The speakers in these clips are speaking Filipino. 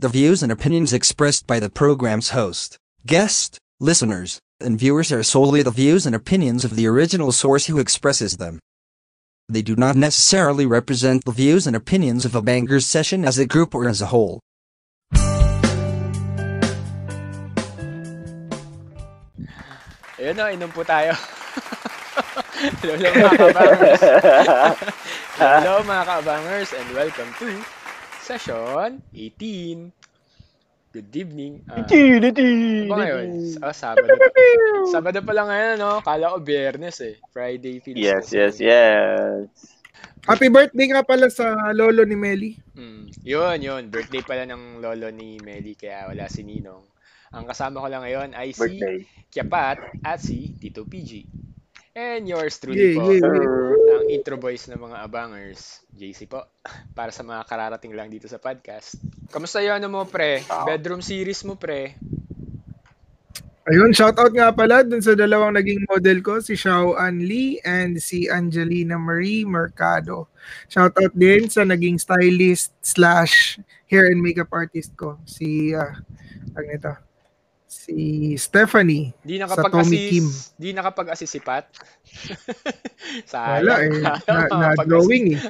The views and opinions expressed by the program's host, guest, listeners, and viewers are solely the views and opinions of the original source who expresses them. They do not necessarily represent the views and opinions of a bangers session as a group or as a whole. Ayun na, inom po tayo. Hello mga kabangers. Hello mga kabangers and welcome to session 18. Good evening. Uh, ano ba ngayon? Ah, Sabado pa. Sabado pa lang ngayon, no? Kala ko biyernes eh. Friday feels Yes, yes, yes. Happy birthday nga pala sa lolo ni Meli. Mm, yun, yun. Birthday pala ng lolo ni Meli kaya wala si Ninong. Ang kasama ko lang ngayon ay si Birthday. Kiapat at si Tito PG. And yours truly Yeah, po, yeah, yeah. ang intro voice ng mga abangers, JC po, para sa mga kararating lang dito sa podcast. Kamusta yun ano mo, pre? Bedroom series mo, pre? Ayun, shoutout nga pala dun sa dalawang naging model ko, si Xiao An Lee and si Angelina Marie Mercado. Shoutout din sa naging stylist slash hair and makeup artist ko, si, uh, nito, si Stephanie. Di Sa Tommy Kim. nakapag-assist, di nakapag-assist si Pat? Sayang. Wala eh, na, na Makapag-assist. drawing eh.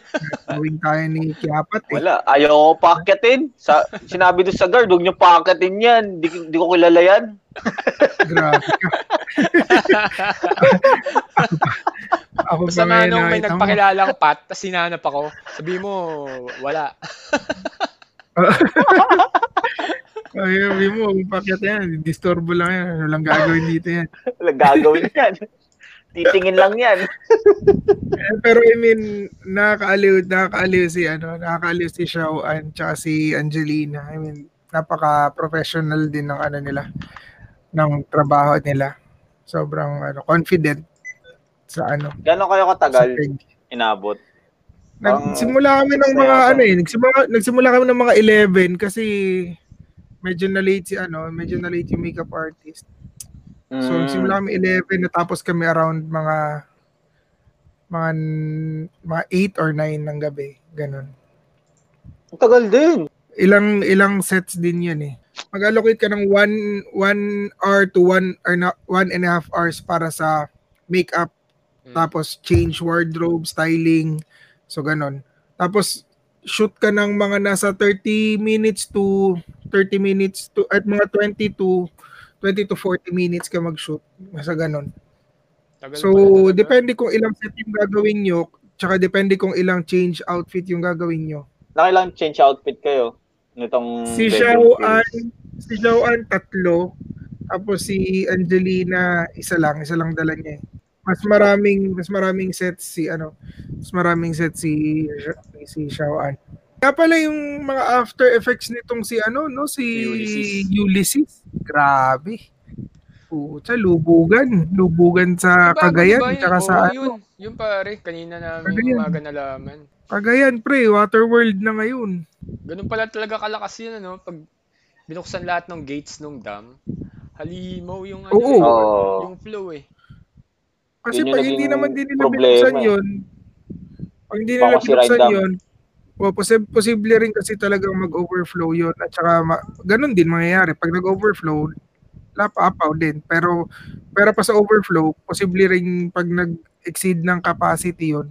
drawing tayo ni Kiapat eh. Wala, ayaw ko paketin. Sa, sinabi doon sa guard, huwag niyo paketin yan. Di, di ko kilala yan. Grabe ka. Ako Basta ba ngayon manong may nakita mo? nagpakilalang Pat, tapos sinanap ako, sabi mo, wala. Ay, sabi mo, kung pakyat yan, disturbo lang yan. Ano lang gagawin dito yan. Wala gagawin yan. Titingin lang yan. Eh, pero I mean, nakakaaliw, nakakaaliw si, ano, nakakaaliw si Xiao An, tsaka si Angelina. I mean, napaka-professional din ng ano nila, ng trabaho nila. Sobrang, ano, confident sa ano. Gano'n kayo katagal inabot? Nagsimula kami ng mga ano eh, nagsimula, nagsimula kami ng mga 11 kasi medyo na late si ano, medyo na late yung makeup artist. So, Mm. nagsimula kami 11, natapos kami around mga mga mga 8 or 9 ng gabi, ganun. Ang tagal din. Ilang ilang sets din 'yun eh. Mag-allocate ka ng 1 1 hour to 1 or na, 1 and a half hours para sa makeup, Mm. tapos change wardrobe, styling, so ganun. Tapos shoot ka ng mga nasa 30 minutes to 30 minutes to at mga 20 to 20 to 40 minutes ka mag-shoot. Nasa ganun. Tagal So, depende kung ilang set yung gagawin nyo, tsaka depende kung ilang change outfit yung gagawin nyo. Nakailang change outfit kayo? Nitong Si bedroom Xiao series? An, si Xiao An tatlo, tapos si Angelina isa lang, isa lang dala niya. eh. Mas maraming mas maraming sets si ano, mas maraming sets si si Xiao An. Kaya pala yung mga after effects nitong si ano, no, si Ulysses. Ulysses. Grabe. Pucha, lubugan. Lubugan sa Bago, Cagayan, diba yun? tsaka sa ano. yun. Yun pare, kanina namin Cagayan. umaga nalaman. Cagayan, pre, Waterworld na ngayon. Ganun pala talaga kalakas yun, ano? Pag binuksan lahat ng gates ng dam, halimaw yung ano, Oo. eh, Oo. yung flow eh. Kasi Yun pag hindi naman din nila problema binuksan yun, pag hindi nila binuksan yun, o posi- posible rin kasi talagang mag-overflow yun. At saka, ma- ganun din mangyayari. Pag nag-overflow, lapapaw din. Pero, pero pa sa overflow, posible rin pag nag-exceed ng capacity yun,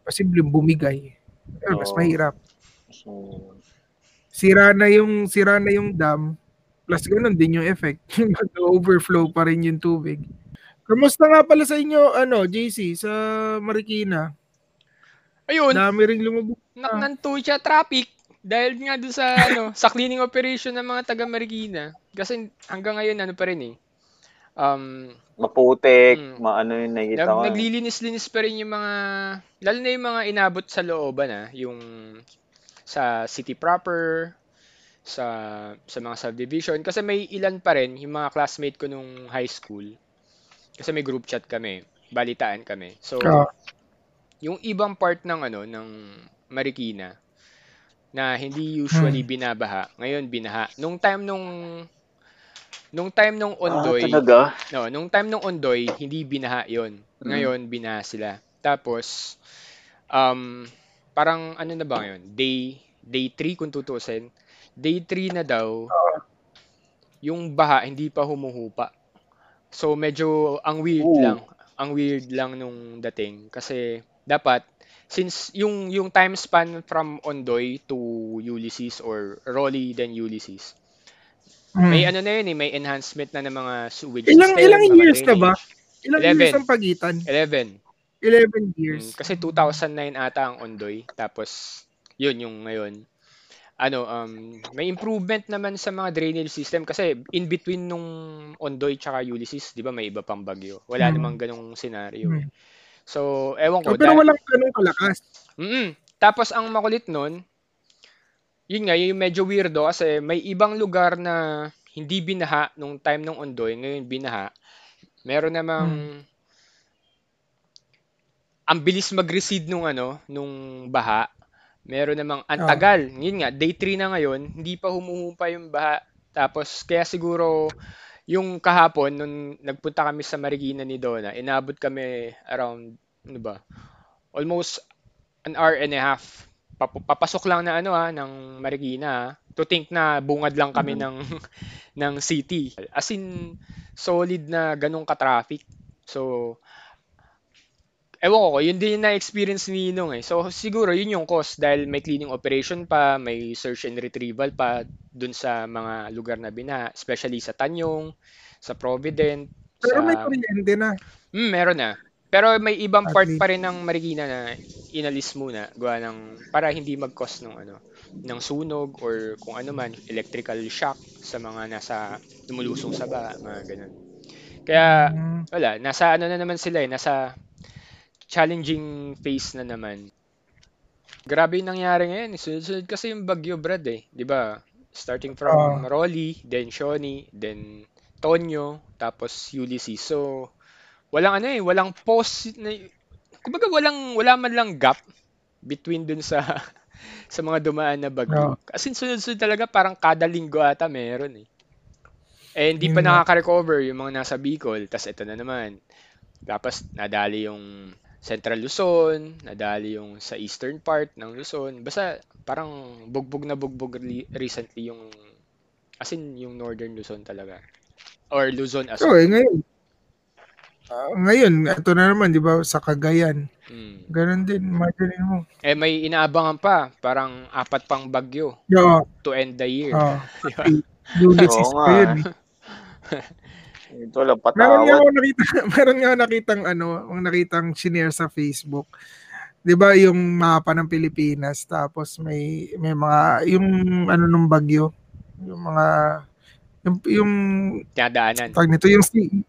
posible bumigay. Eh, mas mahirap. So, Sira na yung, sira na yung dam, plus ganun din yung effect. Mag-overflow pa rin yung tubig. Kamusta nga pala sa inyo, ano, JC, sa Marikina? Ayun, Dami ring lumubog. Naknanto siya traffic dahil nga doon sa ano, sa cleaning operation ng mga taga Marikina. Kasi hanggang ngayon ano pa rin eh. Um, maputik, Mm. maano yung nakikita ko. naglilinis-linis pa rin yung mga lalo na yung mga inabot sa looban ah, yung sa city proper, sa sa mga subdivision kasi may ilan pa rin yung mga classmate ko nung high school. Kasi may group chat kami, balitaan kami. So Ah. yung ibang part ng ano ng Marikina na hindi usually Hmm. binabaha, ngayon binaha. Nung time nung nung time nung Ah, Ondoy, talaga? no, nung time nung Ondoy, hindi binaha 'yon. Ngayon binaha sila. Tapos um parang ano na ba ngayon? Day day 3 kung tutusin. day 3 na daw, yung baha hindi pa humuhupa. So medyo ang weird Ooh. lang. Ang weird lang nung dating kasi dapat since yung yung time span from Ondoy to Ulysses or Rolly then Ulysses, Mm. may ano na yun eh, may enhancement na ng mga sewage Ilang system, ilang years na ba? Ilang 11. years ang pagitan? 11. 11 years. Mm, kasi 2009 ata ang Ondoy. Tapos, yun yung ngayon. Ano, um, may improvement naman sa mga drainage system kasi in between nung Ondoy tsaka Ulysses, di ba may iba pang bagyo. Wala Mm. namang ganong scenario. Mm. So, ewan ko. Oh, pero da- walang ganun kalakas. Mm-mm. Tapos ang makulit nun, yun nga, yung medyo weirdo kasi may ibang lugar na hindi binaha nung time ng Ondoy, ngayon binaha. Meron namang ang bilis mag-recede nung ano, nung baha. Meron namang ang Oh. tagal. Yun nga, day 3 na ngayon, hindi pa humuhupa yung baha. Tapos kaya siguro yung kahapon nung nagpunta kami sa Marikina ni Donna, inabot kami around ano ba? Almost an hour and a half. Pap- papasok lang na ano ha, ng Marikina ha. To think na bungad lang kami ng ng city. As in solid na ganong ka-traffic. So ewan ko, yun din yung na-experience ni Ninong eh. So siguro yun yung cause dahil may cleaning operation pa, may search and retrieval pa dun sa mga lugar na bina, especially sa Tanyong, sa Provident, Pero sa... may kuryente na. Mm, meron na. Pero may ibang At part least. pa rin ng Marikina na inalis muna gawa ng para hindi mag-cause ng ano ng sunog or kung ano man electrical shock sa mga nasa lumulusong sa baha, mga ganun. Kaya Mm. wala, nasa ano na naman sila eh, nasa challenging phase na naman. Grabe yung nangyari ngayon. eh. Sunod-sunod kasi yung bagyo, Brad eh. 'Di ba? Starting from Ah. Rolly, then Shawnee, then Tonyo, tapos Ulysses. So, walang ano eh, walang pause na kumbaga walang wala man lang gap between dun sa sa mga dumaan na bagyo. Kasi sunod-sunod talaga parang kada linggo ata meron eh. Eh hindi pa nakaka-recover yung mga nasa Bicol, tas ito na naman. Tapos nadali yung Central Luzon, nadali yung sa eastern part ng Luzon. Basta parang bugbog na bugbog li- recently yung as in yung northern Luzon talaga. Or Luzon as So, eh, ngayon. Ah, ngayon, ito na naman, di ba, sa Cagayan. Mm. Ganon din, imagine mo. Eh may inaabangan pa, parang apat pang bagyo Yeah, to end the year. oh, Di ba? Ulysses Oo pa nga, yun. Ito lang Meron nga patawad. ako nakita, meron nga ako nakitang ano, ang nakitang shinare sa Facebook. 'Di ba yung mapa ng Pilipinas tapos may may mga yung ano nung bagyo, yung mga yung, yung Tinadaanan. tawag nito yung si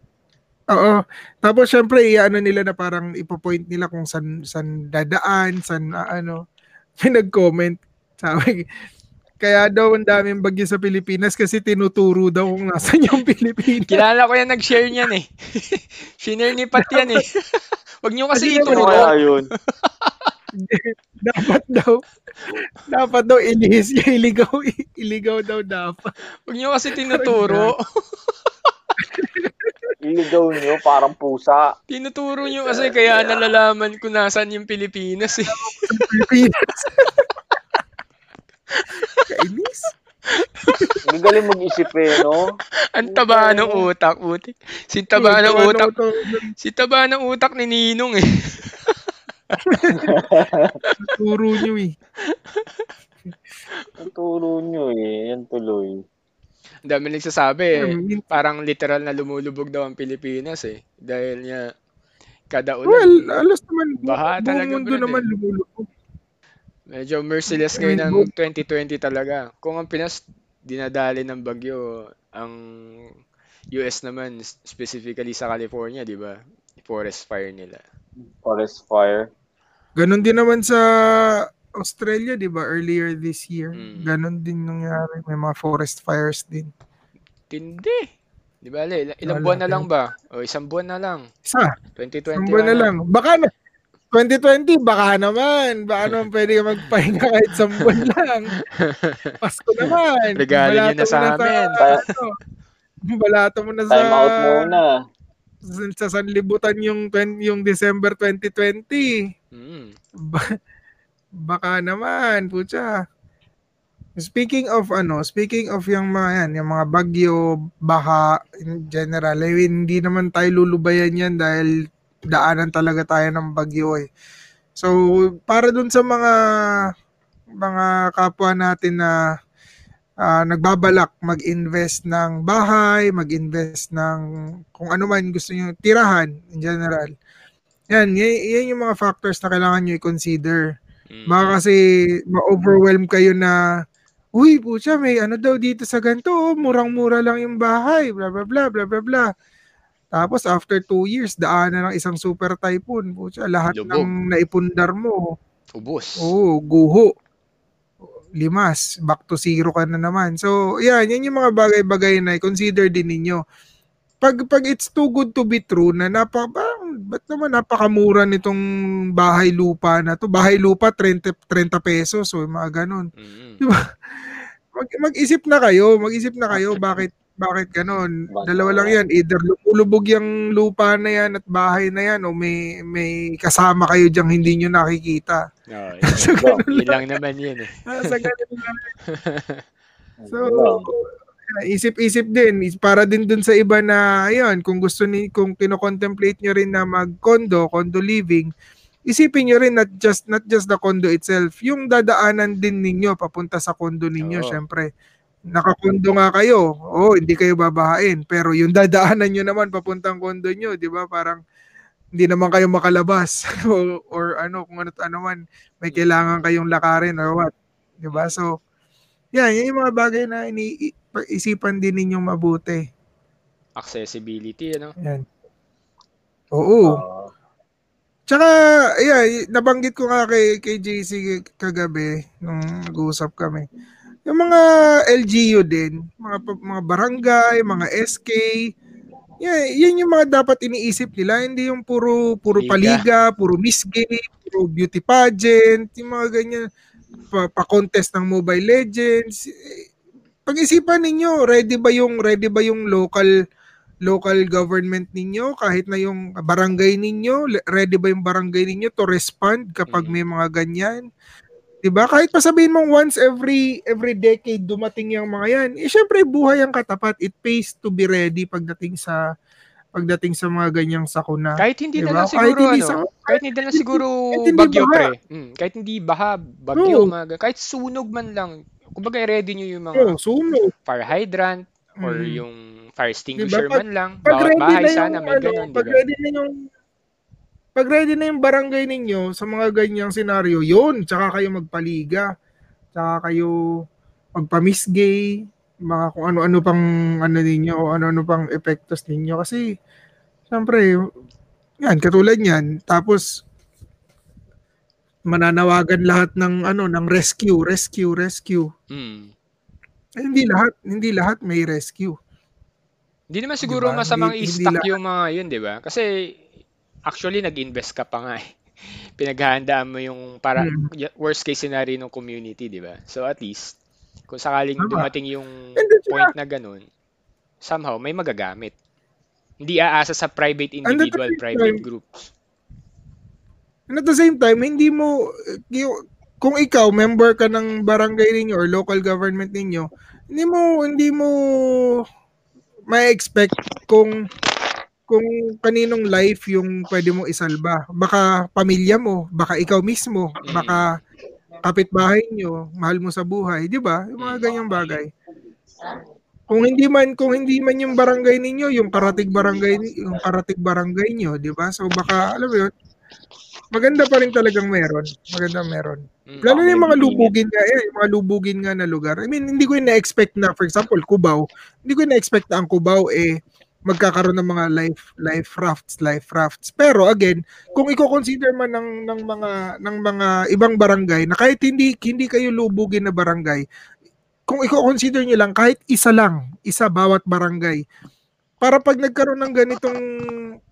Oo. Tapos syempre iano nila na parang ipo-point nila kung san san dadaan, san ah, ano. May nag-comment sabi kaya daw ang daming bagyo sa Pilipinas kasi tinuturo daw kung nasan yung Pilipinas. Kilala ko yan nag-share niyan eh. Shinare ni Pat yan eh. Huwag niyo kasi ituro. kaya yun? dapat daw dapat daw ilihis niya iligaw iligaw daw dapat Huwag niyo kasi tinuturo. Iligaw nyo, parang pusa. tinuturo niyo kasi kaya nalalaman ko nasan yung Pilipinas eh. Pilipinas kainis Hindi galing mag-isip eh, no? Ang taba ng utak, utik. Si taba ng utak. Si taba ng utak ni Ninong eh. turo niyo eh Ang turo nyo eh, yan tuloy. Ang dami nagsasabi eh. Min- Parang literal na lumulubog daw ang Pilipinas eh. Dahil niya kada ulan. well alas naman Baha talaga, buong mundo naman eh. lumulubog Medyo merciless ngayon ng 2020 talaga. Kung ang Pinas dinadali ng bagyo, ang US naman specifically sa California, 'di ba? Forest fire nila. Forest fire. ganon din naman sa Australia di ba earlier this year Mm. ganon din nangyari may mga forest fires din Tindi. 'Di ba? Ilang, buwan na lang ba? O isang buwan na lang. isa 2020 Isang buwan na lang. Baka na, 2020, baka naman. Baka naman pwede ka magpahinga kahit isang buwan lang. Pasko naman. Regalo niyo na sa amin. ano, balato mo na sa, Time out muna. sa, sa sanlibutan yung, 20 yung December 2020. Mm. Ba- baka naman, putya. Speaking of ano, speaking of yung mga yan, yung mga bagyo, baha in general, eh, hindi naman tayo lulubayan yan dahil daanan talaga tayo ng bagyo eh. So, para dun sa mga mga kapwa natin na ah, nagbabalak mag-invest ng bahay, mag-invest ng kung ano man gusto niyo tirahan in general. Yan, yan, yan yung mga factors na kailangan niyo i-consider. Mm. Baka kasi ma-overwhelm kayo na Uy, pucha, may ano daw dito sa ganito, oh, murang-mura lang yung bahay, bla bla bla bla bla bla. Tapos after two years, daanan ng isang super typhoon, pucha, lahat Lubog. ng naipundar mo, Ubus. Oo, guho. Limas, back to zero ka na naman. So, yan, yan yung mga bagay-bagay na consider din ninyo. Pag, pag it's too good to be true na napaka, parang, ba't naman napakamura nitong bahay lupa na to? Bahay lupa, 30, 30 pesos, so mga ganun. Mm. Mag, mag-isip na kayo, mag-isip na kayo, bakit bakit ganon? Dalawa lang yan, either lumulubog yung lupa na yan at bahay na yan o may may kasama kayo diyang hindi nyo nakikita. Oh, yun, So, ganun yun lang naman yun eh. Nasa ganun lang. So, isip-isip din Is- para din dun sa iba na ayun, kung gusto ni kung kino-contemplate nyo rin na mag-condo, condo living, isipin nyo rin not just not just the condo itself, yung dadaanan din ninyo papunta sa condo ninyo, Oo. syempre. Nakakondo nga kayo. Oh, hindi kayo babahain, pero yung dadaanan nyo naman papuntang condo nyo, 'di ba? Parang hindi naman kayo makalabas or, or ano kung ano ano man may kailangan kayong lakarin or what, 'di ba? So, yan, yan yung mga bagay na iniisipan din ninyong mabuti. Accessibility, ano? Yan. Oo. Oo. Tsaka, yeah, nabanggit ko nga kay, kay JC kagabi nung nag-uusap kami. Yung mga LGU din, mga pa- mga barangay, mga SK, yeah, yan yung mga dapat iniisip nila, hindi yung puro puro Liga. paliga, puro miss game, puro beauty pageant, yung mga ganyan pa, pa-contest ng Mobile Legends. Pag-isipan ninyo, ready ba yung ready ba yung local local government ninyo, kahit na yung barangay ninyo, ready ba yung barangay ninyo to respond kapag Mhm. may mga ganyan? 'Di ba? Kahit pa sabihin mong once every every decade dumating yung mga yan, eh syempre buhay ang katapat. It pays to be ready pagdating sa pagdating sa mga ganyang sakuna. Kahit hindi Diba? na lang Kahit siguro, hindi ano, sa- kahit hindi na lang siguro kahit hindi bagyo, baha. pre. Mm, kahit hindi baha, bagyo, Oo. mga, kahit sunog man lang. Kumbaga, ready nyo yung mga Oh, sunog. fire hydrant or Mm. yung fire extinguisher Diba? Pag- man lang. Pag Bawat bahay na yung sana may ano, ganun, di pag ready na yung pag ready na yung barangay ninyo sa mga ganyang senaryo, yun, tsaka kayo magpaliga, tsaka kayo magpamisgay, mga kung ano-ano pang ano ninyo, o ano-ano pang epektos ninyo kasi syempre yan katulad niyan tapos mananawagan lahat ng ano ng rescue, rescue, rescue. Mm. Eh, hindi lahat, hindi lahat may rescue. Hindi naman siguro Diba? masamang Hindi- hindi i-stack lahat. yung mga yun, di ba? Kasi actually nag-invest ka pa nga eh. Pinaghahandaan mo yung para Mm. y- worst case scenario ng community, di ba? So at least kung sakaling Tama. dumating yung point na ganun, somehow may magagamit. Hindi aasa sa private individual, private time- groups. And at the same time, hindi mo, yung- kung ikaw, member ka ng barangay ninyo or local government ninyo, hindi mo, hindi mo ma-expect kung kung kaninong life yung pwede mong isalba. Baka pamilya mo, baka ikaw mismo, Mm. baka kapitbahay nyo, mahal mo sa buhay, di ba? Yung mga ganyang bagay. Kung hindi man kung hindi man yung barangay ninyo, yung karatig barangay yung karatig barangay nyo, di ba? So baka alam mo yun, maganda pa rin talagang meron. Maganda meron. Mm. Lalo na yung mga lubugin nga, eh, yung mga lubugin nga na lugar. I mean, hindi ko na-expect na, for example, Cubao, hindi ko na-expect na ang Cubao eh, magkakaroon ng mga life life rafts life rafts. Pero again kung i-consider man ng ng mga ng mga ibang barangay na kahit hindi hindi kayo lubugin na barangay kung i-consider niyo lang kahit isa lang isa bawat barangay para pag nagkaroon ng ganitong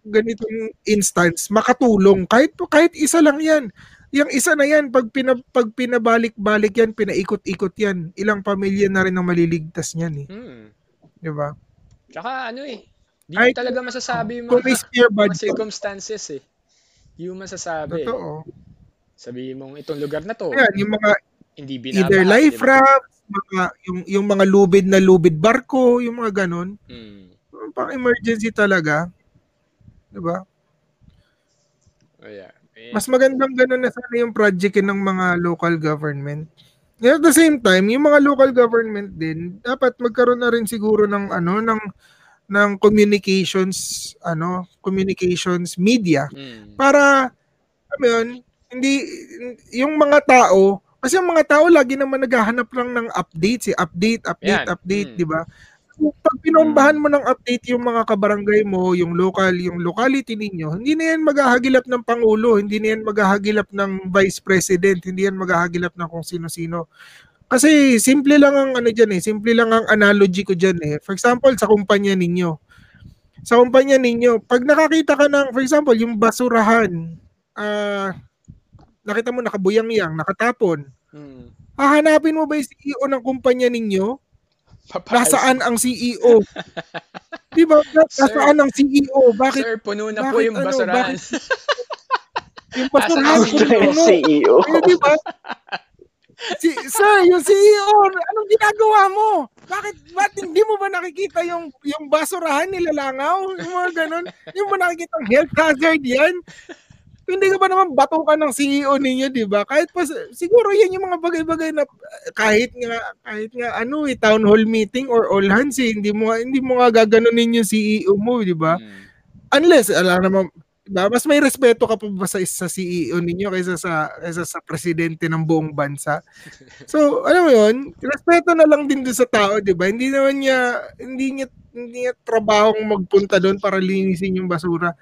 ganitong instance makatulong. Kahit kahit isa lang yan. Yung isa na yan pag pina, pag pinabalik-balik yan pinaikot-ikot yan. Ilang pamilya na rin ang maliligtas niyan eh. Mm. di ba? Tsaka ano eh, di mo talaga masasabi yung mga, mga circumstances eh. Di mo masasabi. eh. totoo Sabihin mong itong lugar na to, Ayan, yung mga hindi binabaha. either life di ba? rafts, mga yung yung mga lubid na lubid barko, yung mga ganun. Mm. Pang emergency talaga. 'Di ba? Oh, yeah. Eh, Mas magandang ganun na sana yung project ng mga local government. And at the same time, yung mga local government din, dapat magkaroon na rin siguro ng ano ng ng communications ano, communications media mm. para alam mo yun, hindi yung mga tao kasi yung mga tao lagi naman naghahanap lang ng updates, eh. update, update, Yan. update, Mm. 'di ba? So, pag pinombahan mo ng update yung mga kabarangay mo, yung local, yung locality ninyo, hindi na yan maghahagilap ng pangulo, hindi na yan maghahagilap ng vice president, hindi yan maghahagilap ng kung sino-sino. Kasi simple lang ang ano diyan eh, simple lang ang analogy ko diyan eh. For example, sa kumpanya ninyo. Sa kumpanya ninyo, pag nakakita ka ng for example, yung basurahan, ah nakita mo nakabuyang-yang, nakatapon. Mm. Hahanapin mo ba yung CEO ng kumpanya ninyo? Papayas. Nasaan ang CEO? Di ba? Sir. Nasaan ang CEO? Bakit Sir, puno na po bakit yung ano, basurahan. yung basurahan ang yung puno? CEO. Di ba? Si, sir, yung CEO, anong ginagawa mo? Bakit, ba't hindi mo ba nakikita yung, yung basurahan nilalangaw? Yung mga ganun. Yung mo nakikita ang health hazard yan? Hindi ka ba naman batukan ng CEO ninyo, di ba? Kahit pa, siguro yan yung mga bagay-bagay na kahit nga, kahit nga ano eh, town hall meeting or all hands eh, hindi mo, hindi mo nga gaganunin yung CEO mo, di ba? Mm. unless alam naman diba, mas may respeto ka pa ba sa, sa CEO ninyo kaysa sa kaysa sa presidente ng buong bansa. So, alam mo 'yun, respeto na lang din doon sa tao, 'di ba? Hindi naman niya hindi niya hindi niya trabahong magpunta doon para linisin yung basura.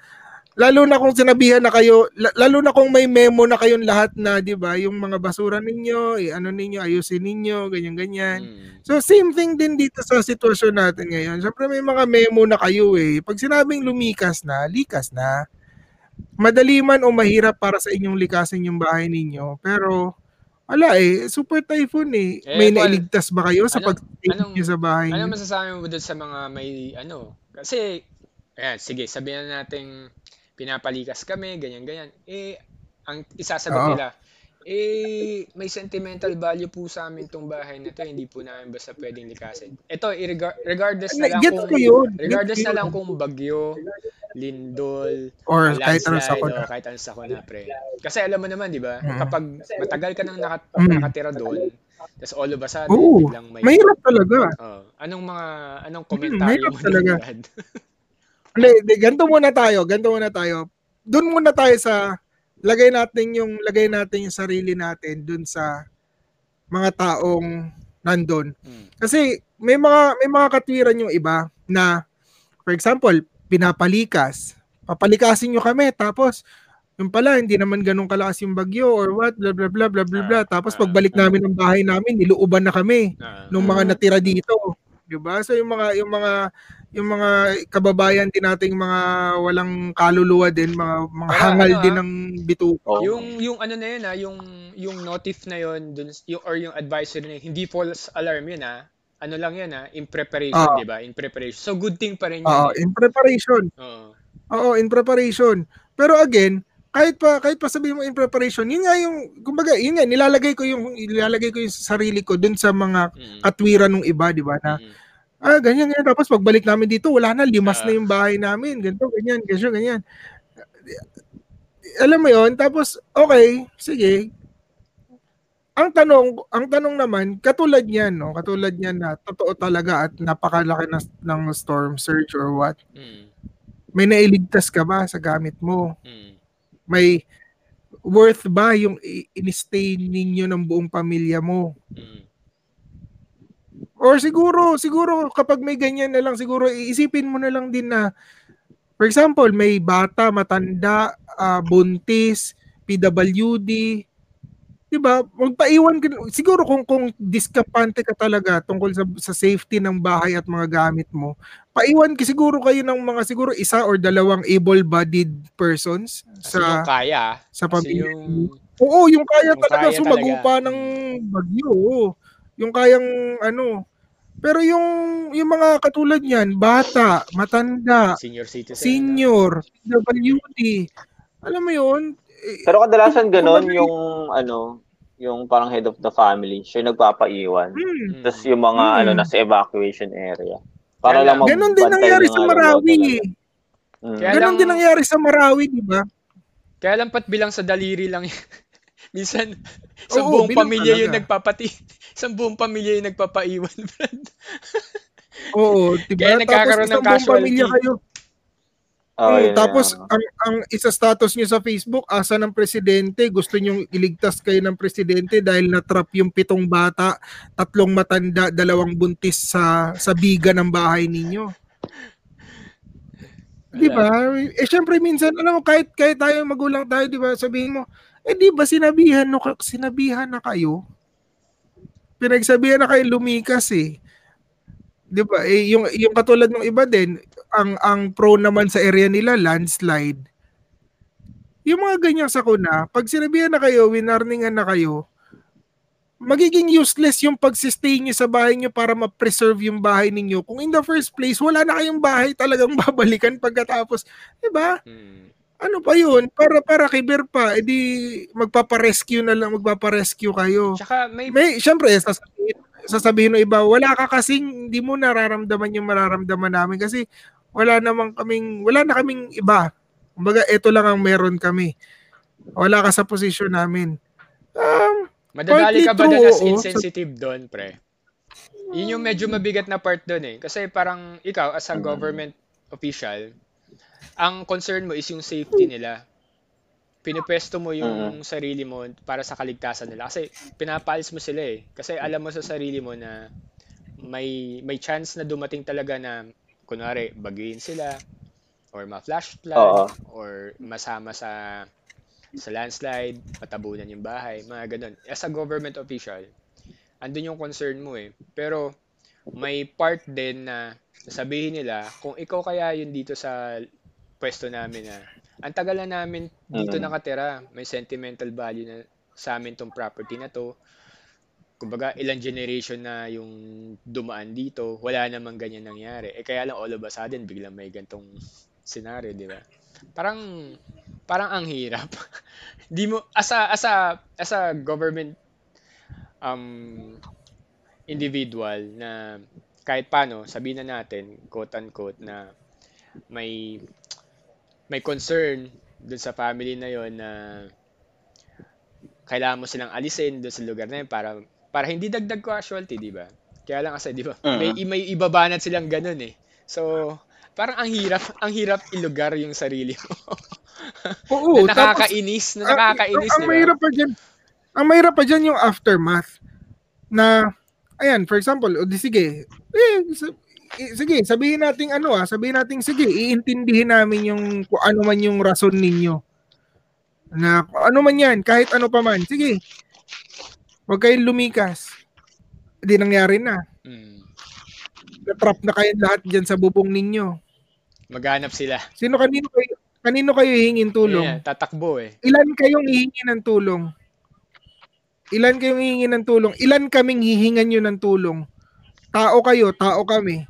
Lalo na kung sinabihan na kayo, la- lalo na kung may memo na kayong lahat na, 'di ba, yung mga basura ninyo, eh, ano ninyo, ayusin ninyo, ganyan ganyan. Mm. So same thing din dito sa sitwasyon natin ngayon. Siyempre may mga memo na kayo eh. Pag sinabing lumikas na, likas na. Madali man o mahirap para sa inyong likasin yung bahay ninyo. Pero wala eh, super typhoon eh. Eh, may Paul, nailigtas ba kayo sa pag-stay anong- niyo sa bahay Ano niyo? masasabi mo doon sa mga may ano? Kasi, ayan, sige, sabihin na natin pinapalikas kami, ganyan-ganyan. Eh, ang isasagot Oo. nila, eh, may sentimental value po sa amin tong bahay na to, hindi po namin basta pwedeng likasin. Ito, regardless na lang kung, yun. regardless Gets ko na lang kung bagyo, lindol, Or kahit ano landslide, sa ko o kahit ano sa na, pre. Kasi alam mo naman, di ba? Mm. Kapag matagal ka nang naka- Mm. nakatira doon, tapos all of a sudden, Oo, biglang may... mahirap talaga. Oh, anong mga anong Mm, komentaryo mahirap mo talaga. Hindi, hindi, ganito muna tayo, ganito muna tayo. Doon muna tayo sa lagay natin yung lagay natin yung sarili natin doon sa mga taong nandun. Mm. Kasi may mga may mga katwiran yung iba na for example, pinapalikas. Papalikasin nyo kami tapos yung pala hindi naman ganun kalakas yung bagyo or what blah blah blah blah blah, Ah, blah. tapos ah, pagbalik namin ng bahay namin niluuban na kami Ah, nung mga natira dito. 'Di ba? So yung mga yung mga yung mga kababayan din nating mga walang kaluluwa din, mga mga Pero hangal ano, din ah, ng bituka. Oo. yung yung ano na yun ah, yung yung notif na yun dun yung or yung advisory na yun, hindi false alarm yun ah. Ano lang yun ah, in preparation, Ah. 'di ba? In preparation. So good thing pa rin yun. Oo, eh. in preparation. Oo. Oo, in preparation. Pero again, kahit pa kahit pa sabihin mo in preparation, yun nga yung kumbaga, yun nga nilalagay ko yung nilalagay ko yung sarili ko dun sa mga Mm. katwiran ng iba, di ba? Na Mm. ah ganyan ganyan tapos pagbalik namin dito, wala na limas Ah. na yung bahay namin, ganito ganyan, ganyan, ganyan. Alam mo 'yon, tapos okay, sige. Ang tanong, ang tanong naman, katulad niyan, no? Katulad niyan na totoo talaga at napakalaki na, ng storm surge or what. Mm. May nailigtas ka ba sa gamit mo? Mm. may worth ba yung in-stay ninyo ng buong pamilya mo? Mm. Or siguro, siguro kapag may ganyan na lang, siguro iisipin mo na lang din na, for example, may bata, matanda, ah, buntis, PWD, di ba? Magpaiwan ka, siguro kung, kung diskapante ka talaga tungkol sa, sa safety ng bahay at mga gamit mo, paiwan ka siguro kayo ng mga siguro isa or dalawang able-bodied persons Kasi yung sa kaya, sa pamilya. yung Oo, yung kaya Yung talaga kaya sumagupa talaga. ng bagyo. Yung kayang ano. Pero yung yung mga katulad niyan, bata, matanda, senior citizen. senior, WD. Alam mo 'yun? Pero kadalasan Kumbaga, yung ano, yung parang head of the family, siya yung nagpapaiwan. Hmm. Tapos yung mga Hmm. ano nasa evacuation area. Para Kaya lang mag- Ganon din nangyari ng sa Marawi. eh. Mm. Kaya lang- din nangyari sa Marawi, di ba? Kaya lang pat bilang sa daliri lang. Minsan, sa Oo, buong pamilya yung talaga. nagpapati. Sa buong pamilya yung nagpapaiwan, Brad. Oo, di ba? Kaya nagkakaroon ng isang buong pamilya casualty. kayo. Oh, Mm, yun, tapos yun. ang ang isa status niyo sa Facebook, asa ng presidente, gusto niyo iligtas kayo ng presidente dahil na-trap yung pitong bata, tatlong matanda, dalawang buntis sa sa biga ng bahay ninyo. Di ba? Eh syempre minsan alam mo kahit kahit tayo magulang tayo, di ba? Sabihin mo, eh di ba sinabihan no sinabihan na kayo? Pinagsabihan na kayo lumikas eh. 'Di ba? Eh, yung yung katulad ng iba din, ang ang pro naman sa area nila landslide. Yung mga ganyang sakuna, pag sinabihan na kayo, winarningan na kayo, magiging useless yung pagsistay nyo sa bahay nyo para ma-preserve yung bahay ninyo. Kung in the first place, wala na kayong bahay talagang babalikan pagkatapos. 'Di ba? Hmm. Ano pa yun? Para para kiber pa, edi magpapa-rescue na lang, magpapa-rescue kayo. Tsaka may, May, syempre, sasabihin, sasabihin ng iba, wala ka kasing, hindi mo nararamdaman yung mararamdaman namin kasi wala namang kaming, wala na kaming iba. Kumbaga, ito lang ang meron kami. Wala ka sa posisyon namin. Um, madadali ka ba doon as insensitive doon, pre? Yun yung medyo mabigat na part doon eh. Kasi parang ikaw, as a government official, ang concern mo is yung safety nila. Pinipwesto mo yung sarili mo para sa kaligtasan nila. Kasi pinapaalis mo sila eh. Kasi alam mo sa sarili mo na may may chance na dumating talaga na kunwari baguhin sila or ma-flash flood Oo. or masama sa sa landslide, patabunan yung bahay, mga ganun. As a government official, andun yung concern mo eh. Pero may part din na sabihin nila, kung ikaw kaya yun dito sa pwesto namin na ang tagal na namin dito Mm. nakatira, may sentimental value na sa amin tong property na to. Kumbaga, ilang generation na yung dumaan dito, wala namang ganyan nangyari. Eh kaya lang all of a sudden, biglang may gantong scenario, di ba? Parang, parang ang hirap. Di mo, as a, as a, as a government um, individual na kahit paano, sabihin na natin, quote-unquote, na may may concern dun sa family na yon na kailangan mo silang alisin dun sa lugar na yun para para hindi dagdag casualty, di ba? Kaya lang kasi, di ba? May, may ibabanat silang ganun eh. So, parang ang hirap, ang hirap ilugar yung sarili mo. oo, na tapos, nakakainis, na ang- nakakainis, ang, di ang ba? mahirap pa dyan, ang mahirap pa dyan yung aftermath na, ayan, for example, o di sige, eh, eh, sige, sabihin natin ano ah, sabihin natin sige, iintindihin namin yung kung ano man yung rason ninyo. Na ano man yan, kahit ano pa man, sige. Huwag kayong lumikas. Hindi nangyari na. Mm. Na-trap na kayo lahat dyan sa bubong ninyo. Maghanap sila. Sino kanino kayo, kanino kayo hihingin tulong? Ayan, tatakbo eh. Ilan kayong hihingi ng tulong? Ilan kayong hihingi ng tulong? Ilan kaming hihingan nyo ng tulong? Tao kayo, tao kami.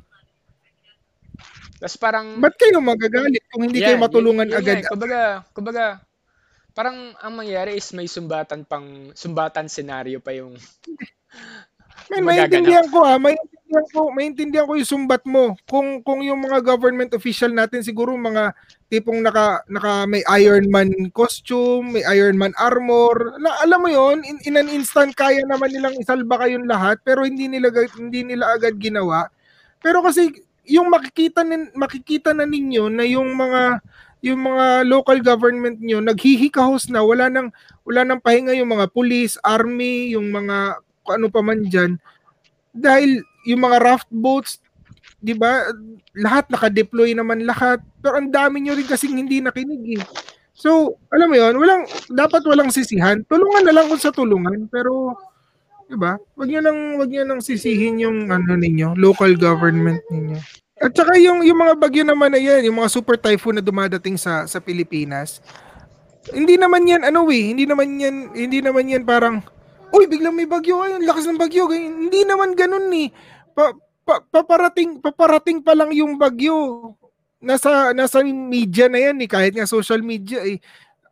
Tapos parang... Ba't kayo magagalit kung hindi kayo Yan, matulungan yun- yun agad? eh. Kumbaga, kumbaga, parang ang mangyari is may sumbatan pang, sumbatan scenario pa yung Man, maintindihan ko ha, maintindihan ko, maintindihan ko yung sumbat mo. Kung kung yung mga government official natin siguro mga tipong naka naka may Iron Man costume, may Iron Man armor. Na, alam mo yon, in, in an instant kaya naman nilang isalba kayong lahat pero hindi nila hindi nila agad ginawa. Pero kasi yung makikita nin, makikita na ninyo na yung mga yung mga local government nyo naghihikahos na wala nang wala nang pahinga yung mga police, army, yung mga ano pa man dyan. Dahil yung mga raft boats, di ba, lahat naka-deploy naman lahat. Pero ang dami nyo rin kasing hindi nakinig eh. So, alam mo yon walang, dapat walang sisihan. Tulungan na lang kung sa tulungan. Pero, di ba, wag nyo nang, wag nyo nang sisihin yung ano ninyo, local government ninyo. At saka yung, yung mga bagyo naman na yan, yung mga super typhoon na dumadating sa sa Pilipinas, hindi naman yan ano eh, hindi naman yan hindi naman yan parang uy biglang may bagyo ayun, lakas ng bagyo. Ganyan. Hindi naman ganun eh. Pa, pa, paparating paparating pa lang yung bagyo. Nasa nasa media na yan eh, kahit nga social media eh.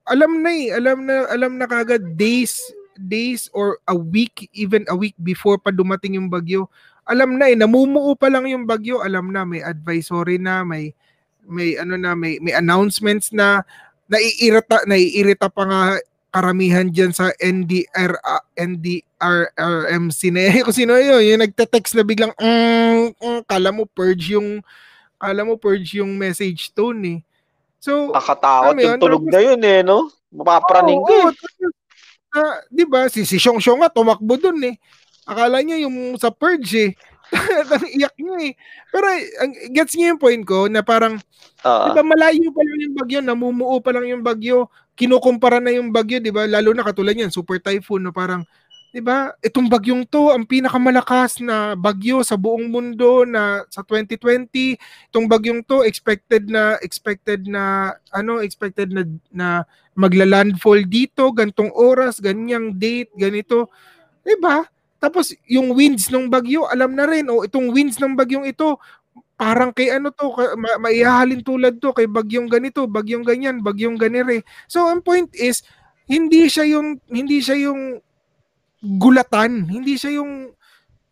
Alam na eh, alam na alam na kagad days days or a week, even a week before pa dumating yung bagyo, alam na eh, namumuo pa lang yung bagyo, alam na, may advisory na, may, may ano na, may, may announcements na, naiirita, naiirita pa nga karamihan dyan sa NDR, uh, NDRRMC na eh. Kung sino yun, yung nagte-text na biglang, mm, mm, kala mo purge yung, kala mo purge yung message tone eh. So, mo yung yun, tunog na yun eh, no? Mapapraning ka Oo, ah, di ba, si, si Xiong Xiong nga tumakbo dun eh. Akala niya yung sa purge eh. Iyak niya eh. Pero ang, gets niyo yung point ko na parang Ah, Di ba malayo pa lang yung bagyo, namumuo pa lang yung bagyo, kinukumpara na yung bagyo, di ba? Lalo na katulad yan, super typhoon, no? parang, di ba, itong bagyong to, ang pinakamalakas na bagyo sa buong mundo na sa 2020, itong bagyong to, expected na, expected na, ano, expected na, na magla-landfall dito, gantong oras, ganyang date, ganito, di ba? Tapos, yung winds ng bagyo, alam na rin, oh, itong winds ng bagyong ito, parang kay ano to, ma- maihahalin tulad to kay bagyong ganito, bagyong ganyan, bagyong ganire. So ang point is hindi siya yung hindi siya yung gulatan, hindi siya yung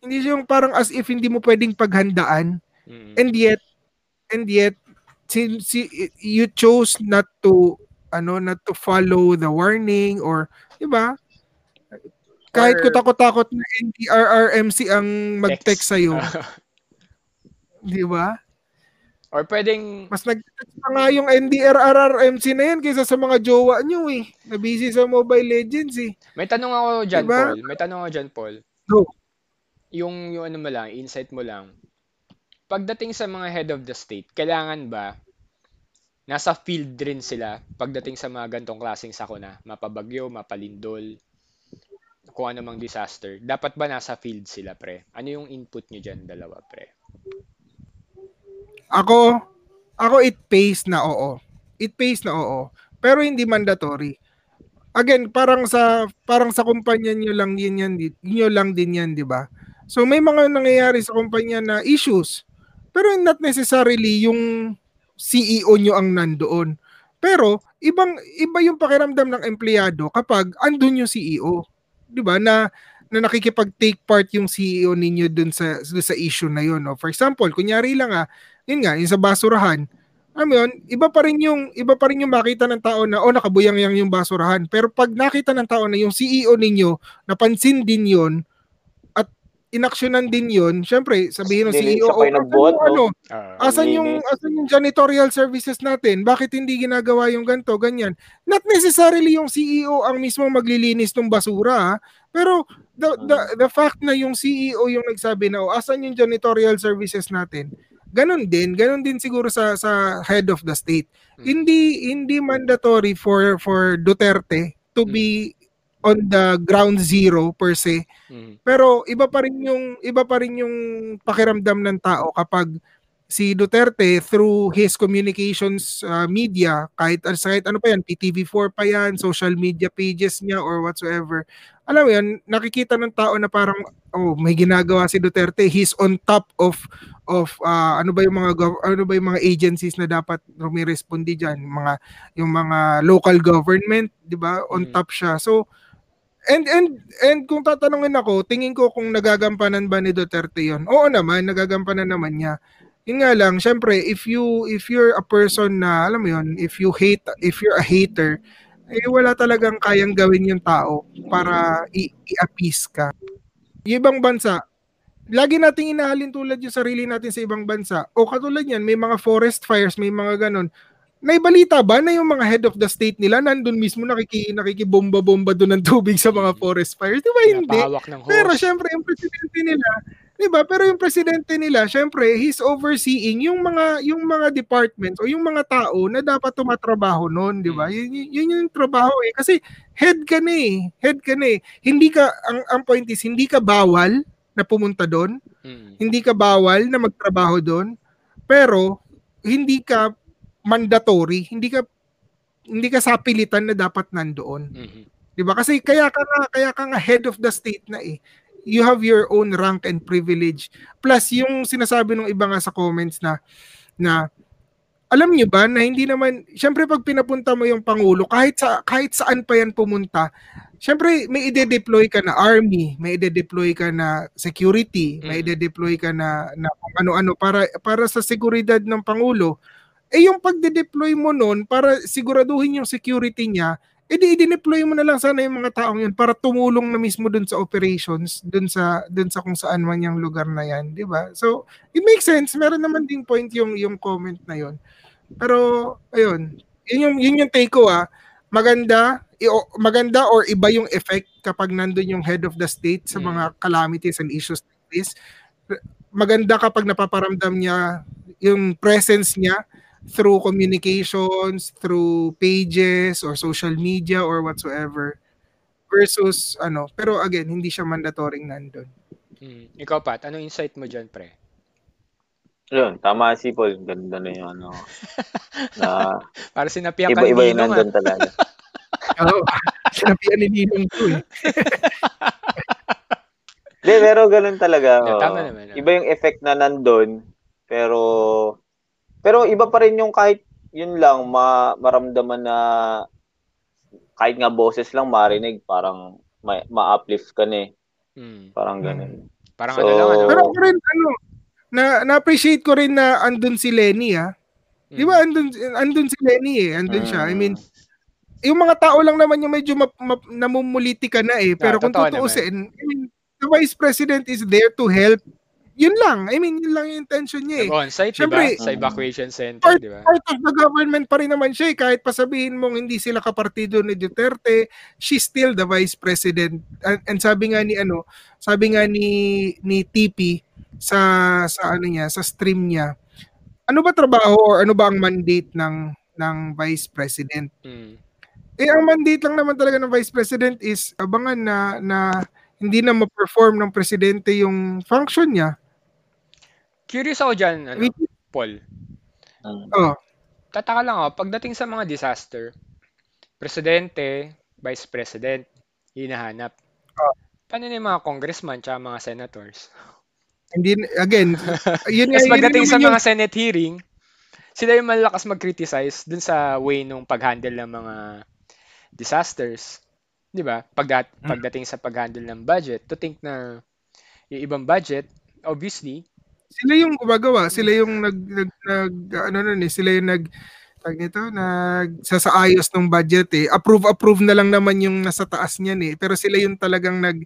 hindi siya yung parang as if hindi mo pwedeng paghandaan Mm. and yet and yet si, si, you chose not to ano not to follow the warning or 'di ba? Kahit Or- kutakot-takot na NDRRMC ang mag-text Text. sa'yo, 'di ba? Or pwedeng, Mas nag-text pa nga yung NDRRMC na yan kaysa sa mga jowa nyo eh. Na busy sa Mobile Legends eh. may tanong ako dyan, Diba? Paul. May tanong ako dyan, Paul. Go. Yung, yung ano mo lang, insight mo lang. Pagdating sa mga head of the state, kailangan ba nasa field rin sila pagdating sa mga gantong klaseng sakuna, mapabagyo, mapalindol, kung ano mang disaster. Dapat ba nasa field sila, pre? Ano yung input nyo dyan, dalawa, pre? Ako, ako it pays na oo. It pays na oo. Pero hindi mandatory. Again, parang sa parang sa kumpanya niyo lang din yan, niyo lang din yan, 'di ba? So may mga nangyayari sa kumpanya na issues. Pero not necessarily yung CEO nyo ang nandoon. Pero ibang iba yung pakiramdam ng empleyado kapag andun yung CEO. 'Di ba? Na na nakikipag-take part yung CEO ninyo dun sa dun sa issue na yun. No? For example, kunyari lang ah, yun nga, yung sa basurahan, alam mo yun, iba pa rin yung iba pa rin yung makita ng tao na oh nakabuyang yang yung basurahan. Pero pag nakita ng tao na yung CEO ninyo, napansin din yon at inaksyonan din yon, syempre sabihin ng CEO, "Oh, asan yung no?" ano, Ah, asan yung Linis. asan yung janitorial services natin? Bakit hindi ginagawa yung ganto, ganyan? Not necessarily yung CEO ang mismo maglilinis ng basura, ha? pero the, the the fact na yung CEO yung nagsabi na oh, asan yung janitorial services natin? Ganon din, ganon din siguro sa sa head of the state. Hmm. Hindi hindi mandatory for for Duterte to Hmm. be on the ground zero per se. Mm, pero iba pa rin yung iba pa rin yung pakiramdam ng tao kapag si Duterte through his communications uh, media kahit kahit ano pa yan PTV4 pa yan social media pages niya or whatsoever. Alam mo yan nakikita ng tao na parang oh may ginagawa si Duterte he's on top of of uh, ano ba yung mga gov- ano ba yung mga agencies na dapat rumirespondi diyan mga yung mga local government 'di ba? On Mm. top siya. So And and and kung tatanungin ako, tingin ko kung nagagampanan ba ni Duterte 'yon. Oo naman, nagagampanan naman niya. Yun nga lang, syempre, if you if you're a person na alam mo 'yon, if you hate if you're a hater, eh wala talagang kayang gawin yung tao para i-appease ka. Yung ibang bansa, lagi nating inahalin tulad yung sarili natin sa ibang bansa. O katulad yan, may mga forest fires, may mga ganon. Naibalita ba na yung mga head of the state nila nandun mismo nakiki, nakikibomba-bomba doon ng tubig sa mga forest fires? Di ba hindi? Pero syempre yung presidente nila, 'di ba? Pero yung presidente nila, syempre he's overseeing yung mga yung mga departments o yung mga tao na dapat tumatrabaho noon, 'di ba? Yun, yun, yun yung trabaho eh kasi head ka na eh. Head ka na eh. Hindi ka ang ang point is hindi ka bawal na pumunta doon, Mm, hindi ka bawal na magtrabaho doon, pero hindi ka mandatory, hindi ka hindi ka sapilitan na dapat nandoon. mhm. 'Di ba? Kasi kaya ka nga kaya ka nga head of the state na eh. You have your own rank and privilege. Plus yung sinasabi ng iba nga sa comments na na alam niyo ba na hindi naman syempre pag pinapunta mo yung pangulo kahit sa kahit saan pa yan pumunta syempre may ide-deploy ka na army, may ide-deploy ka na security, may Mm. ide-deploy ka na, na kung ano-ano para para sa seguridad ng pangulo. Eh yung pagde-deploy mo noon para siguraduhin yung security niya, edi i-deploy mo na lang sana yung mga taong yun para tumulong na mismo dun sa operations, dun sa dun sa kung saan man yung lugar na yan, di ba? So, it makes sense. Meron naman ding point yung yung comment na yon. Pero ayun, yun yung yun yung take ko ah. Maganda i- maganda or iba yung effect kapag nandun yung head of the state sa Mm. mga calamities and issues like this. Maganda kapag napaparamdam niya yung presence niya through communications, through pages or social media or whatsoever versus ano, pero again, hindi siya mandatory nandun. Mm. Ikaw, Pat, ano insight mo dyan, pre? Yun, tama si Paul. Ganda na yung ano. na Para sinapian ka iba-iba yung Ninong, ah. nandun talaga. Oo. Sinabihan ni Ninong ko eh. Hindi, pero ganun talaga. Yeah, oo. tama naman, ah. Iba yung effect na nandun, pero pero iba pa rin yung kahit yun lang ma, maramdaman na kahit nga boses lang marinig, parang ma, ma-uplift ka na eh. Mm. Parang Hmm. ganun. Parang So, ano lang, ano? Pero ako rin, ano, na, na-appreciate ko rin na andun si Lenny ah. Mm. Di ba andun, andun si Lenny eh. Andun siya. I mean, Mm. yung mga tao lang naman yung medyo map, map, namumuliti ka na eh. Pero Ah, kung totoo tutuusin, I mean, the vice president is there to help. Yun lang. I mean, yun lang yung intention niya eh. Nag-onsite, di ba? Sa evacuation center, Part, di ba? part of the government pa rin naman siya eh. Kahit pa sabihin mong hindi sila kapartido ni Duterte, she's still the vice president. And, and sabi nga ni ano, sabi nga ni ni TP sa sa ano niya, sa stream niya. Ano ba trabaho or ano ba ang mandate ng ng vice president? Mm. Eh ang mandate lang naman talaga ng vice president is abangan na na hindi na ma-perform ng presidente yung function niya. Curious ako dyan, ano, Paul. Oh, Tataka lang ako, pagdating sa mga disaster, presidente, vice president, hinahanap. Oh. Paano na yung mga congressman tsaka mga senators? hindi again, yun nga Tapos yun pagdating sa mga Senate hearing, sila yung malakas mag-criticize dun sa way nung pag-handle ng mga disasters. Di ba? Pagdat Mm. pagdating sa pag-handle ng budget, to think na yung ibang budget, obviously, sila yung gumagawa, sila yung nag, nag, nag ano nun eh, sila yung nag tag nito, nag sasaayos ng budget eh. Approve approve na lang naman yung nasa taas niyan eh. Pero sila yung talagang nag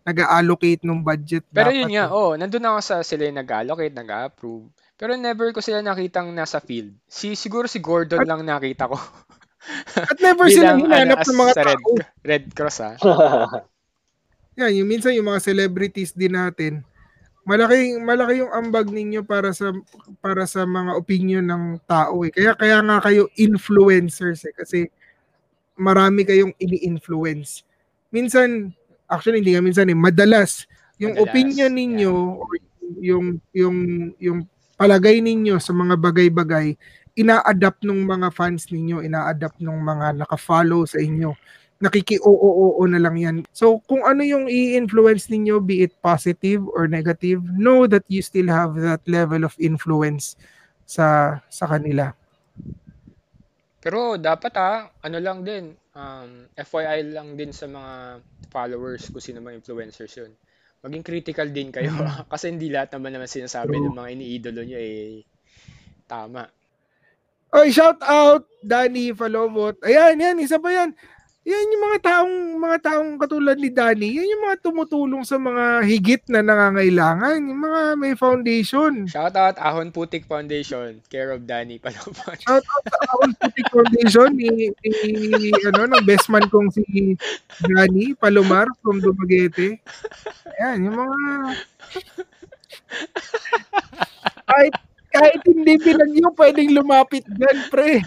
nag-allocate ng budget. Pero dapat yun nga, eh. oh, nandun ako sa sila yung nag-allocate, nag-approve. Pero never ko sila nakitang nasa field. Si siguro si Gordon lang nakita ko. At never sila hinanap ano, ng mga sa Red, tao. Red Cross ah. Yan, yung minsan yung mga celebrities din natin. Malaki malaki yung ambag ninyo para sa para sa mga opinion ng tao eh. Kaya kaya nga kayo influencers eh kasi marami kayong ini-influence. Minsan actually hindi nga minsan eh madalas yung Madalas, opinion ninyo or yung yung yung palagay ninyo sa mga bagay-bagay ina-adapt ng mga fans ninyo, ina-adapt ng mga naka-follow sa inyo nakiki-oo-oo na lang yan. So, kung ano yung i-influence ninyo, be it positive or negative, know that you still have that level of influence sa sa kanila. Pero dapat ah, ano lang din, um, FYI lang din sa mga followers kung sino mga influencers yun. Maging critical din kayo ah. kasi hindi lahat naman naman sinasabi True. ng mga iniidolo nyo eh tama. Oy, shout out Danny Falobot. Ayan, yan, isa pa yan. Yan yung mga taong mga taong katulad ni Danny, yan yung mga tumutulong sa mga higit na nangangailangan, yung mga may foundation. Shout out Ahon Putik Foundation, care of Danny Palapan. Shout out sa Awal Putik Foundation ni, ni ano, ng best man kong si Danny Palomar from Dumaguete. Ayan, yung mga kahit kahit hindi pinagyo, pwedeng lumapit dyan, pre.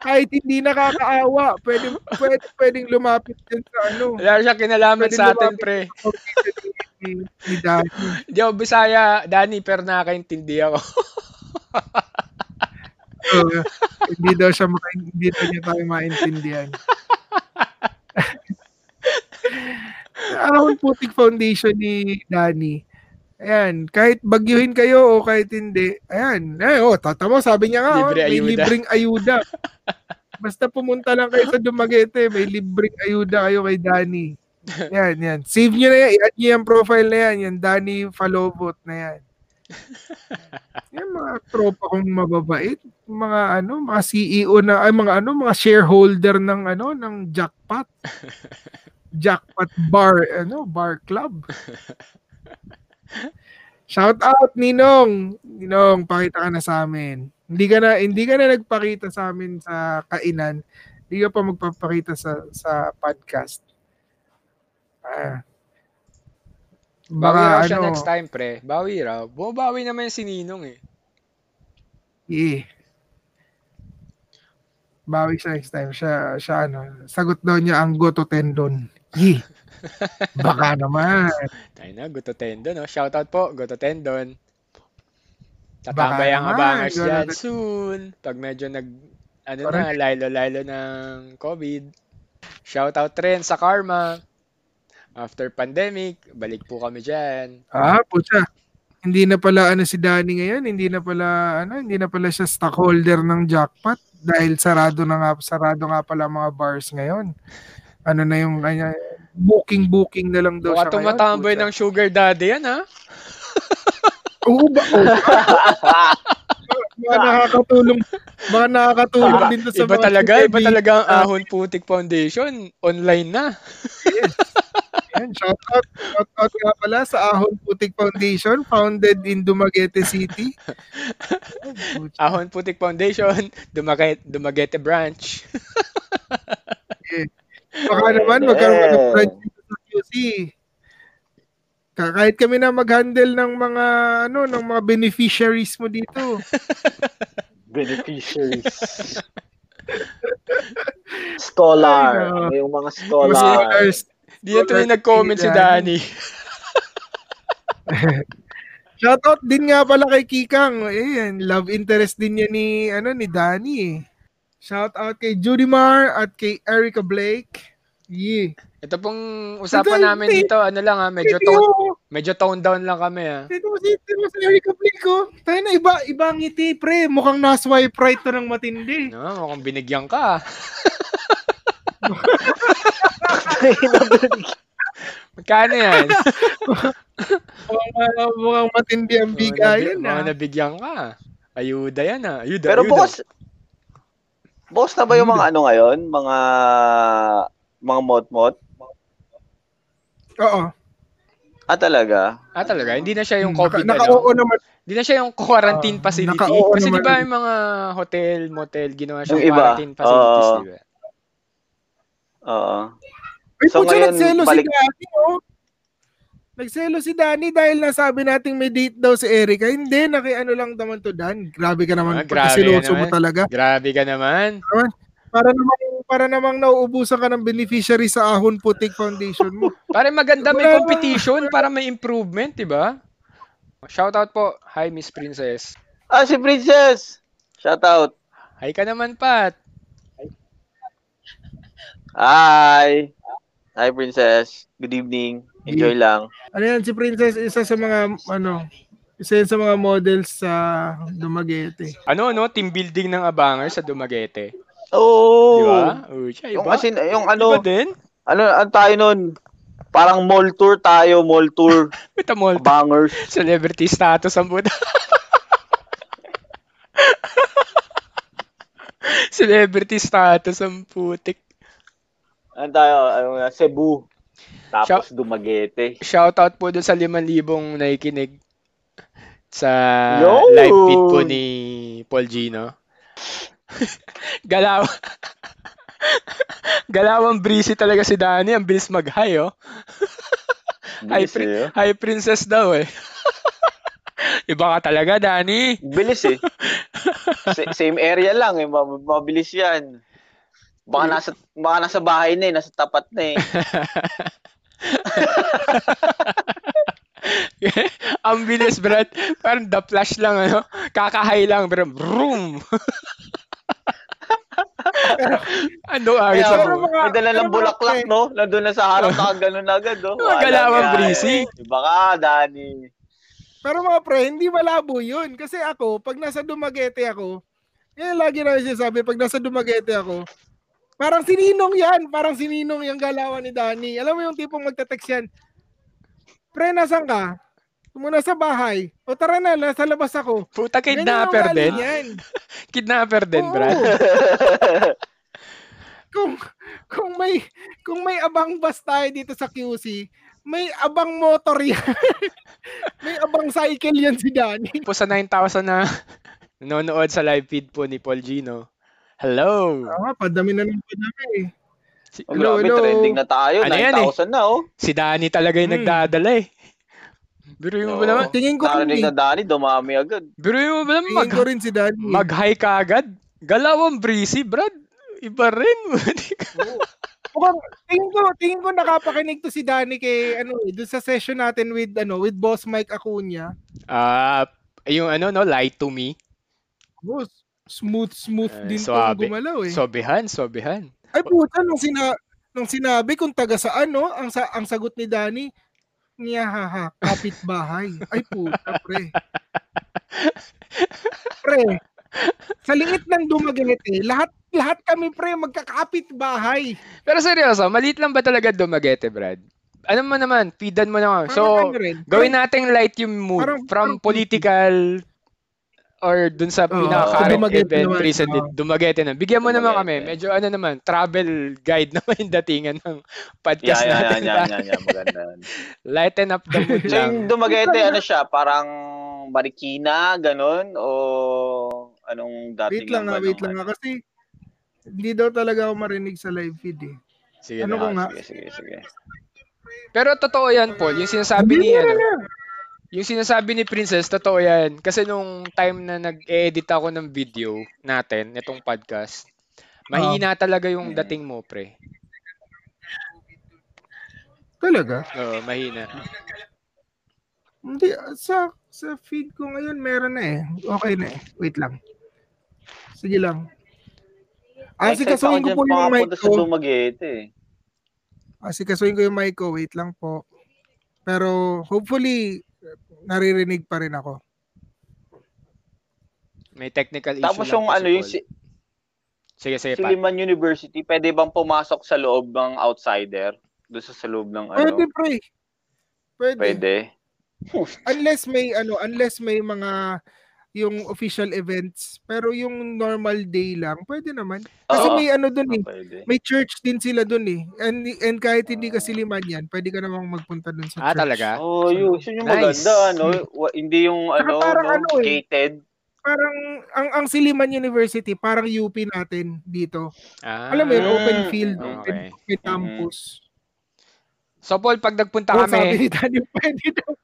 Kahit hindi nakakaawa, pwedeng, pwede, pwedeng lumapit dyan sa ano. Wala siya kinalaman sa atin, pre. Hindi ako Bisaya, Danny, pero nakakaintindi ako. So, hindi daw siya maka, hindi daw niya tayo maintindihan. Ahon Putik Foundation ni Danny. Ayan, kahit bagyuhin kayo o kahit hindi, ayan, ay, oh, tata mo, sabi niya nga, oh, Libre may ayuda. libreng ayuda. Basta pumunta lang kayo sa Dumaguete, may libreng ayuda kayo kay Danny. Yan, yan. Save nyo na yan. I-add nyo yung profile na yan. Yan, Danny Falobot na yan. Yan mga tropa kong mababait. Mga ano, mga CEO na, ay mga ano, mga shareholder ng ano, ng jackpot. jackpot bar, ano, bar club. Shout out Ninong. Ninong, pakita ka na sa amin. Hindi ka na hindi ka na nagpakita sa amin sa kainan. Hindi ka pa magpapakita sa sa podcast. Ah. Bawi raw Baka siya ano, next time, pre. Bawi raw. Bumabawi naman yung si Ninong eh. Yeah. Bawi siya next time. Siya, siya ano, sagot daw niya ang goto tendon. Yeah. Baka naman. Tayo na, Goto Tendon. No? Shoutout po, Goto Tendon. Tatambay ang abangers Tendon. soon. Pag medyo nag, ano na, Correct. lilo-lilo ng COVID. Shoutout rin sa Karma. After pandemic, balik po kami dyan. Ah, pucha. Hindi na pala ano si Danny ngayon, hindi na pala ano, hindi na pala siya stockholder ng jackpot dahil sarado na nga sarado nga pala mga bars ngayon. Ano na yung kanya booking booking na lang daw Baka siya ngayon. tumatamboy pucha. ng sugar daddy yan, ha? Oo ba? Oo. baka nakakatulong baka nakakatulong din to sa Iba mga talaga, iba talaga ang Ahon Putik Foundation. Online na. Yan, shout out, shout out nga pala sa Ahon Putik Foundation, founded in Dumaguete City. Ahon Putik Foundation, Dumaguete, Dumaguete Branch. Baka naman magkaroon ka ng branch dito sa QC. Kahit kami na mag-handle ng mga ano ng mga beneficiaries mo dito. Beneficiaries. Scholar. Ay. Yung mga Mga scholar. scholars. Di na tuloy nag-comment si Danny. Shoutout din nga pala kay Kikang. Ayan, love interest din niya ni ano ni Danny. eh. Shoutout kay Judy Mar at kay Erica Blake. Yeah. Ito pong usapan namin dito, ano lang ha, medyo Hindi, tone, oh. medyo tone down lang kami ha. Ito mo si, ito si Erica Blake ko. Tayo na iba, iba ang ngiti pre. Mukhang na-swipe right to ng matindi. No, mukhang binigyan ka. Magkano yan? Mukhang, uh, mukhang matindi ang nabi- mga na. nabigyan ka. Ayuda yan ha. Ayuda, Pero ayuda. boss, boss na ba yung mga ano ngayon? Mga mga mot-mot? Oo. Ah, talaga? Ah, talaga? Hindi na siya yung Naka, COVID naka-oo ano? naman. Hindi na siya yung quarantine Ah, facility. Kasi di ba yung mga hotel, motel, ginawa siyang Yung iba, quarantine facilities, oo. di ba? Oo. Ay, So, ngayon, nagselo si balik- Danny, oh. Nagselo si Danny dahil nasabi nating may date daw si Erica. Hindi, nakiano lang naman to, Dan. Grabe ka naman. Ah, grabe ka mo naman. talaga. Grabe ka naman. Para namang, para namang nauubusan ka ng beneficiary sa Ahon Putik Foundation mo. Para maganda may competition, para may improvement, di ba? Shoutout po. Hi, Miss Princess. Ah, si Princess! Shout out. Hi ka naman, Pat. Hi! Hi, Princess. Good evening. Enjoy lang. Ano yan, si Princess, isa sa mga, ano, isa yan sa mga models sa Dumaguete. Ano, no? Team building ng Abangers sa Dumaguete. Oo. Di ba? Oh, siya, Yung kasi, yung Iba ano, din. ano, ano tayo nun? Parang mall tour tayo, mall tour. Ito mo, Bangers. celebrity status ang buta. celebrity status ang putik. Ano tayo? Ano, na, Cebu. Tapos Dumaguete. Shoutout po dun sa 5,000 nakikinig sa Yo! live feed po ni Paul Gino. Galaw. Galawang breezy talaga si Danny. Ang bilis mag-hi, oh. Hi, Bilis pri- eh. hi, princess daw, eh. Iba ka talaga, Danny. Bilis eh. Sa- same area lang eh. Mab- Mabilis yan. Baka nasa, baka nasa bahay na eh. Nasa tapat na eh. Ang bilis, Brad. Parang the flash lang, ano. Kakahay lang, pero vroom. ano agad Kaya, sa mga- may dala ng pero mga bulaklak, pre- no? Nandun na sa harap, nakaganon agad, no? Mga galawang breezy. Iba ka, Danny. Pero mga pre, hindi malabo yun. Kasi ako, pag nasa Dumaguete ako, Yan lagi na sinasabi pag nasa Dumaguete ako. Parang sininong yan. Parang sininong yung galawan ni Danny. Alam mo yung tipong magte-text yan. Pre, nasan ka? Muna sa bahay. O tara na, nasa labas ako. Puta, kidnapper din. Kidnapper din. Brad. kung kung may kung may abang bus tayo dito sa QC, may abang motor yan. may abang cycle yan si Danny. po sa 9,000 na nanonood sa live feed po ni Paul Gino. Hello! Ah, padami na ng padami eh. Si, Oh, Hello, grabe, hello. trending na tayo. Ano yan eh? 9,000 na, oh. si Danny talaga yung Hmm. nagdadala eh. Biruin mo ba naman? Tingin ko rin, eh. na Dani, dumami agad. Biruin mo ba naman? tingin Mag, ko rin si Danny. mag-high ka agad? Galawang breezy, Brad. Iba rin. Mukhang, tingin ko, tingin ko nakapakinig to si Danny kay ano eh, doon sa session natin with ano, with Boss Mike Acuna. Ah, yung ano no, lie to me. Oh, smooth smooth Eh, din suabe. tong gumalaw eh. Sobehan, sobehan. Ay puta nung sina nung sinabi kung taga saan no, ang sa ang sagot ni Danny, niya haha, kapitbahay. Ay puta pre. pre. Sa liit ng Dumaguete, lahat lahat kami pre magkakapit bahay. Pero seryoso, maliit lang ba talaga Dumaguete, Brad? Ano mo naman, feedan mo naman. Parang So, ano gawin nating light yung mood parang- from parang- political or dun sa pinaka-current Dumaguete event naman, recently. oo. Dumaguete na. Bigyan mo naman kami. Medyo ano naman, travel guide naman yung datingan ng podcast yan, natin. yan, yan, yan, yan, maganda. Lighten up the mood lang. yung Dumaguete, ano siya, parang Marikina, ganun? O anong dating Wait lang nga, ba wait lang ano? nga kasi hindi daw talaga ako marinig sa live feed eh. Sige Ano na. ko nga? Sige, sige, sige. Pero totoo yan, Paul. Yung sinasabi ni, Hindi ano, na. Yung sinasabi ni Princess, totoo yan. Kasi nung time na nag-edit ako ng video natin, itong podcast, mahina talaga yung dating mo, pre. Talaga? Oo, mahina. Hindi, sa sa feed ko ngayon meron na eh. Okay na eh. Wait lang. Sige lang. Asikasuhin ko po yung mic ko. Dumaguete. eh. Asikasuhin ko yung mic ko. Wait lang po. Pero hopefully, naririnig pa rin ako. May technical issue Tapos yung ano, yung si, Sige, sige. Siliman University, pwede bang pumasok sa loob ng outsider? Doon sa, sa loob ng ano? Pwede, pre. Pwede. Pwede. Unless may, ano, unless may mga yung official events. Pero yung normal day lang, pwede naman. Kasi Oo. may ano dun eh. Pwede. May church din sila dun eh. And, and kahit hindi ka siliman yan, pwede ka namang magpunta dun sa Ah, church. talaga? Oh, yun, yun yung Nice. maganda, ano? Wa- hindi yung Saka ano, parang no, ano eh. gated. Parang, ang, ang Siliman University, parang UP natin dito. Ah, Alam mo yun, Mm, open field, okay. open, open campus. So, Paul, pag nagpunta Oh, sabi kami, ni Danny, pwede daw.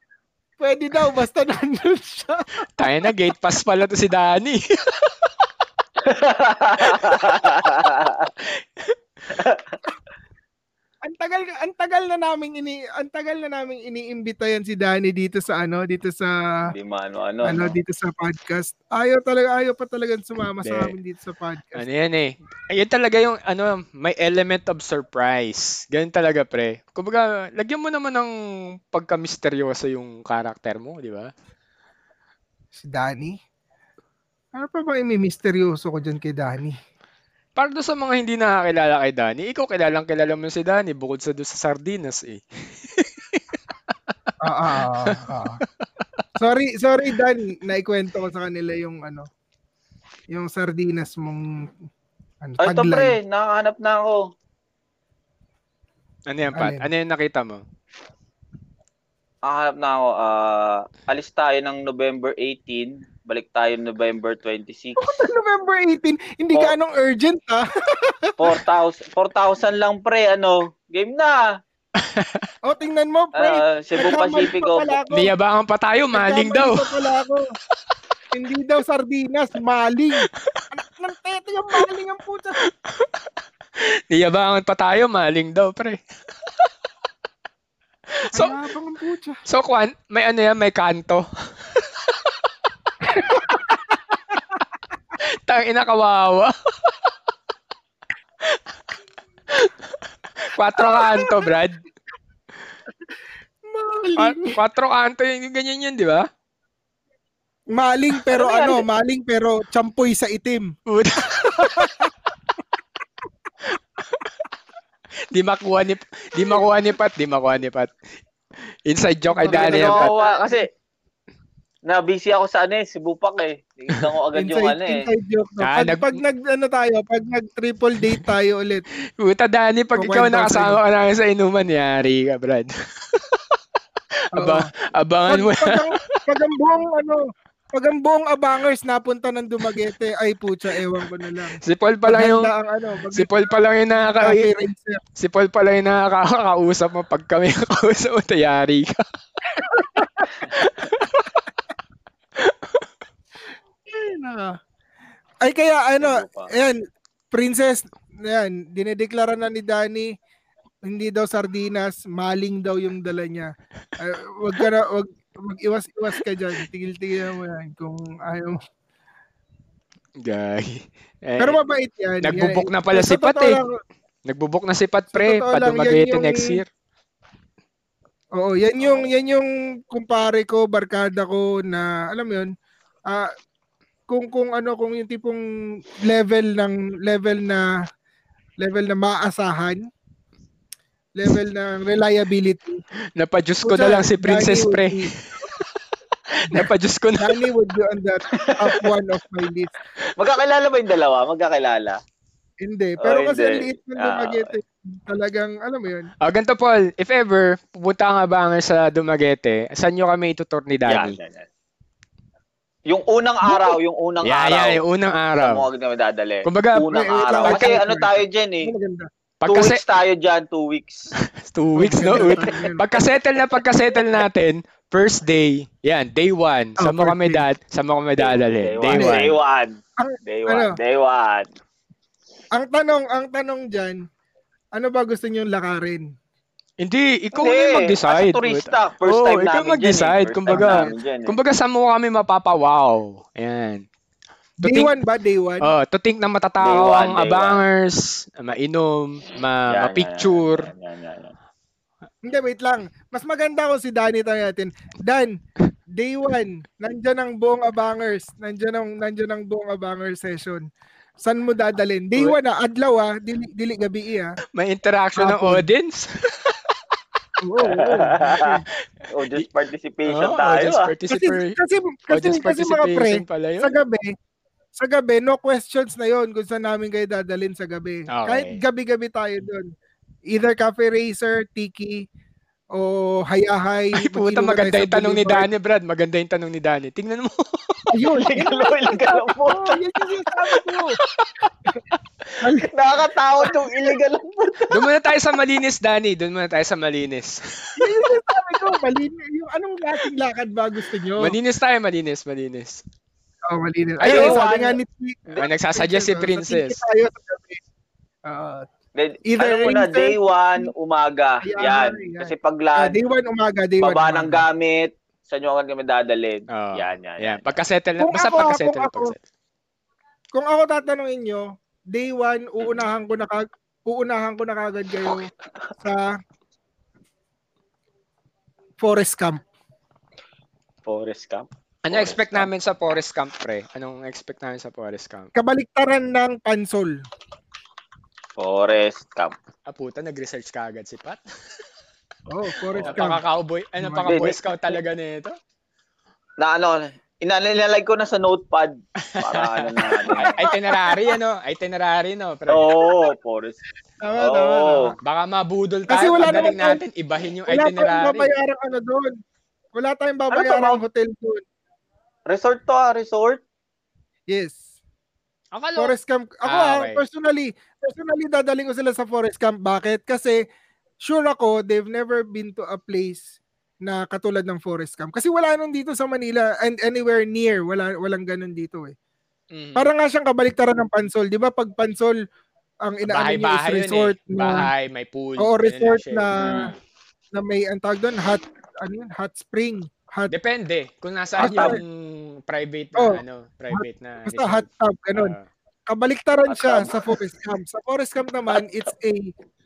Pwede daw, basta nandun siya. tayo na, gate pass pala to si Danny. Ang tagal ang tagal na naming ini ang tagal na naming iniimbita yan si Danny dito sa ano, dito sa Hindi maano, ano, ano, no? dito sa podcast. Ayaw talaga, ayaw pa talaga sumama sa Hindi. amin dito sa podcast. ano yan eh. Ayun talaga yung, ano, may element of surprise. Ganun talaga, pre. Kumbaga, lagyan mo naman ng pagka-misteryoso yung karakter mo, di ba? Si Danny. Ano pa ba yung misteryoso ko dyan kay Danny? Para doon sa mga hindi nakakilala kay Danny, ikaw kilalang kilala mo si Danny bukod sa doon sa sardinas eh. Ah, ah, ah, ah. Sorry, sorry Dan, naikwento ko sa kanila yung ano, yung sardinas mong ano, Ay, ito pre, nakahanap na ako. Ano yan, Pat? Ano yung nakita mo? Nakahanap na ako. ah, alis tayo ng November 18, balik tayo November 26. November 18, hindi Oh. ka anong urgent ha. 4,000 4,000 lang pre, ano? Game na. O, tingnan mo, pre. Ah, Cebu Pacific pa oh. Niyabangan pa tayo, maling daw. pa pala ako. hindi daw sardinas, maling. Anak ng tete yung maling ang puta. Niyabangan pa tayo, maling daw, pre. So-. So, Kwan, may ano yan, may kanto. Tang ina kawawa. Quatro kanto, Brad. Ah, Maling. quatro kanto, yung ganyan yun, di ba? Maling pero Ano ano, maling pero champoy sa itim. Di makuha ni di makuha ni Pat, di makuha ni Pat. Inside joke kay Danny yan, Pat. Kasi na busy ako sa ano eh, si Bupak eh. Tingnan ko agad yung Inside, ano eh. inside joke. No? Ah, Pag, nag- pag nag, ano tayo, pag nag triple date tayo ulit. Puta, Danny, pag ikaw Kukwento nakasama ka namin sa inuman, yari ka, Brad. Aba, abangan Pag, mo. pag, ang, pag ang buong ano, pag ang buong abangers napunta ng Dumaguete, ay putya, ewan ko na lang. Si Paul pa lang yung ang ano, si Paul pa lang yung nakaka si Paul pa lang yung nakakausap mo pag kami nakausap mo, tayari ka. Ay, naka. Ay kaya ano, ayan, princess, ayan, dinedeklara na ni Danny, hindi daw sardinas, maling daw yung dala niya. Ay, wag ka na, wag, mag-iwas-iwas ka dyan. Tigil-tigil mo yan kung ayaw. Gay. Eh, Pero mabait yan. nagbubok Yan. na pala si Pat eh. lang, Nagbubok na si Pat pre, Dumaguete yung- next year. Oo, yan yung yan yung kumpare ko, barkada ko na alam mo yun, ah kung kung ano kung yung tipong level ng level na level na maasahan, level ng reliability. Napadyos ko na lang si Princess Danny pre. be- Napadyos ko na. Danny would be on the top one of my list. Magkakilala ba yung dalawa? Magkakilala? Hindi, pero Oh, kasi hindi. ang liit ng Ah, Dumaguete. Talagang alam mo yun. Ah, ganito Paul, if ever pupunta ka ba nga sa Dumaguete, saan nyo kami itutur ni Danny? yan, yan. Yung unang araw, yung unang Yeah, araw. yeah, yung unang araw. mo agad kami dadali? Kumbaga, unang wait araw. Kasi Wait, ano tayo dyan eh. Ano maganda? Two pagka weeks tayo dyan, two weeks. two weeks no. Pagka-settle na pagka-settle natin, first day, yan, day one. Oh, Saan mo first kami day. dad, saan mo kami dadalhin? Day one. Day one. one. Ang- Day ano? one. Day one. Ang tanong, ang tanong diyan, ano ba gusto niyo lakarin? Hindi, ikaw Hindi, na yung mag-decide. As a turista, first Oo, time ikaw namin mag-decide. dyan eh. Kumbaga, dyan eh. Kumbaga, saan mo kami mapapawaw? Ayan. To Day think- one ba? Day one? Oh, to think na Day matatao one, ang abangers, mainom, ma, Yan, ma-picture. yan, yan, yan, yan. Hindi, wait lang. Mas maganda kung si Danny tayo natin. Dan, day one, nandyan ang buong abangers. Nandyan ang, nandyan ang buong abangers session. Saan mo dadalhin? Day one ah, adlaw ah, dili, dili gabi ah. May interaction ng Hapon. audience. Oo. oh, just participation Oo, tayo audience ah. Kasi, participation. kasi, kasi, Audience kasi mga pre, yun. sa gabi, sa gabi, no questions na yon kung saan namin kayo dadalhin sa gabi. Okay. Kahit gabi-gabi tayo doon. Either Cafe Racer, Tiki, o Hayahay. Ay, puta, maganda yung tanong ni. Danny, Brad. Maganda yung tanong ni Danny. Tingnan mo. Ayun, ang Oo, puta. yan yung sinasabi ko. Nakakatakot yung illegal ang puta. Doon muna tayo sa malinis, Danny. Doon muna tayo sa malinis. Yung sinasabi ko. Malinis. Yung anong klaseng lakad ba gusto nyo? Malinis tayo, malinis, malinis. Oh, malinis. Ay, Ayun, oh, sabi ano- nga ni. Ay, nagsasuggest si Sa Princess. Tayo sa gabi. Ah, Then, Either ano muna, day one, umaga. Yan, Yan. yan. Kasi ah, paglan, day one umaga, day one baba ng umaga. gamit, saan nyo kami dadalhin. Oo. Yan, yan, Yan, yan. pagka-settle na. Kung Basta ako, pagka-settle kung na. pagka-settle. Kung ako tatanungin nyo, day one, uunahan ko na kag uunahan ko na kagad kayo sa forest camp. Forest camp. Ano Forest expect camp. namin sa forest camp, pre? Anong expect namin sa forest camp? Kabaliktaran ng pansol. Forest camp. Ah, puta, nag-research ka agad si Pat. Oh, forest camp. Napaka-cowboy, ay, Hindi, napaka-boy scout talaga nito. Na ano, inalalag ko na sa notepad. Para ano na. ano. Ay, itinerary, ano? Itinerary, no? Pre. Oo, forest. Tama, tama, Oo. tama. Baka mabudol Kasi tayo wala pagdating naman natin, ibahin yung Wala tayong itinerary. babayarang ano doon. Wala tayong Ano to, babayarang Mount? hotel doon. Resort to ah, resort. Yes. Akala, Forest camp. Ako Ah, ah, okay. personally, personally dadaling ko sila sa forest camp. Bakit? Kasi sure ako they've never been to a place na katulad ng forest camp. Kasi wala nun dito sa Manila and anywhere near. Wala walang ganun dito eh. mm, Para nga siyang kabaliktaran ng Pansol. 'Di ba pag Pansol ang inaano niyo is yun resort eh. na Bahay, may pool. Oo, resort eh. na- na may ang tawag doon hot ano yun, hot spring, hot Depende kung nasaan Basta- yung private na Oh, ano, private na. basta resort. hot tub ganun. Ah, kabaliktaran Hot siya tub. sa forest camp. Sa forest camp naman, it's a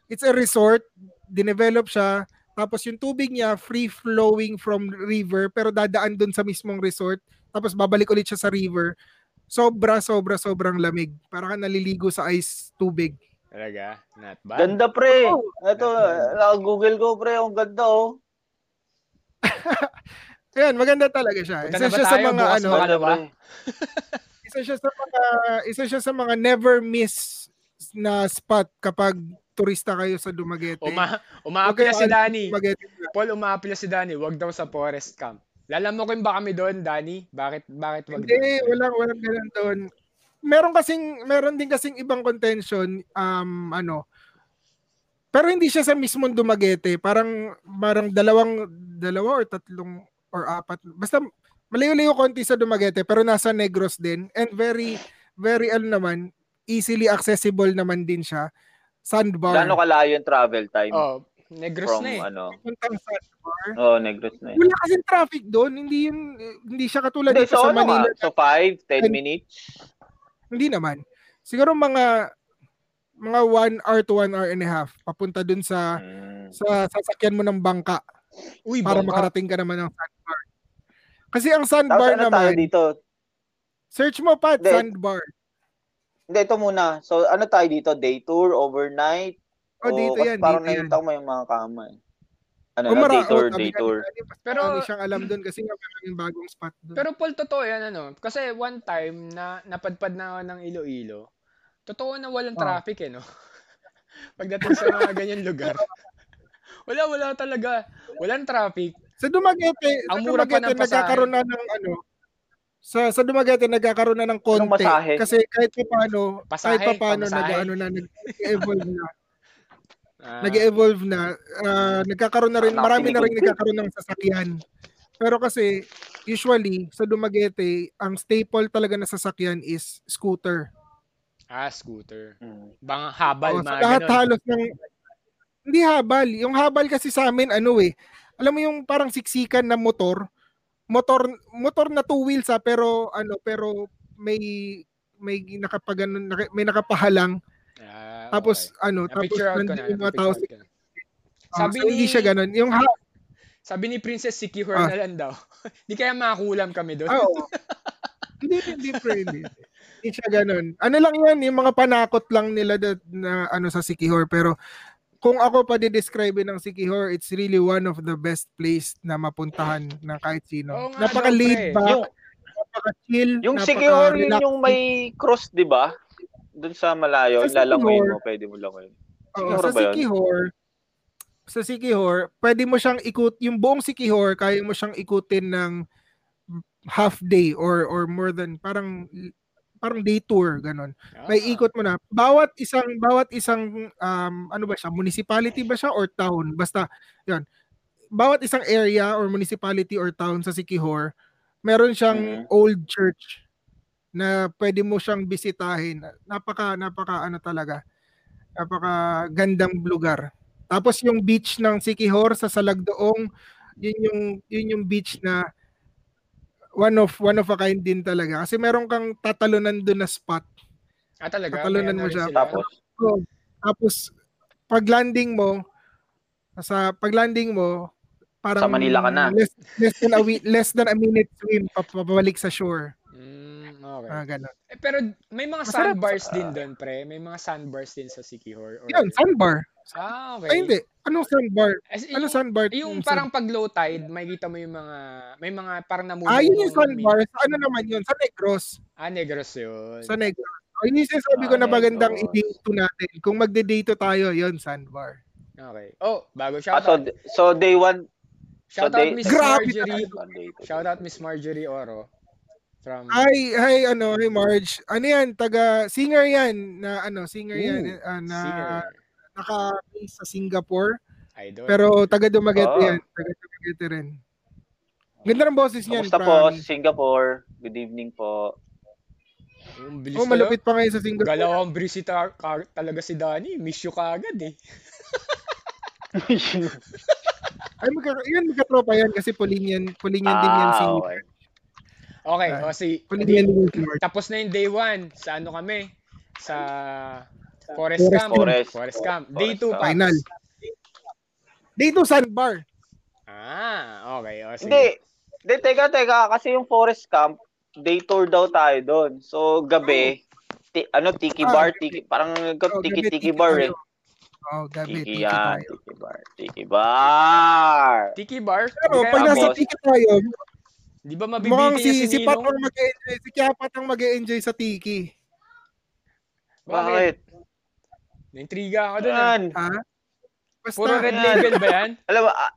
it's a resort, dinevelop siya, tapos yung tubig niya free flowing from river pero dadaan dun sa mismong resort. tapos babalik ulit siya sa river. Sobra, sobra, sobrang lamig. Para ka naliligo sa ice tubig. Talaga? Not bad. Ganda pre. Oo. Ito, uh, Google ko pre, ang ganda oh. Ayan, maganda talaga siya. Punta Isa siya sa mga Bukas ano, isa siya sa mga isa siya sa mga never miss na spot kapag turista kayo sa Dumaguete. Uma Huwag umaapila si Danny. Dumaguete. Paul, umaapila si Danny. Wag daw sa forest camp. Lalamukin ba kami doon, Danny? Bakit bakit wag Hindi, doon? walang walang ganun doon. Meron kasing meron din kasing ibang contention um ano pero hindi siya sa mismong Dumaguete, parang parang dalawang dalawa or tatlong or apat. Basta malayo-layo konti sa Dumaguete pero nasa Negros din and very very ano naman easily accessible naman din siya. Sandbar. Gaano kalayo yung travel time Oh, Negros from na eh. ano? Puntang Sandbar. Oh, Negros na yun. Wala kasing traffic doon. Hindi yun, hindi siya katulad Hindi, dito so sa ano Manila. ka? So 5, 10 And- minutes? Hindi naman. Siguro mga mga one hour to one hour and a half papunta dun sa Hmm. sa sasakyan mo ng bangka Uy, para bangka. makarating ka naman ng sandbar. Kasi ang Tapos sandbar tayo naman, dito? search mo pa sandbar. Hindi, ito muna. So ano tayo dito? Day tour, overnight? O dito yan, parang dito nakita ko may mga kama eh. Ano, O, no? mara- day tour, day tour. Pero- marami siyang alam doon kasi nga maraming bagong spot doon. Pero Paul, totoo yan ano. Kasi one time na napadpad na ako ng Iloilo, totoo na walang Oh. traffic eh, no? Pagdating sa mga ganyan lugar. Wala, wala talaga. Walang traffic. sa Dumaguete, sa Ang mura pa Dumaguete ng pasahe. nagkakaroon na ng ano, sa sa Dumaguete nagkakaroon na ng konti kasi kahit pa paano Pasahe, kahit pa paano nag-ano na nag-evolve na. Ah, nag-evolve na. Ah, nagkakaroon na rin marami na rin nagkakaroon ng sasakyan. Pero kasi usually sa Dumaguete ang staple talaga na sasakyan is scooter. Ah, scooter. Hmm. Bang habal, sa mga lahat ganun. halos ng hindi habal. Yung habal kasi sa amin ano eh alam mo yung parang siksikan na motor motor motor na two wheels ha, pero ano pero may may nakapagano naka- may nakapahalang Ah, tapos okay. ano tapos na. nandun yung mga tao na. Ah, Sabi so ni, hindi siya ganun yung ha- sabi ni Princess Siki Hor Ah. na lang daw. Di kaya makakulam kami doon. Ah, Oo. hindi, hindi, hindi. Hindi siya ganun. Ano lang yan, yung mga panakot lang nila that, na ano sa Sikihor. Pero kung ako pa di-describe ng Sikihor, it's really one of the best place na mapuntahan ng kahit sino. Nga napaka laid back, Yung, napaka-chill, yung napaka- Sikihor, yun yung may cross, di ba? Doon sa malayo, Sa Sikihor. mo, pwede mo. Oo, Sikihor sa ba yun? Sikihor, sa Sikihor, pwede mo siyang ikut, yung buong Sikihor, kaya mo siyang ikutin ng half day or or more than parang parang day tour ganon. Ah. May ikot mo na. Bawat isang bawat isang um, ano ba siya, municipality ba siya or town? Basta 'yon. Bawat isang area or municipality or town sa Sikihor, meron siyang Mhm. old church na pwede mo siyang bisitahin. Napaka napaka ano talaga. Napaka gandang lugar. Tapos yung beach ng Sikihor sa Salagdoong, yun yung yun yung beach na one of one of a kind din talaga. Kasi meron kang tatalunan doon na spot. Ah, talaga? Tatalunan mo siya. sila? Tapos, So, tapos pag landing mo sa pag landing mo parang Sa Manila ka na. Less, less than a week, less than a minute swim pa- pabalik sa shore. Okay. Ah, ganun. Eh, pero may mga Masarap. sandbars din doon, pre. May mga sandbars din sa Sikihor. Or... Yun, sandbar. Ah, okay. Ay, hindi. Anong sandbar? As, Ano yung, sandbar? yung parang pag low tide, makikita mo yung mga, may mga parang namumuno. Ah, yun yung sandbar. Sa ano naman yun? Sa Negros. Ah, Negros yun. Sa Negros. Oh, yun yung ko Ah, na magandang Negros. i-date natin. Kung magde-date tayo, yun, sandbar. Okay. Oh, bago ah, shout so, out. so day one, Shout so out Miss Marjorie. Shout out Miss Marjorie Oro. From Hi, hi, ano, hi Marge. Ano yan? Taga, singer yan. Na, ano, singer yan. Ooh, ah, na, singer. naka-base sa Singapore. Idol. Pero taga Dumaguete Oh. yan. Taga Dumaguete rin. Ganda ng boses niyan. Kamusta po. Singapore? Good evening po. Ang bilis Oh, na malupit pa ngayon sa. Singapore. Galawang brisita ka, talaga si Danny. Miss you kaagad eh. Ay, magka, yun, magkatropa yan kasi Polinian, Polinian din yan ah, okay. Okay, Ah, o si tapos na yung day 1. Sa ano kami? Sa Forest, Forest Camp. Forest. Forest Camp. Day 2 Camp. pa. Final. Dito, sandbar. Ah, okay. O, sige. Hindi. Hindi, teka, teka. Kasi yung forest camp, day tour daw tayo doon. So, gabi, ti, ano, tiki Ah, bar, tiki, parang Oh, tiki, gabi, tiki bar eh. Oh, gabi, Tiki tiki yan, tayo. tiki bar, tiki bar. Tiki bar? Pero pag kaya- nasa tiki tayo, Di ba mukhang mabibigyan niya si, si, si Pat ang mag-enjoy. Si Kiapat ang mag-enjoy sa tiki. Bakit? Naintriga ako dun. ah. Yan. Ha? Basta, Puro red Yan. label ba yan? Alam mo, ah,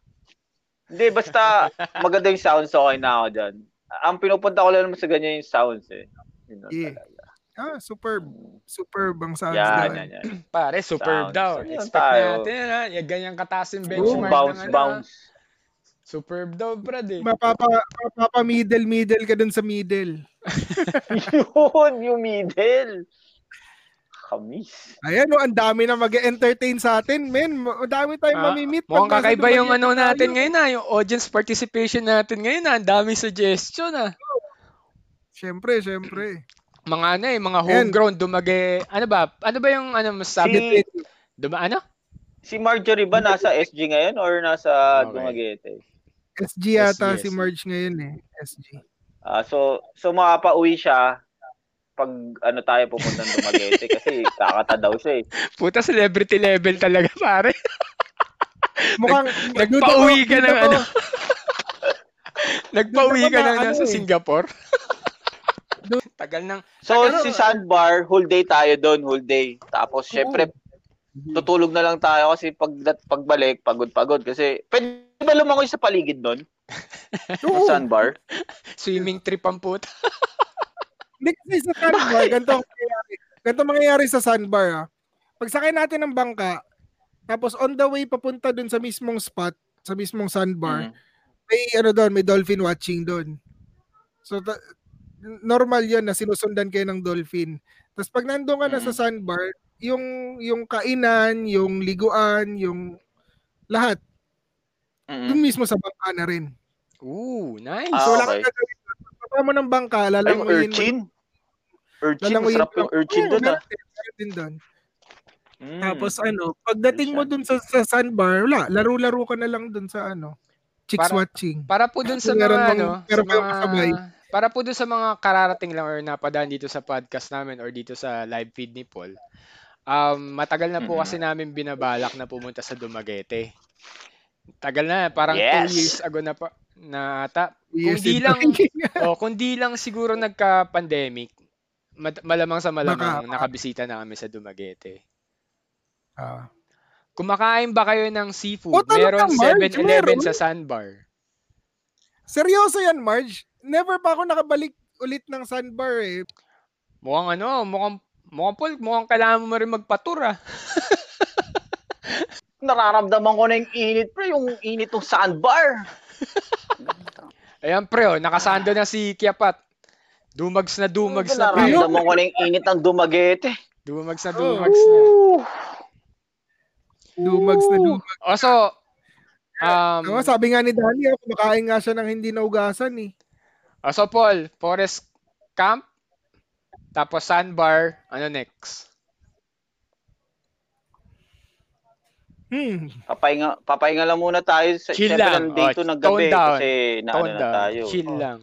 hindi, basta maganda yung sounds, okay na ako dyan. Ang pinupunta ko lang naman sa ganyan yung sounds eh. Yun Yeah. talaga. ah, superb. Superb ang sounds Yan, doon. yan, yan. Pare, superb Sounds. daw. Yan Expect tayo. natin yan ha. Yung ganyang kataas yung Boom, benchmark. bounce, ng, ano, bounce. ah. Superb daw, brad eh. Mapapa, mapapa middle middle ka dun sa middle. Yun, yung middle. Kamis. Ayan, oh, ang dami na mag-entertain sa atin, men. Ang dami tayong Ah, mamimit. Mukhang kakaiba yung ano tayo. natin ngayon na, yung audience participation natin ngayon na, ang dami suggestion ah. Siyempre, siyempre. Mga ano eh, mga homegrown, dumage, ano ba, ano ba yung ano masabi? Si, Duma, ano? si Marjorie ba nasa SG ngayon or nasa Okay. Dumaguete? SG yata SG. si Marge ngayon eh. SG. Ah, so so makapauwi siya pag ano tayo pupunta ng Dumaguete kasi kakata daw siya eh. Puta celebrity level talaga pare. Mukhang Nagpauwi ka ng ano. Nagpauwi ka ng ano nasa eh? Singapore. Tagal ng So Ano? si Sandbar, whole day tayo doon, whole day. Tapos syempre tutulog na lang tayo kasi pag pagbalik pagod-pagod kasi pwede ba lumangoy sa paligid doon? Oo. Sa Sandbar? swimming trip ang puta. Hindi kasi sa sandbar, ganito ang mangyayari. Ganito ang mangyayari sa sandbar ah. Pagsakay natin ng bangka, tapos on the way papunta dun sa mismong spot, sa mismong sandbar, Mm. may ano doon, may dolphin watching doon. So ta- normal 'yon na sinusundan kayo ng dolphin. Tapos pag nandoon ka na sa Mm. sandbar, yung yung kainan, yung liguan, yung lahat Mm. doon mismo sa bangka na rin. Ooh, nice. Ah, So wala okay. kang gagawin. Pagkatapos mo ng bangka, Ay, lalangoyin mo. urchin. Urchin, masarap mo. yung urchin Oo, doon ah. din, doon. Mm. Tapos ano, pagdating mo dun sa, sa sandbar, wala, laro-laro ka na lang dun sa ano, chicks Para- watching. Para po dun sa mga ano, sa mga kasabay? para po dun sa mga kararating lang or napadaan dito sa podcast namin or dito sa live feed ni Paul. Um, matagal na po Mhm. kasi namin binabalak na pumunta sa Dumaguete. Tagal na, parang Yes. two years ago na pa na ata. Yes, Kung di it- lang oh, kung di lang siguro nagka-pandemic, mat- malamang sa malamang Baka- nakabisita na kami sa Dumaguete. Ah. Kumakain ba kayo ng seafood? Oh, meron Marge, 7-Eleven meron. sa Sandbar. Seryoso yan, Marge. Never pa ako nakabalik ulit ng sandbar eh. Mukhang ano, mukhang mukhang Paul, mukhang kailangan mo rin magpatur ah. Nararamdaman ko na yung init, pre, yung init ng sandbar. Ayan pre, oh, nakasando na si Kiapat. Dumags na dumags na pre. Nararamdaman ko na yung init ng Dumaguete. Dumags na Oh. dumags na. Dumags na dumags. O so, um, Tama, sabi nga ni Danny, oh, kumakain nga siya ng hindi naugasan eh. o so Paul, Forest Camp, tapos Sandbar, ano next? Hmm. Papahinga, papahinga lang muna tayo. Sa, Chill lang. nandito Oh, ng gabi down. kasi naano na tayo. chill lang.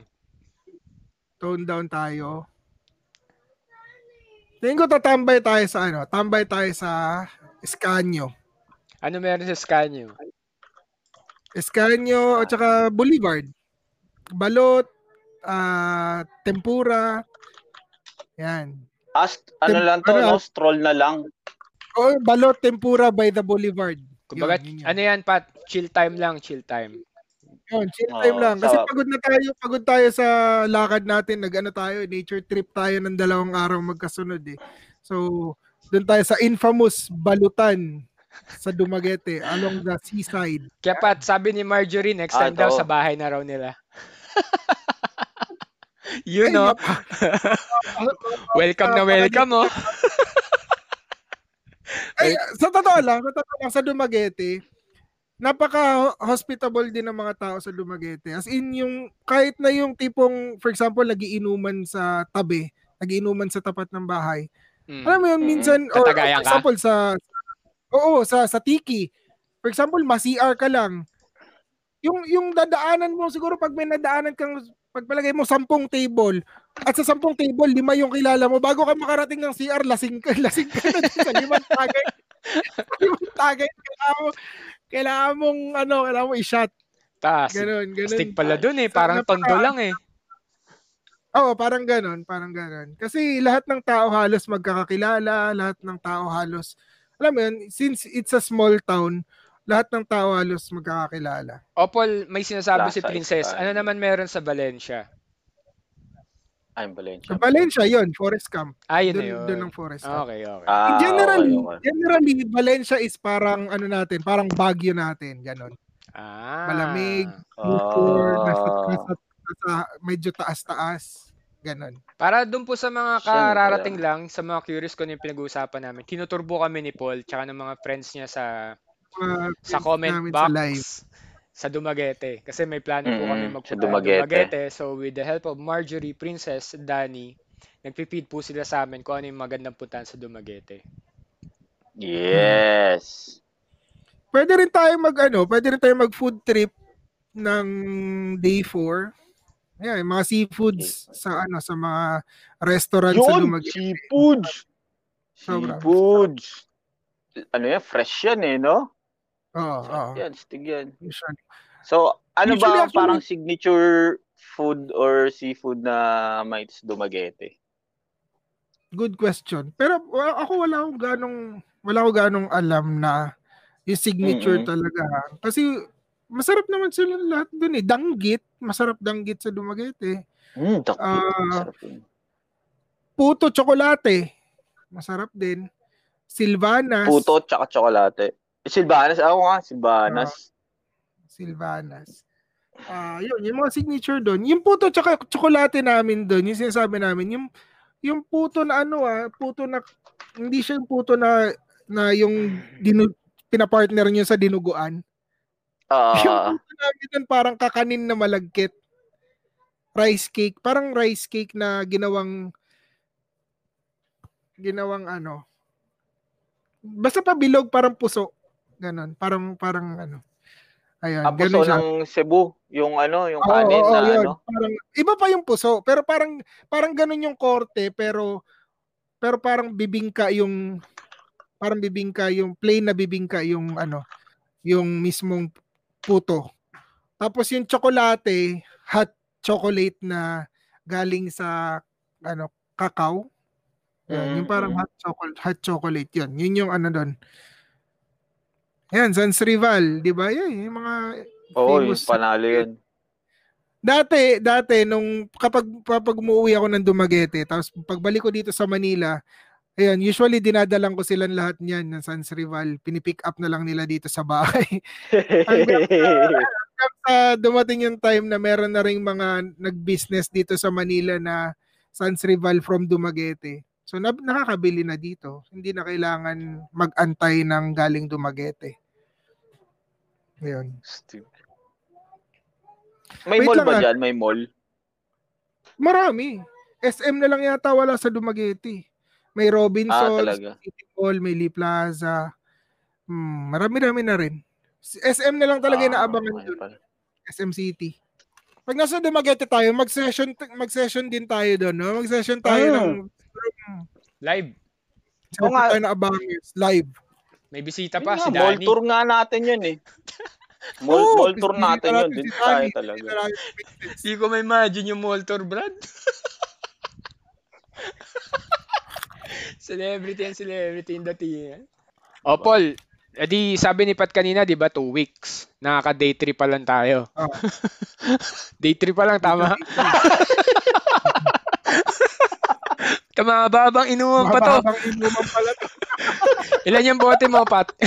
Tone down tayo. Tingin ko tatambay tayo sa ano, tambay tayo sa Escanio. Ano meron sa Scanio? Escanio at saka Boulevard. Balot, ah, tempura. Yan. Ast, ano Tem- lang to, ano, no? Stroll na lang. Oh, balot tempura by the Boulevard. Kumbaga, Yun, yun yun. ano yan Pat? Chill time lang, chill time. Yun, chill time lang. Kasi sa- pagod na tayo, pagod tayo sa lakad natin. Nag-ano tayo, nature trip tayo ng dalawang araw magkasunod eh. So, doon tayo sa infamous Balutan sa Dumaguete along the seaside. Kaya Pat, sabi ni Marjorie, next Ah, time daw ito. sa bahay na raw nila. you know, welcome na welcome oh. Ay, sa totoo lang, sa totoo lang, sa Dumaguete, napaka hospitable din ng mga tao sa Dumaguete. As in yung kahit na yung tipong for example nagiinuman sa tabi, nagiinuman sa tapat ng bahay. Mm. Alam mo yun Mm. minsan or for ka? example sa Oo, sa sa tiki. For example, ma-CR ka lang. Yung yung dadaanan mo siguro pag may nadaanan kang pagpalagay mo sampung table, at sa sampung table, lima yung kilala mo. Bago ka makarating ng CR, lasing ka, lasing ka na sa limang tagay. limang tagay, kailangan mo, kailangan mong, ano, kailangan mo i-shot. Taas. Ganon, ganon. Stick pala dun eh. Parang napaka- tondo lang eh. Oo, parang ganon, parang ganon. Kasi lahat ng tao halos magkakakilala, lahat ng tao halos, alam mo yun, since it's a small town, lahat ng tao halos magkakakilala. Opol, may sinasabi si Plaza Princess. Ano naman meron sa Valencia? I'm Valencia. Sa Valencia, yun, Forest Camp. Ah, yun na Doon, yun. doon ang Forest Camp. Okay, okay. Ah, generally, okay, okay. generally, Valencia is parang ano natin, parang Baguio natin, ganon. Ah. Malamig, Ah. Lumpur, nasa, nasa, nasa medyo taas-taas, ganon. Para doon po sa mga kararating lang, sa mga curious ko na yung pinag-uusapan namin, tinuturbo kami ni Paul tsaka ng mga friends niya sa Sa comment box sa live. sa Dumaguete. Kasi may plano po Mm, kami sa magpunta Dumaguete. ng Dumaguete. So with the help of Marjorie, Princess, Danny, nagpipid po sila sa amin kung ano yung magandang puntahan sa Dumaguete. Yes. Pwede rin tayo mag ano, pwede rin tayo mag food trip ng day 4. Ayan, yung mga seafoods sa ano sa mga restaurant sa Yun, Dumaguete. seafoods. Sobra. Seafoods. Ano yan, fresh yan eh, no? Oo, oo. Yan, stig yan. Usually. So, ano Usually, ba ang actually- parang signature food or seafood na may Dumaguete? Good question. Pero ako wala akong ganong wala akong ganong alam na yung signature Mm-mm. talaga. Kasi masarap naman sila lahat dun eh. Danggit, masarap danggit sa Dumaguete. Hmm, dakit. Ah, Sarap yun. Puto tsokolate, masarap din. Silvanas. Puto tsaka tsokolate. Silvanas, ako nga, Silvanas. Silvanas. Ah, yun, yung mga signature doon. Yung puto tsaka tsokolate namin doon, yung sinasabi namin, yung yung puto na ano ah, puto na hindi siya yung puto na na yung dinu, pinapartner niyo sa dinuguan. Ah, yung puto namin doon parang kakanin na malagkit. Rice cake, parang rice cake na ginawang ginawang ano. Basta pa bilog parang puso. Ganon, parang parang ano. Ayun, ah, puso siya. ng Cebu. Yung ano, yung kanin oo, na yun. ano. Parang, iba pa yung puso, pero parang parang ganun yung korte, pero pero parang bibingka yung parang bibingka yung plain na bibingka yung ano, yung mismong puto. Tapos yung tsokolate, hot chocolate na galing sa ano, cacao. Yan, yung parang hot chocolate, hot chocolate 'yun. Yun yung ano doon. Yan, Sans Rival, 'di ba? Yan, yung mga Oo, yung panalo yun. Dati, dati, nung kapag, kapag umuwi ako ng Dumaguete, tapos pagbalik ko dito sa Manila, ayun, usually dinadalang ko silang lahat niyan ng Sans Rival. Pinipick up na lang nila dito sa bahay. Hanggang sa dumating yung time na meron na ring mga nag-business dito sa Manila na Sans Rival from Dumaguete. So, na, nakakabili na dito. Hindi na kailangan mag-antay ng galing Dumaguete. Ayun. May Wait mall ba ah. dyan? May mall? Marami. SM na lang yata wala sa Dumaguete. May Robinsons, Ah, talaga. City Mall, may Lee Plaza. Hmm, marami-rami na rin. SM na lang talaga yung Ah, naabangan okay doon. pala. SM City. Pag nasa Dumaguete tayo, mag-session mag-session din tayo doon, no? Mag-session tayo Ah. ng Live. Oo nga. tayo ng abangers live. May bisita pa nga, si mall Danny. tour nga natin yun eh. Mall, Oo, mall tour natin yun. si Din Danny, tayo talaga. si. Hindi ko ma-imagine yung mall tour, Brad. celebrity and celebrity in the team. O, Paul, edi sabi ni Pat kanina, di ba, two weeks. Nakaka-day trip pa lang tayo. Oh. day trip pa lang, tama? Kamababang inuman pa to. Mahabang inuman pala to. Ilan yung bote mo, Pat?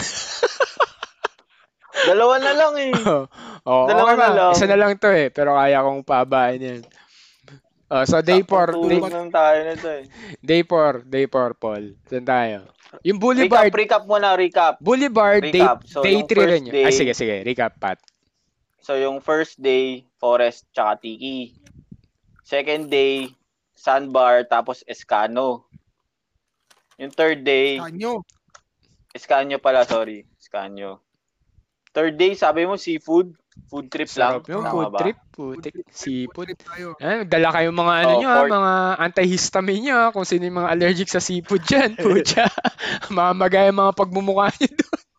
Dalawa na lang eh. Oo, Dalawa okay na lang. lang. Isa na lang to eh, pero kaya kong pabain yan. Oh, so day 4, day, lang tayo nito eh. day 4, day 4, Paul. Saan tayo? Yung Recap, Boulevard, recap muna, recap. Boulevard, day, recap. So, day yung 3 rin first yun. day- Ah, sige, sige, recap, Pat. So, yung first day, Forest tsaka Tiki. Second day, Sandbar, tapos Escano. Yung third day, Kanyo. Escanio pala, sorry. Escanio. Third day, sabi mo, seafood. Food trip lang. Sarap yung Tama food ba? trip, seafood. Trip tayo. Eh, dala kayong mga ano Oh, nyo, ha, pork. mga antihistamine nyo, ha, kung sino yung mga allergic sa seafood dyan. Pucha. Mamagay ang mga pagmumukha nyo doon.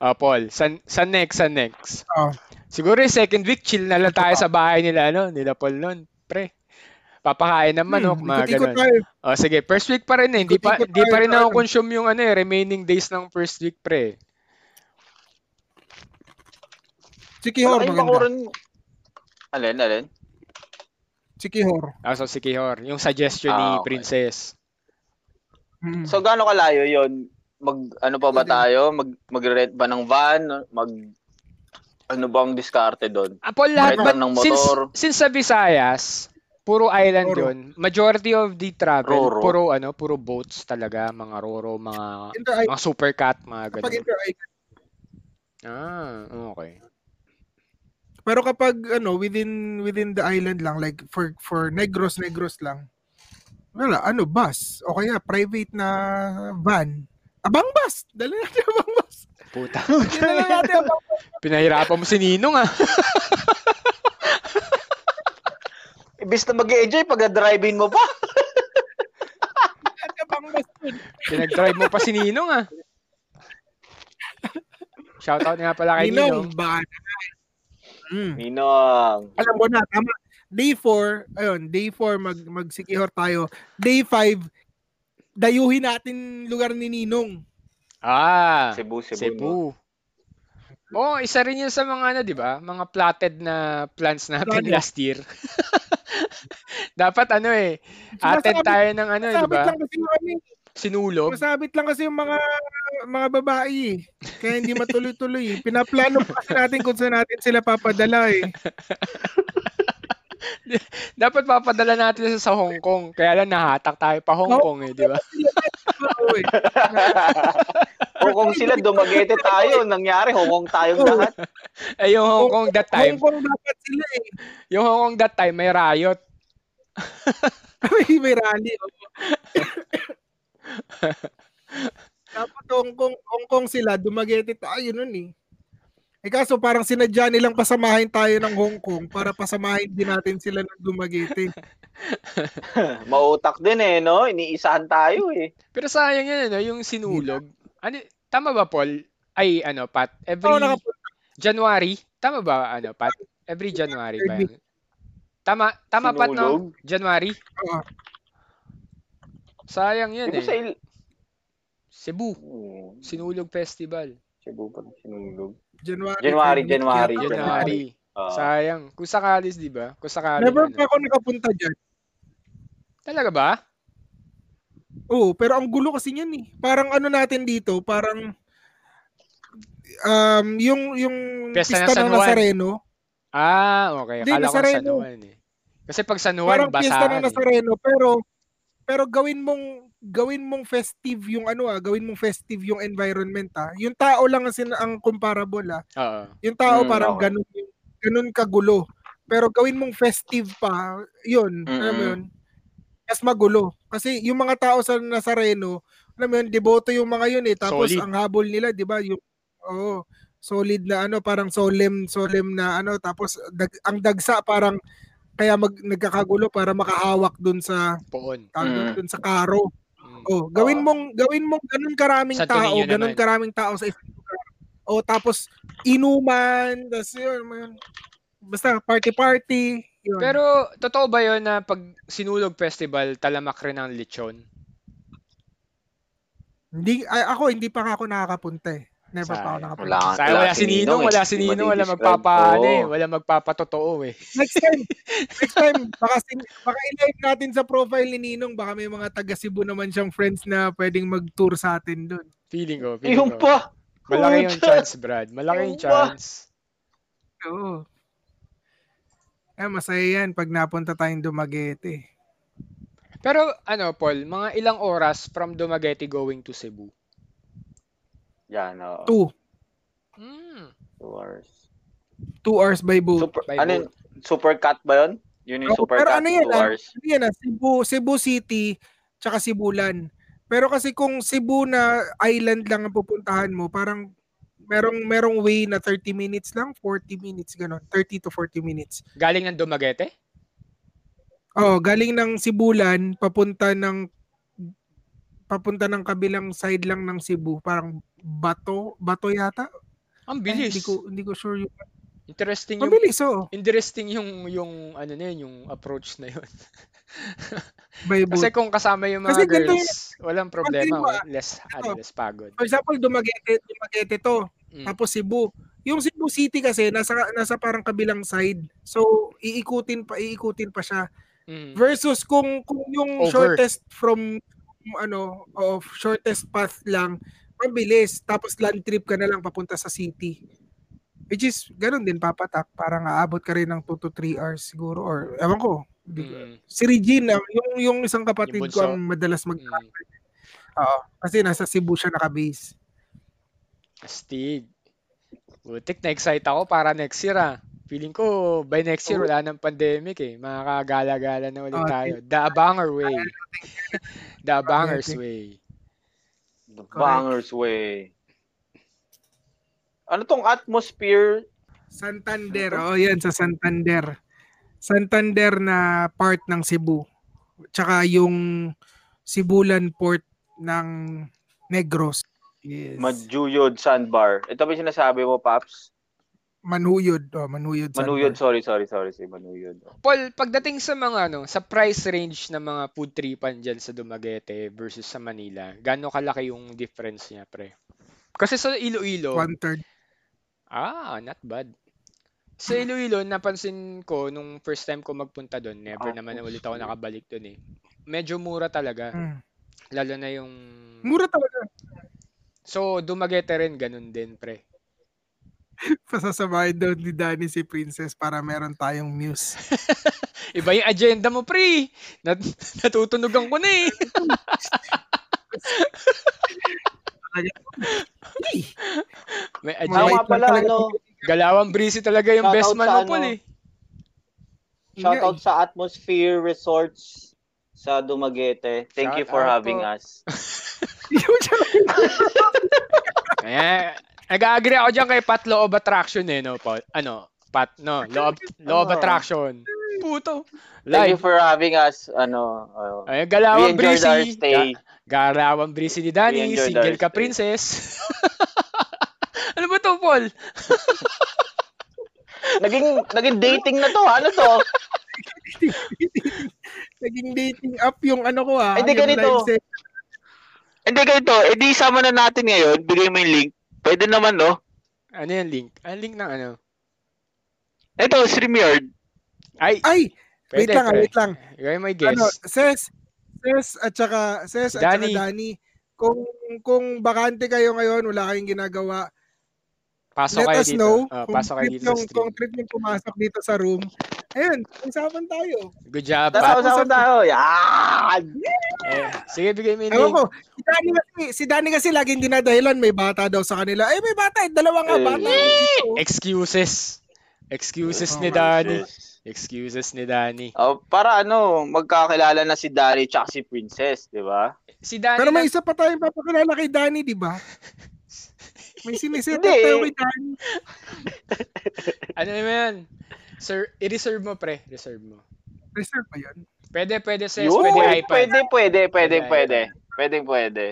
Ah, Paul, san, san next, san next? Oh. Siguro yung second week, chill na lang tayo sa bahay nila, ano, nila Paul nun. Pre, papakain ng manok, Hmm, mga ikot-ikot ganun. tayo. Oh, sige, first week pa rin eh. Hindi pa, hindi pa rin ako ano. consume yung ano eh, remaining days ng first week, pre. Sikihor, Malaking maganda. bakuran. Alin, alin? Sikihor. Ah, so si Kihor, yung suggestion ni Ah, okay. Princess. Mm. So, gaano kalayo yon Mag, ano pa ba tayo? Mag, mag-rent ba ng van? Mag, ano ba ang diskarte doon? Ah, Paul, lahat ba, ng since, motor. since sa Visayas, puro island Roro. yun, majority of the travel, Roro. puro ano, puro boats talaga, mga roro, mga Inter- mga supercat, mga kapag ganun. inter Ah, okay. Pero kapag ano within within the island lang like for for Negros Negros lang. Wala, ano bus o kaya private na van. Abang bus. Dali natin abang bus. Puta. Pinahirapan mo si Ninong ah. Ibis na mag-enjoy pag drive-in mo pa. Pinag-drive mo pa si Ninong ah. Shoutout nga pala kay Ninong. Ninong, baka. Mm. Ninong. Alam mo na, tama. Day 4, ayun, day 4 mag magsikihor tayo. Day 5, dayuhin natin lugar ni Ninong. Ah, Cebu, Cebu. no? Cebu. Oh, isa rin yun sa mga ano, 'di ba? Mga plotted na plans natin Plano. last year. Dapat ano eh, Sinasabi- tayo ng ano, 'di Masabit ba? lang kasi yung kami. Sinulog. Masabit lang kasi yung mga mga babae eh. Kaya hindi matuloy-tuloy. eh. Pinaplano pa kasi natin kung saan natin sila papadala eh. Dapat papadala natin sa Hong Kong. Kaya lang nahatak tayo pa Hong. Kong eh, 'di ba? O kung sila dumagete tayo, nangyari, hongong tayong lahat. Eh yung Hong Kong that time, Hong Kong dapat sila eh. yung Hong Kong that time may riot. May, may rally. oo. dapat Hong Kong, Hong Kong sila, dumagete tayo nun eh. Eh kaso parang sinadya nilang pasamahin tayo ng Hong Kong para pasamahin din natin sila ng Dumaguete. Mautak din eh, no? Iniisahan tayo eh. Pero sayang yun, ano, yung sinulog. Ano, tama ba, Paul? Ay, ano, Pat? Every Oo, nakapunta. January? Tama ba, ano, Pat? Every January ba yun? Tama, tama, Pat, no? January? Oo. Sayang yun Di eh. sa il... Cebu. Hmm, Sinulog Festival. Cebu pa sinulog. January. January, January. January. Ah. Sayang. Kung sakalis, di ba? Kung sakalis. Never ano. pa ako nakapunta dyan. Talaga ba? Oo, pero ang gulo kasi niyan eh. Parang ano natin dito, parang um yung yung Piyesta ng pista San ng Juan. Nazareno, Ah, okay. Hindi, Akala ko San Nazareno. Juan eh. Kasi pag San Juan, parang pista basahan ng eh. Nazareno pero pero gawin mong gawin mong festive yung ano ah, gawin mong festive yung environment ah. Yung tao lang ang, sin- ang comparable ah. Oo. Yung tao Mm, parang okay. ganun ganun kagulo. Pero gawin mong festive pa, yun, alam mo yun. Mas magulo. Kasi yung mga tao sa Nazareno, alam mo yun, deboto yung mga yun eh. Tapos Solid. ang habol nila, di ba, yung, oo, solid na ano, parang solemn, solemn na ano, tapos dag, ang dagsa parang, kaya mag, nagkakagulo para makahawak dun sa, Poon. Mm. dun sa karo. Oh, gawin mong gawin mong ganun karaming tao, ganun naman. karaming tao sa isang lugar. Oh, tapos inuman, tapos yun, man. Basta party-party, yun. Pero, totoo ba yun na pag sinulog festival, talamak rin ang lechon? hindi ay, ako hindi pa ako nakakapunta eh. Never pa ako Sayang. nakapunta. Wala, Sayang, wala si Ninong, eh. wala si Ninong, wala magpapaano eh. Wala magpapatotoo eh. Next time, next time baka sin- baka i-live natin sa profile ni Ninong, baka may mga taga Cebu naman siyang friends na pwedeng mag-tour sa atin doon. Feeling ko, feeling Yung ko. pa. Malaki yung chance, Brad. Malaki yung chance. Oo. Eh, masaya yan pag napunta tayong Dumaguete. Pero ano, Paul, mga ilang oras from Dumaguete going to Cebu? Yan, oh. Two. Hmm. Two hours. Two hours by boat. Super, By ano yun? Super cut ba yun? Yun yung Oo, super pero cut, ano yan, two ah? hours. Ano yan ah, Cebu, Cebu City, tsaka Cebulan. Pero kasi kung Cebu na island lang ang pupuntahan mo, parang merong merong way na 30 minutes lang, 40 minutes ganun, 30 to 40 minutes. Galing ng Dumaguete? Oh, galing ng Sibulan papunta ng papunta ng kabilang side lang ng Cebu, parang Bato, Bato yata. Ang bilis. hindi ko hindi ko sure yung Interesting yung Mabilis oh. interesting yung yung ano na yun, yung approach na yun. Kasi kung kasama yung Kasi mga ganito girls, walang problema, Pag- less ano, less pagod. For example, Dumaguete, Dumaguete to, Mm. tapos Cebu. Yung Cebu City kasi nasa nasa parang kabilang side. So iikutin pa iikutin pa siya. Mm. Versus kung kung yung Over. shortest from ano of shortest path lang mabilis tapos land trip ka na lang papunta sa city. Which is ganun din papatak parang aabot ka rin ng 2 to 3 hours siguro or ewan ko. Mm. Si Regine, ah, yung yung isang kapatid Yung ko ang madalas mag Mm. Oo, kasi nasa Cebu siya nakabase. Astig. Butik, na-excite ako para next year ah. Feeling ko by next year wala nang pandemic eh. Makakagala-gala na ulit Oh, tayo. The Abanger way. The Abanger's Okay. way. The Bangers Way. Ano tong atmosphere? Santander. Ano Oh, yan sa Santander. Santander na part ng Cebu. Tsaka yung Sibulan port ng Negros. Yes. Majuyod Sandbar. Ito ba yung sinasabi mo, Paps? Manuyod. Oh, Manuyod. Manuyod, sorry, sorry, sorry, si Manuyod. Paul, pagdating sa mga ano, sa price range ng mga food tripan dyan sa Dumaguete versus sa Manila, gaano kalaki yung difference niya, pre? Kasi sa Iloilo, One third. ah, not bad. Sa Iloilo, napansin ko nung first time ko magpunta doon, never Ah, naman oh, ulit ako nakabalik doon eh. Medyo mura talaga, Mm. lalo na yung Mura talaga. So, Dumaguete rin ganun din, pre. Pasasabahin daw ni Danny si Princess para meron tayong muse. Iba yung agenda mo, pre. Nat natutunugan ko na eh. May agenda. Lang pala, talaga. ano, Galawang breezy talaga yung Shoutout best man sa mo, ano. Paul eh. shoutout sa Atmosphere Resorts sa Dumaguete. Thank you for having po. us. Kaya, nag-agree ako dyan kay Pat Law of Attraction eh, no, Paul? Ano, Pat, no, Law of, law of Ano? Attraction. Puto. Thank you for having us. Ano, uh, Ay, we galawang enjoyed our stay. Ga- galawang breezy ni We Danny. Single ka, stay. princess. ano ba to, Paul? Naging, naging dating na to, ha? ano to? naging dating app yung ano ko ah. Hindi, ganito. Hindi ganito, edi sama na natin ngayon, bigay mo yung link. Pwede naman, no? Ano yung link? Ang link ng ano? Ito, StreamYard. Ay, Ay, wait pwede, lang, ah, pre. wait lang. Yung may guess. Ano, Ses, Ses at saka Ses at Danny. saka Danny. Kung kung bakante kayo ngayon, wala kayong ginagawa, pasok let kayo us dito. know Ah, kung pasok kayo dito sa yung, stream. kung trip yung pumasok dito sa room. Ayun, usapan tayo. Good job, Tara, Pat. usapin tayo. Yan! Eh, sige, bigay mo Ewan ko, si Danny kasi, si Danny kasi laging dinadahilan, may bata daw sa kanila. Eh, may bata, eh, dalawa nga Eh. bata. dito. Excuses. Excuses Oh, ni Danny. Excuses ni Danny. Oh, para ano, magkakilala na si Dari tsaka si Princess, di ba? Si Danny Pero may na- isa pa tayong papakilala kay Danny, di ba? May siniset Hindi. tayo kay Danny. ano naman yan? Sir, i-reserve mo, pre. Reserve mo. Reserve pa yun. Pwede, pwede, sis. Yun, Pwede pwede, iPad. pwede, pwede, pwede, Pwede pwede. Pwede, pwede.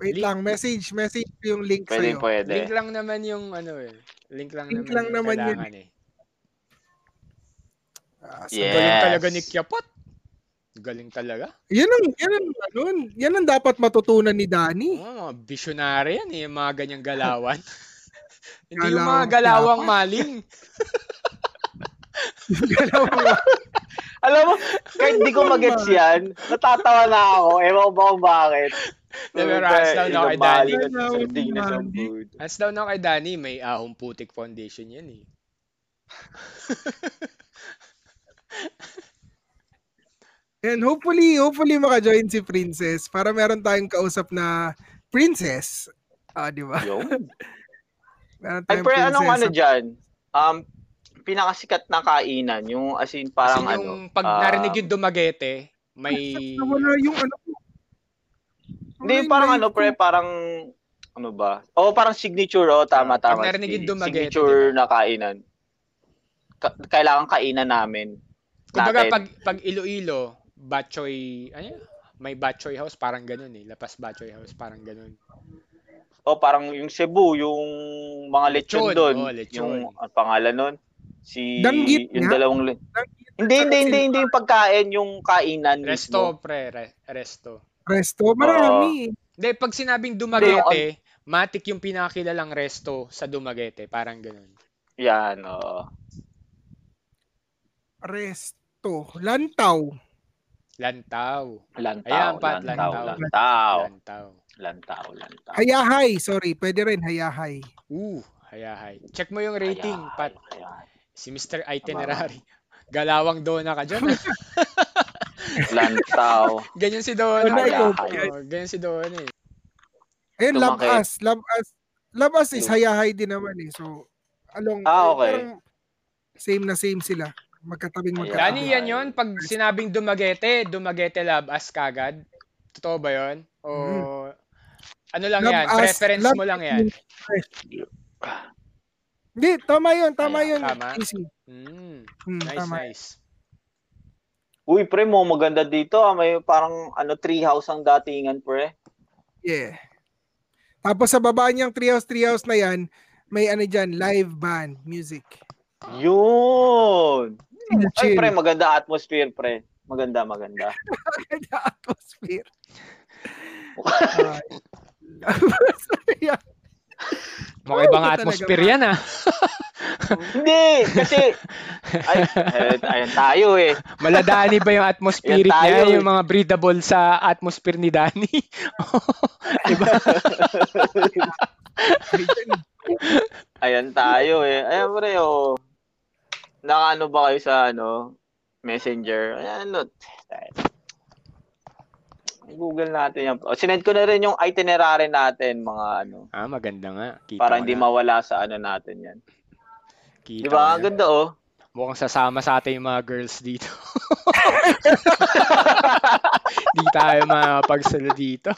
Wait Link. lang, message, message ko yung link Pwede, sa'yo. pwede. Link lang naman yung ano eh. Link lang Link naman lang yung naman yun. eh. Ah, sa- Yeah. Galing Yes. talaga ni Kiapot. Galing talaga. Yan ang, yan ang, ano, yan ang dapat matutunan ni Danny. Oh, mga visionary yan eh. Yung mga ganyang galawan. Hindi yung Galawang mga galawang maling. Galaw mo. Alam mo, kahit di ko magets yan, natatawa na ako. Ewan ko ba kung bakit. Di, pero hands down ako kay Danny. Hands down na kay Danny, may ahong putik foundation yan eh. And hopefully, hopefully maka-join si Princess para meron tayong kausap na Princess. Ah, di ba? Meron Ay, pre, anong ano dyan? Um, pinakasikat na kainan, yung as in parang Kasi ano. yung pag ah, narinig yung Dumaguete, may Nawala yung ano. Hindi, parang ano, pre, parang, ano ba? O, parang signature, oh, tama, Pag tama. narinig yung Dumaguete, Signature na kainan. Ka- kailangan kainan namin. Kumbaga, pag, pag Iloilo, Batchoy, ano yun? May Batchoy House, parang ganun eh. Lapas Batchoy House, parang ganun. O, parang yung Cebu, yung mga lechon Lechon, doon. oh, lechon. Yung ang pangalan nun. Si, Danggit yung nga? dalawang, Danggit hindi, hindi, hindi, hindi yung pagkain, yung kainan Resto, mismo. pre. Re- resto. Resto, marami. Hindi, pag sinabing Dumaguete, matik yung pinakakilalang resto sa Dumaguete. Parang ganun. Yan, oh. Resto. Lantaw. Lantaw. Lantaw, Ayan, Pat, lantaw, lantaw. lantaw, Lantaw. Lantaw, lantaw. Hayahay. Sorry, pwede rin hayahay. Uh, hayahay. Check mo yung rating, Ayan, Pat. ayan. Si Mr. Itinerary. Galawang dona ka dyan. ah. Lantaw. ganyan si Dona. Ba Oo, ganyan si Dona eh. Ayun, love Tumakit. us. Love us. Love us is hayahay din naman eh. So, along, Ah, okay. same na same sila. Magkatabing magkatabi. Dani, yan yun. Pag sinabing Dumaguete, Dumaguete love us kagad. Totoo ba yun? O ano lang Love yan? us, Preference mo lang yan? Hindi, tama yun. Tama Ayan, yun. tama. Easy. Mm, Hmm, nice, tama. nice. Uy, pre, mo maganda dito. Ah. May parang ano treehouse ang datingan, pre. Yeah. Tapos sa baba niyang treehouse, treehouse na yan, may ano dyan, live band, music. Yun. Ay, pre, maganda atmosphere, pre. Maganda, maganda. Maganda atmosphere. yeah. Mukhang ibang atmosphere yan ah. Hindi, kasi, ay, ay, ayan tayo eh. Maladani ba yung atmospheric Yan tayo, niya? eh. Yung mga breathable sa atmosphere ni Danny? diba? Ayan tayo eh. Ayan, pre, oh. Nakaano ba kayo sa, ano, messenger? Ayan, ano. Google natin yan. O, sinend ko na rin yung itinerary natin, mga ano. Ah, maganda nga. Kita Para hindi na. mawala sa ano natin yan. Kita Di ba? Ang ganda, oh. Mukhang sasama sa atin yung mga girls dito. Di tayo mapagsalo dito.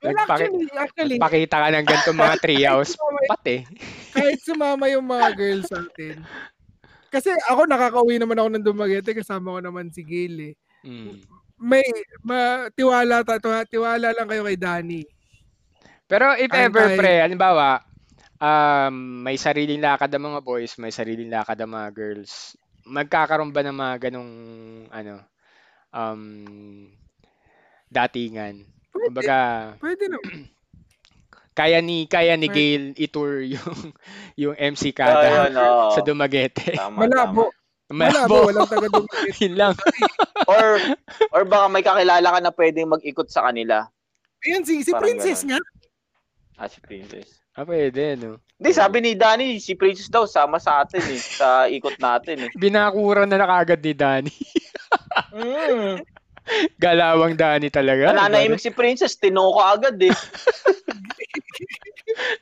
Well, Nagpaki- actually, actually, Pakita ka ng ganitong mga treehouse. Pati. kahit sumama yung mga girls sa atin. Kasi ako nakakauwi naman ako ng Dumaguete kasama ko naman si Gail eh. Mm. May ma, tiwala ta, tiwa- tiwala lang kayo kay Danny. Pero if Kahit ever, pre, halimbawa, um, may sariling lakad ang mga boys, may sariling lakad ang mga girls, magkakaroon ba ng mga ganong, ano, um, datingan? Pwede, Kumbaga, pwede naman. Kaya ni kaya ni. Gail i-tour yung yung MC kada oh. sa Dumaguete. Tama, Malabo. Malabo. Malabo. Walang taga Dumaguete. Yun lang. Or, or baka may kakilala ka na pwedeng mag-ikot sa kanila. Ayun, si, si Parang Princess ganun. nga. Ah, si Princess. Ah, pwede, no? Hindi, sabi ni Danny, si Princess daw, sama sa atin eh. Sa ikot natin eh. Binakura na nakagad ni Danny. Mm. Galawang Danny talaga. Nananahimik si Princess, tinoko agad eh.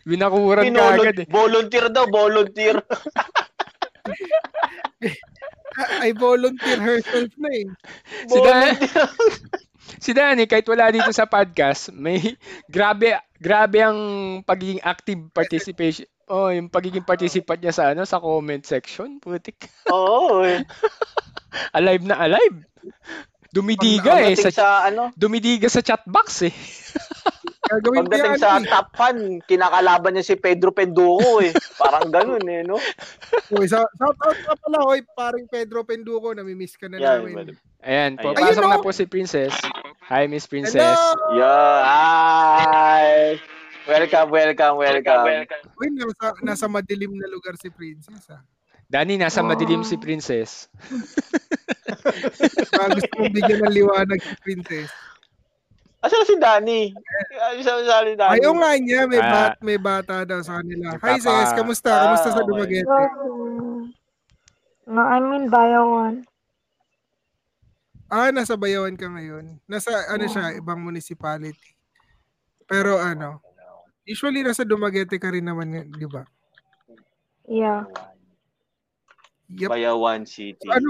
Binakuran ka agad eh. volunteer daw, volunteer. I volunteer herself na eh. Si Dan- Si Danny, kahit wala dito sa podcast, may grabe grabe ang pagiging active participation. Oh, yung pagiging participant niya sa ano sa comment section, putik. Oo eh. Alive na alive. Dumidiga eh sa, sa, ano, dumidiga sa chat box eh. Gagawin pagdating sa eh. top fan, kinakalaban niya si Pedro Penduko eh. Parang ganun eh, no? Uy, sa, shout out nga pala, hoy, paring Pedro Penduko, namimiss ka na Yan, namin. madam. Ayan, Ayun. papasok na oh. po si Princess. Hi, Miss Princess. Hello! Yeah, hi! Welcome, welcome, welcome. Uy, nasa, nasa madilim na lugar si Princess, ah. Danny, nasa madilim si Princess. Baka gusto mong bigyan ng liwanag si Princess. Asan na si Danny? Asan na si Danny? Ayaw nga niya, may, Ah. bat, may bata daw sa kanila. Hi, Ses, kamusta? Ah, Kamusta sa okay. Dumaguete? No, I'm in Bayawan. Ah, nasa Bayawan ka ngayon. Nasa, ano siya, ibang municipality. Pero ano, usually nasa Dumaguete ka rin naman, di ba? Yeah. Yep. Bayawan City. Ano,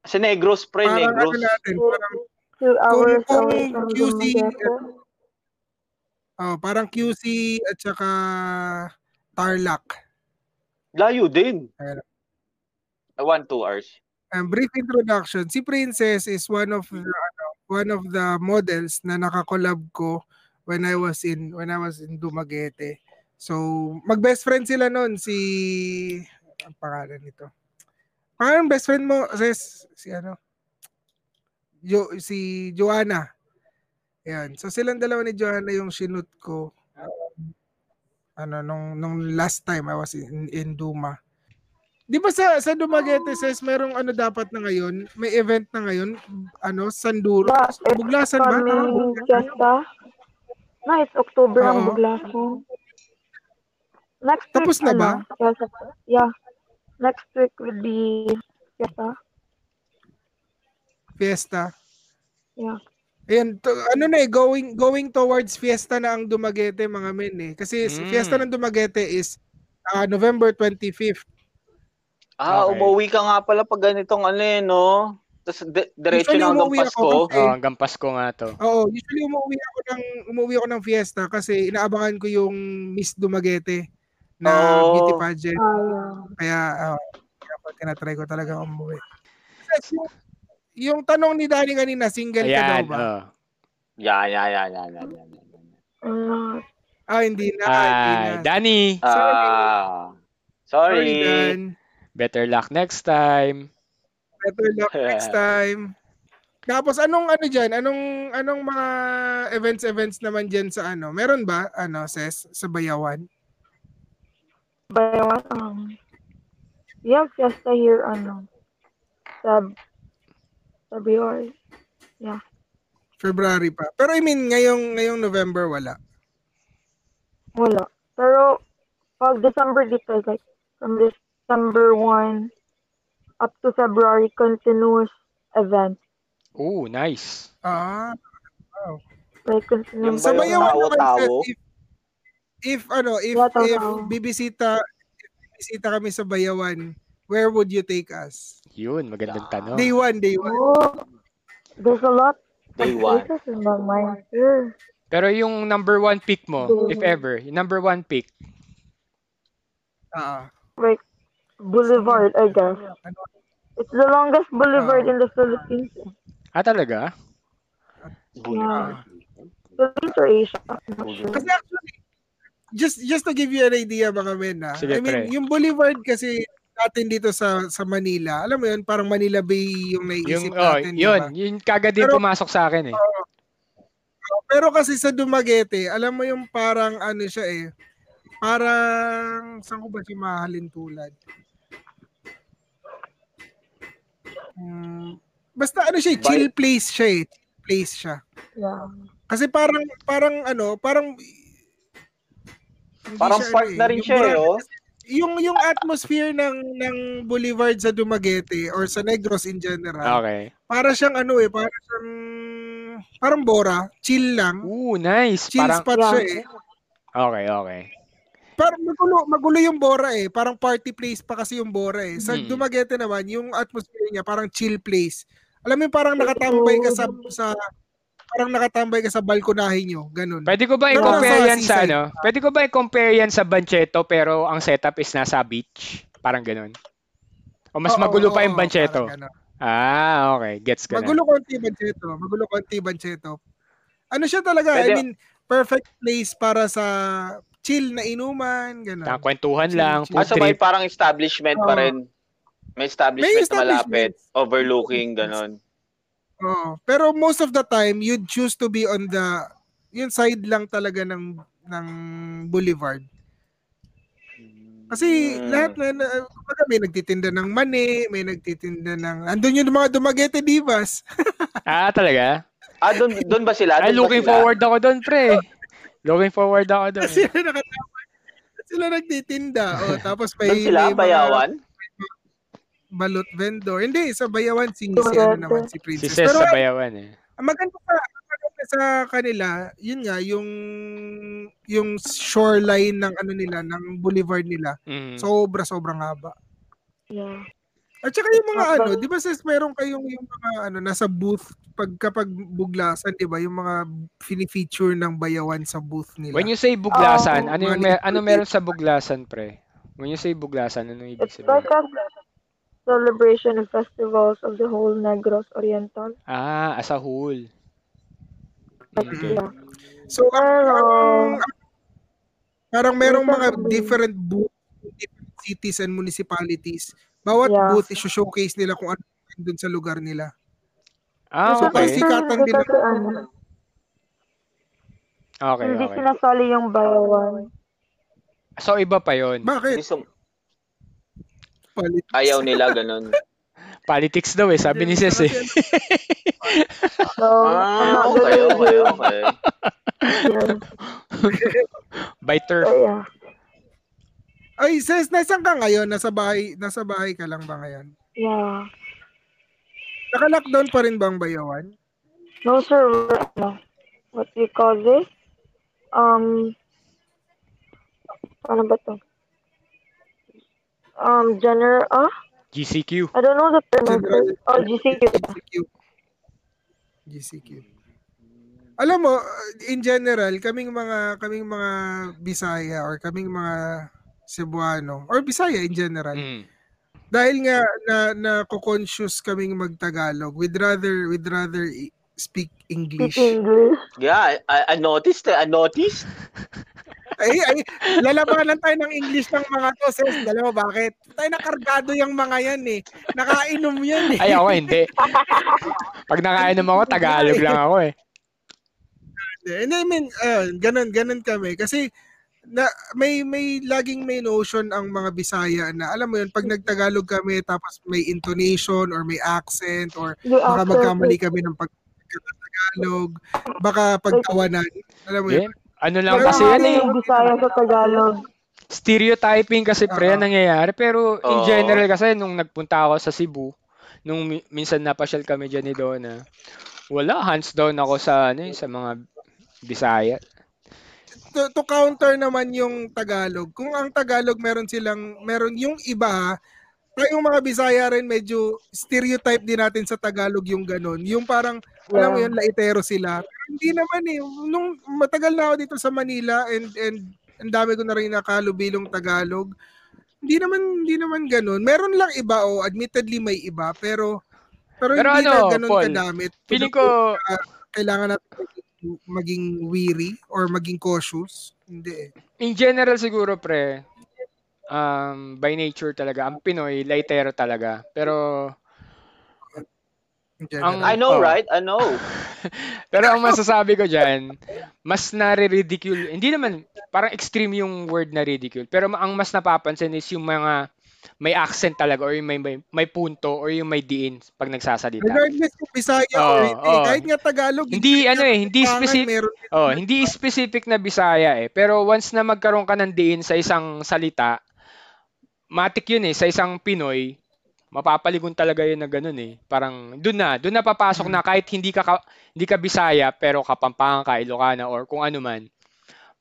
Kasi Negros, pre, Parang ano Negros. natin, parang, Two hours kung QC Dumaguete. oh, parang QC at saka Tarlac. Layo din. Ayun. Uh, One, two hours. Um, brief introduction. Si Princess is one of the ano, one of the models na nakakolab ko when I was in when I was in Dumaguete. So, mag-best friend sila noon si ang pangalan nito. Pangalan ng best friend mo, sis, si ano? Jo, si Joanna. Ayan. So, silang dalawa ni Joanna yung sinut ko. um, ano, nung, nung last time I was in, in Duma. Di ba sa sa Dumaguete says merong ano dapat na ngayon? May event na ngayon, ano, Sanduro. Ba, Buglasan ba? Fiesta. No, it's October ang Oo. Buglasan. Next week, Tapos na ba? ano, fiesta. Yeah. Next week will be fiesta. Fiesta. Yeah. Ayan, to, ano na eh, going, going towards fiesta na ang Dumaguete mga men eh. Kasi si Mm. fiesta ng Dumaguete is ah, November 25th. Ah, Okay. umuwi ka nga pala pag ganitong ano eh, no? Tapos di- diretso Usually na hanggang umuwi ako Pasko. kasi- Oh, hanggang Pasko nga to. Oo, usually umuwi ako ng umuwi ako ng fiesta kasi inaabangan ko yung Miss Dumaguete na Oh. beauty pageant. Ah, yeah. Kaya, uh, kaya po, tinatry ko talaga umuwi. Kasi yung, yung tanong ni Danny kanina, single ka daw Ayan, ba? oh. Yan, yan, yan, yan, yan, yan. Uh, Ah, hindi na. hindi na. Danny, Ah, Sorry, sorry. Dan. better luck next time. Better luck next time. Tapos anong ano diyan? Anong anong mga events events naman diyan sa ano? Meron ba ano ses sa Bayawan? Bayawan, um, we have fiesta here, ano, sa, sa BR. February pa. Pero I mean ngayong ngayong November wala. Wala. Pero, pag December dito, like, from December 1 up to February, continuous event. Oh, nice. Ah, Like, Yung continuous sa ba yung Bayawan tawo, naman tawo? If, ano, if if bibisita if bibisita kami sa Bayawan, where would you take us? Yun, magandang tanong. Day one, day one. Oh, there's a lot Day of one. places in my mind here. Pero yung number one pick mo, Day if one. ever, yung number one pick, Ah, Like, Boulevard, I guess. It's the longest boulevard Ah. in the Philippines. ah talaga? Yeah. Philippines or Asia? Sure. Kasi actually, just just to give you an idea mga men ha. Sige, I mean, pre. yung Boulevard kasi natin dito sa sa Manila, alam mo yun, parang Manila Bay yung Yung, naiisip oh, natin. yun, ba? yun kagad din Pero- pumasok sa akin eh. Pero kasi sa Dumaguete, alam mo yung parang ano siya eh, parang, saan ko ba siya mahalin tulad? Hmm, basta ano siya, eh, chill place siya eh. Chill place siya. Yeah. Kasi parang, parang ano, parang, hindi Parang siya, park ano na rin yung siya eh, oh. Yung, yung atmosphere ng, ng Boulevard sa Dumaguete or sa Negros in general, Okay. para siyang ano eh, para siyang, parang Bora, chill lang. Ooh, nice. Chill Parang, spot siya eh. okay, okay. Parang magulo, magulo yung Bora eh. Parang party place pa kasi yung Bora eh. Sa Mm. Dumaguete naman, yung atmosphere niya parang chill place. Alam mo parang nakatambay ka sa, sa parang nakatambay ka sa balkonahe nyo. Ganun. Pwede ko ba i-compare yan sa ano? Pwede ko ba i-compare yan sa Bancheto pero ang setup is nasa beach? Parang ganun. O mas Oo, magulo pa oo, yung ganun. Ah, okay. Gets ko na. Magulo konti Bancheto. Magulo konti Bancheto. Ano siya talaga? I Pwede- mean, perfect place para sa chill na inuman. Ganun. Tang kwentuhan Chill, lang, chill. Ah, so may parang establishment pa Oo. rin. May establishment, May na malapit, establishment. overlooking, ganon. Oo. Pero most of the time, you'd choose to be on the yung side lang talaga ng ng boulevard. Kasi Hmm. lahat na, na kumbaga may nagtitinda ng mani, may nagtitinda ng andun yung mga Dumaguete Divas. Ah, talaga? Ah, doon doon ba sila? Ay, Doon ba looking sila? forward ako doon, pre. Looking forward ako doon. Kasi nakatama. Sila nagtitinda. O, tapos may, Doon sila, may mga Bayawan? Balot vendor. Hindi, sa Bayawan si, si ano naman, si Si Princess. Ses Pero sa Bayawan eh. ang maganda sa, ang maganda sa kanila, yun nga, yung yung shoreline ng ano nila, ng boulevard nila. Mm. Sobra, sobrang haba. Yeah. At saka yung mga Okay. ano, di ba sis, meron kayong yung mga ano, nasa booth, pag kapag buglasan, di ba, yung mga fini-feature ng bayawan sa booth nila. When you say buglasan, Oh, ano yung ano meron sa buglasan, pre? When you say buglasan, ano ibig It's sabihin? like a celebration of festivals of the whole Negros Oriental. Ah, as a whole. Okay. Yeah. So, ang, Pero, ang- parang merong mga different booth in different cities and municipalities. Bawat Yeah. booth, i-showcase nila kung ano doon sa lugar nila. Ah, So, okay. kasi- sikatan ano, Okay, hindi okay. sinasali yung bayawan. So, iba pa yon. Bakit? Hindi Palit. ayaw nila ganun. Politics daw eh, sabi ni Ses eh. I'm Ah, not okay, gonna okay, okay. yeah. Ay, sis, nasan ka ngayon? Nasa bahay, nasa bahay ka lang ba ngayon? Yeah. Naka-lockdown pa rin bang bayawan? No, sir. we're- ano, What do you call this? Um, ano ba to? Um, general, ah? GCQ. I don't know the term. General- Oh, GCQ. GCQ. GCQ. Alam mo, in general, kaming mga kaming mga Bisaya or kaming mga Cebuano or Bisaya in general, Mm. dahil nga na na conscious kaming magtagalog, we'd rather we'd rather i- speak English. Speak English. Yeah, I, I noticed, I noticed. ay, ay, lalabanan tayo ng English ng mga to, sis. Alam mo bakit? Tayo nakargado yung mga yan eh. Nakainom yan eh. Ay, ako hindi. Pag nakainom ako, Tagalog lang ako eh. And I mean, uh, ganun, ganun kami. Kasi, na, may, may, laging may notion ang mga Bisaya na, alam mo yun, pag nagtagalog kami, tapos may intonation or may accent or baka magkamali kami ng pagkatagalog, baka pagtawanan. Alam mo yun? Yeah. Ano lang Pero kasi ano yan eh. yung Bisaya sa Tagalog. Stereotyping kasi pre Oo. ang nangyayari. Pero in Oo. general kasi, nung nagpunta ako sa Cebu, nung mi- minsan napasyal kami dyan ni Donna, wala, hands down ako sa, ano, eh, sa mga Bisaya. to, to counter naman yung Tagalog. Kung ang Tagalog meron silang meron yung iba ha, tayong mga Bisaya rin medyo stereotype din natin sa Tagalog yung ganun. Yung parang alam mo Yeah. yun laitero sila. Hindi naman eh. Nung matagal na ako dito sa Manila and and ang dami ko na rin nakalubilong Tagalog. Hindi naman hindi naman ganun. Meron lang iba o admittedly may iba pero pero, Pero hindi ano, na ganun Paul, kadamit. Feeling ko, kailangan natin maging weary or maging cautious. Hindi eh. in general siguro pre, um, by nature talaga, ang Pinoy, laitero talaga. Pero, general. Ang- I know, Oh. right? I know. pero ang masasabi ko dyan, mas nare-ridicule, hindi naman, parang extreme yung word na ridicule, pero ang mas napapansin is yung mga may accent talaga or yung may, may, may punto or yung may diin pag nagsasalita. Regardless kung Bisaya Oo, or hindi, oo. kahit nga Tagalog. Hindi, ano eh, hindi specific- meron- Oh, hindi specific na Bisaya eh. Pero once na magkaroon ka ng diin sa isang salita, matik yun eh, sa isang Pinoy, mapapaligon talaga yun na ganun eh. Parang doon na, doon na papasok na kahit hindi ka, ka hindi ka Bisaya pero Kapampangan ka, Ilocana or kung ano man,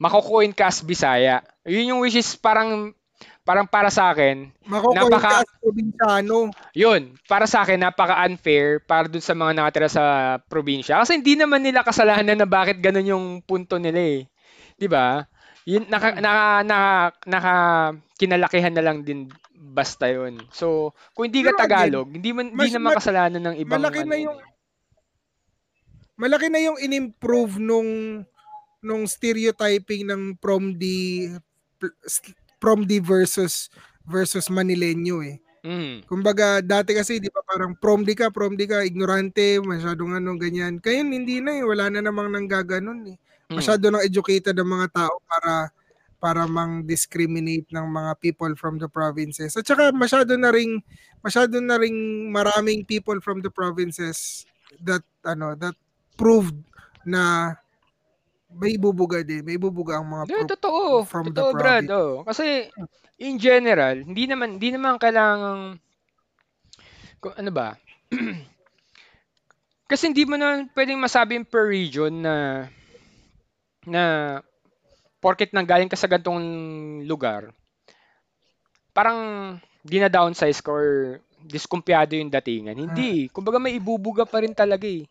makukuin ka as Bisaya. Yun yung which is parang parang para sa akin, Makukuha napaka- ka as probinsyano. yun, para sa akin, napaka-unfair para dun sa mga nakatira sa probinsya. Kasi hindi naman nila kasalanan na bakit ganun yung punto nila eh. 'Di ba? Yun, naka, naka, naka, naka, kinalakihan na lang din basta yun. So, kung hindi ka Pero again, Tagalog, hindi, man, hindi mas naman ma- kasalanan ng ibang malaki na ano yung-. Malaki na yung in-improve nung nung stereotyping ng from the from the versus versus Manileño eh. Mm. Kumbaga dati kasi di ba parang prom di ka, prom di ka, ignorante, masyadong ano ganyan. Kaya hindi na eh, wala na namang nanggaganon eh. Mm. Masyado nang educated ang mga tao para para mang discriminate ng mga people from the provinces. At saka masyado na ring masyado na ring maraming people from the provinces that ano that proved na may bubuga din, may bubuga ang mga Yeah, pro- totoo. from the totoo, Brad. province. Oh. Kasi, in general, hindi naman, hindi naman kailangang, kung, ano ba? Kasi hindi mo naman pwedeng masabing per region na, na, porket nanggaling ka sa gantong lugar, parang, di na downsize ka or diskumpiyado yung datingan. Hindi. Kumbaga may ibubuga pa rin talaga eh.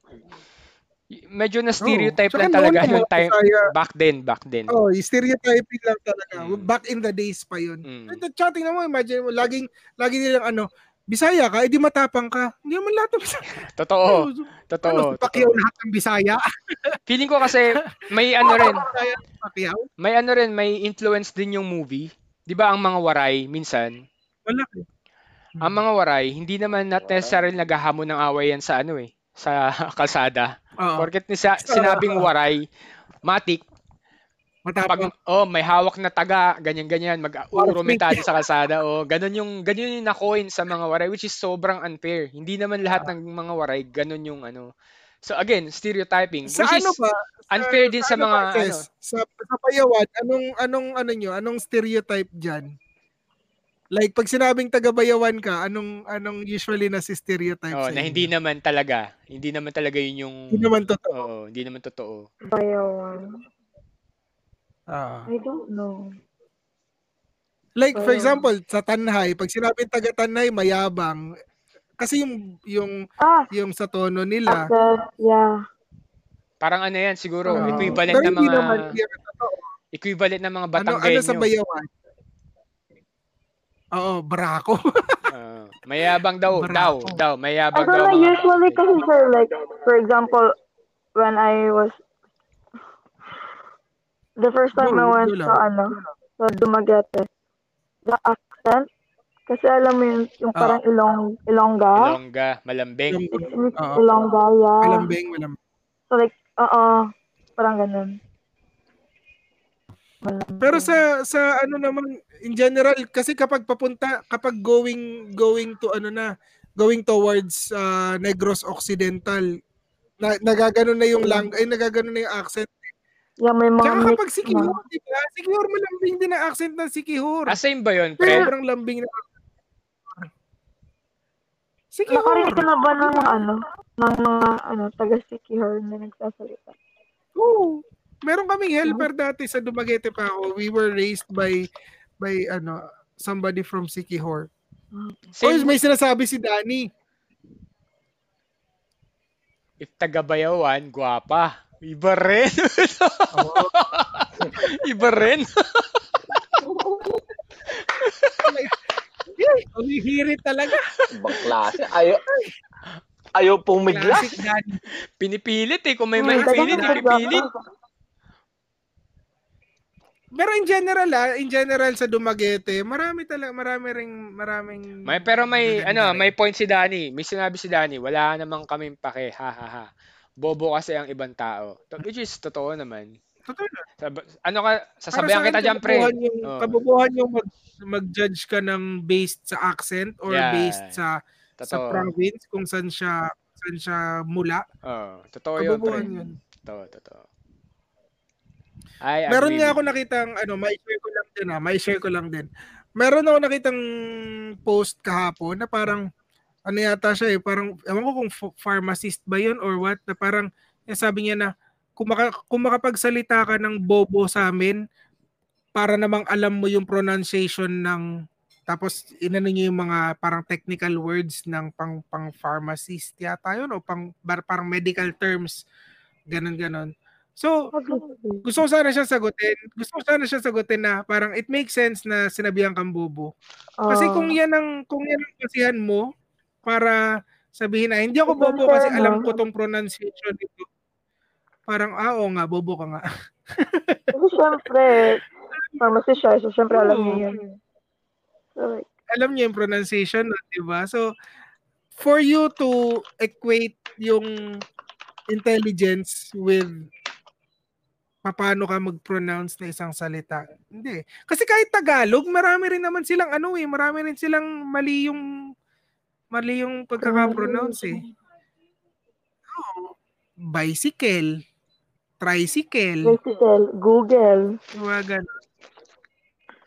Medyo na stereotype Oo. lang talaga yung time Bisaya- back then, back then. Oh, stereotyping lang talaga. Mm. Back in the days pa yun. Mm. At chatting na mo, imagine mo, laging, lagi nilang ano, Bisaya ka, edi matapang ka. Hindi naman lahat ng Bisaya. Totoo. Ano, Totoo. ano, Pacquiao totoo. lahat ng Bisaya. Feeling ko kasi may ano rin, Pacquiao. may ano rin, may influence din yung movie. 'Di ba ang mga waray minsan, Malaki. ang mga waray hindi naman not necessarily naghahamon ng away yan sa ano eh, sa kalsada. Oo. Porket ni sa, sinabing waray, matik, Matapang. pag oh may hawak na taga ganyan ganyan mag-urumentado sa kalsada oh ganun yung ganun yung na-coin sa mga waray which is sobrang unfair hindi naman lahat ng mga waray ganun yung ano so again stereotyping sa which ano is ba? unfair din sa ano mga ba, ano Sa, sa Bayawan, anong, anong, ano nyo, anong stereotype dyan? Like, pag sinabing taga-Bayawan ka, anong, anong usually na si stereotype oh, sa na inyo? hindi naman talaga hindi naman talaga yun yung Hindi naman totoo. oo hindi naman totoo Bayawan. Ah. I don't know. Like, for Bayawan. example, sa Tanhay, pag sinabing taga-Tanhay, mayabang. Kasi yung, yung, Ah, yung sa tono nila, access. Yeah. parang ano yan siguro ah, equivalent ng mga naman, equivalent ng mga Ano, ano Batanggenyo sa Bayawan? Oo, Braco. Ah, mayabang daw daw Bravo. daw I mayabang don't daw know, mga usually kasi sir, like, for example, when I was, the first time Go, I went sa, ano, sa Dumaguete, the accent, kasi alam mo yung, yung parang ilong, ilongga, Ilongga malambing Oo. ilongga, yeah. Malambing, malambing. So like, oo, parang ganun. Malambing. Pero sa sa ano naman in general kasi kapag papunta kapag going going to ano na going towards uh, Negros Occidental na, nagaganon na yung lang ay nagaganon na yung accent. Yeah, may mga Tsaka kapag na. Sikihor, di ba? Sikihor malambing din ang accent ng Sikihor. ah same ba yun pre Sobrang lambing na Sikihor. Nakarinig ka na ba ng mga ano, ng mga ano, taga Sikihor na nagsasalita? Oo. Meron kaming helper dati sa Dumaguete pa ako. We were raised by by ano somebody from Sikihor. same Oy, may sinasabi si Danny. If taga-bayawan, gwapa. Iba rin. Iba rin. Yay, umihirit talaga. Ibang klase. Ayaw, ayaw Danny. Pinipilit eh. Kung may maipilit, ganun ipipilit. Pero in general ah, in general sa Dumaguete, marami talaga, marami ring maraming May, pero may, ano, may point si Danny. May sinabi si Danny, wala namang kaming pake. Ha, ha, ha. Bobo kasi ang ibang tao. Which is, totoo naman. Totoo na. Sab- ano ka, sasabihan sa kita akin, dyan, pre. kabubuhan Yung, Oh. kabubuhan yung mag, mag-judge ka ng based sa accent or Yeah. based sa sa Totoo. province kung saan siya saan siya mula. Oh, totoo yun, pre. Kabubuhan yun. Totoo, totoo. I Meron nga ako nakitang ano, may share ko lang din ah, may share ko lang din. Meron ako nakitang post kahapon na parang ano yata siya eh, parang ewan ko kung ph- pharmacist ba 'yun or what, na parang eh, sabi niya na kung, maka, kung makapagsalita ka ng bobo sa amin para namang alam mo yung pronunciation ng tapos inano niyo yung mga parang technical words ng pang pang pharmacist yata yun o pang bar- parang medical terms ganun ganon. So, gusto ko sana siya sagutin. Gusto ko sana siya sagutin na parang it makes sense na sinabihan kang bobo. Kasi kung yan ang kung yan ang kasihan mo para sabihin na hindi ako bobo kasi alam ko tong pronunciation nito. Parang ah oo nga bobo ka nga. Kasi syempre, pharmacy siya, so syempre alam niya yun. So, like, Alam niyo yung pronunciation, 'di ba? So for you to equate yung intelligence with paano ka mag-pronounce na isang salita. Hindi. Kasi kahit Tagalog, marami rin naman silang ano eh, marami rin silang mali yung mali yung pagkaka-pronounce eh. Bicycle, tricycle, Bicycle, Google. mga ganun.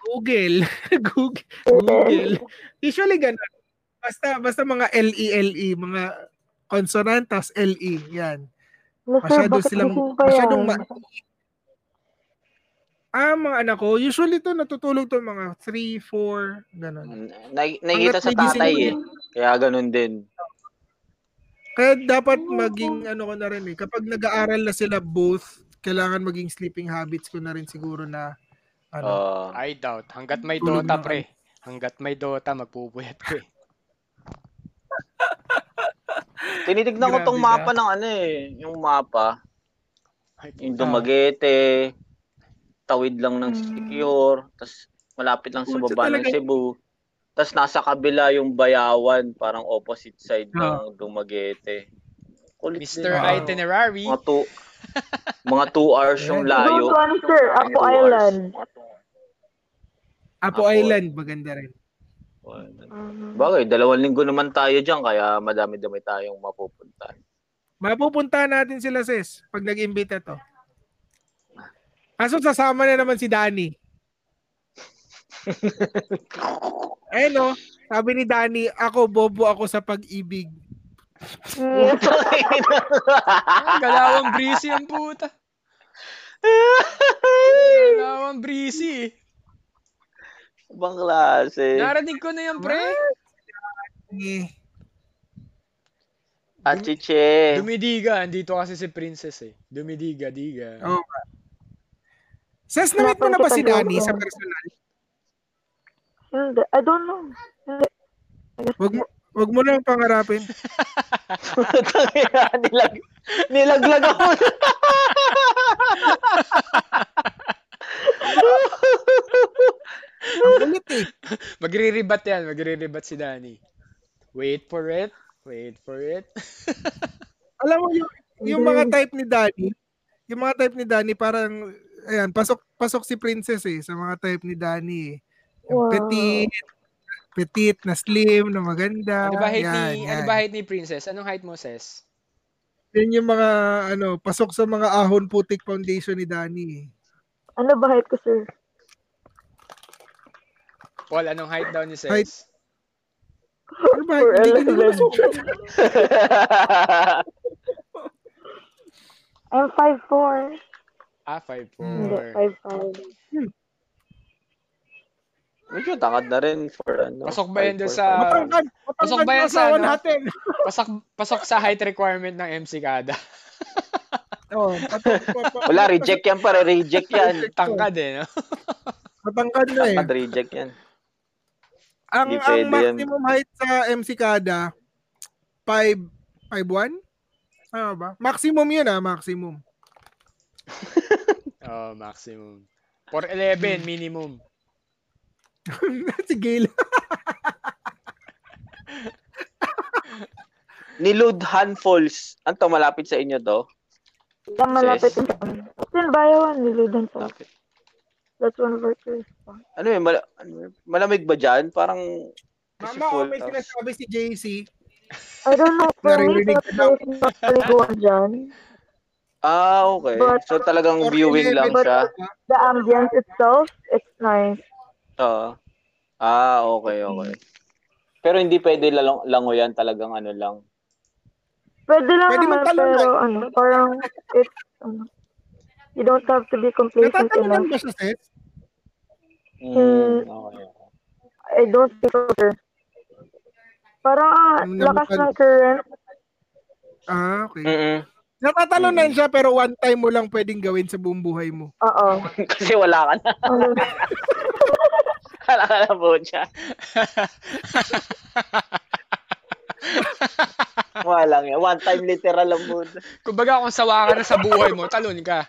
Google. Google. Google. Usually ganun. Basta basta mga LE-LE, mga consonant tas LE, yan. Masyado silang masyadong ma- Ah, mga anak ko, usually to natutulog to mga 3, 4, ganun. Na, nakikita sa tatay eh. Kaya ganun din. Kaya dapat maging ano ko na rin eh. Kapag nag-aaral na sila both, kailangan maging sleeping habits ko na rin siguro na ano. Uh, I doubt. Hanggat may Dota, pre. Hanggat may Dota, magpupuyat ko eh. tinitignan ko tong mapa ng ano eh. Yung mapa. Yung. Dumaguete. Tawid lang ng Mm. Secure. Tapos malapit lang sa baba ng. Cebu. Tapos nasa kabila yung Bayawan. Parang opposite side Ah. ng Dumaguete. Kulit Mr. Wow. Itinerary. Mga two, mga two hours yung layo. Ano, sir, Apo. Island. Apo Apo. Island, maganda rin. Mhm. Bagay, dalawang linggo naman tayo dyan, kaya madami-dami tayong mapupunta. Mapupunta natin sila sis pag nag-imbita to. Kaso sasama na naman si Danny. Eh no, sabi ni Danny, ako bobo ako sa pag-ibig. Ah, galawang breezy ang puta. Galawang breezy eh. Ibang klase. Narinig ko na yan, pre. Achiche. Dumidiga. Andito kasi si Princess eh. Dumidiga, diga. Oo nga. Ses, na-meet mo na ba si Danny sa personal? Hindi. I don't know. Hindi. Wag mo, wag mo na pangarapin. Nilag, nilaglag ako. Ang eh. Magre-rebat yan. Magre-rebat si Danny. Wait for it. Wait for it. Alam mo yung, yung mga type ni Danny, yung mga type ni Danny parang ayan, pasok pasok si Princess eh sa mga type ni Danny. eh. Yung Wow. petite, petite na slim, na maganda. ano ba height yan, ni, yan. ano ba height ni Princess? Anong height mo, Ses? Yan yung mga ano, pasok sa mga ahon putik foundation ni Danny. eh. Ano ba height ko, sir? Paul, anong height daw ni Ses? Height. Ano ba? Hindi ka nila 11. masukat. I'm 5'4". Ah, 5'4". Hindi, 5'5". Medyo tangad na rin for ano. Pasok ba yan doon sa-. Matangkad. Pasok ba yan sa ano? natin. Pasok, pasok sa height requirement ng MC Kada. Oh, Wala, reject yan pare, reject yan. Tangkad eh, no? Matangkad na eh. Tangkad, reject yan. Ang, ang pwede yan. maximum height sa MC Kada, 5, 5'1"? Ano ba? Maximum yun ah, maximum. Oh, maximum. 4'11", minimum. si Gail. Niludhan Falls. Anto malapit sa inyo to? Lang malapit Sis. yung Then, bayawan, niludan sa. Malapit. That's one of our tourist spots. Ano yun, mal- ano malamig ba dyan? Parang Mama, full oh, may sinasabi si JC. I don't know, for me, Naririnig ko daw. place na paliguan dyan. Ah, okay. But- So talagang viewing 11, lang siya. The ambience itself, it's nice. Oo. Ah, okay, okay. Pero hindi pwede lang langoyan talagang ano lang. Pwede lang Pwede naman, pero ano, parang, it's, ano, you don't have to be complacent enough. ba siya, Seth? Mm, okay. I don't think so, sir. Parang, ah, Ang lakas ng current. Ah, okay. Mm-mm. Natatalunan siya pero one time mo lang pwedeng gawin sa buong buhay mo. Oo. Kasi wala ka na. Wala ka na po siya. Wala lang yan. One time literal lang po. Kumbaga kung sawa ka na sa buhay mo, talon ka.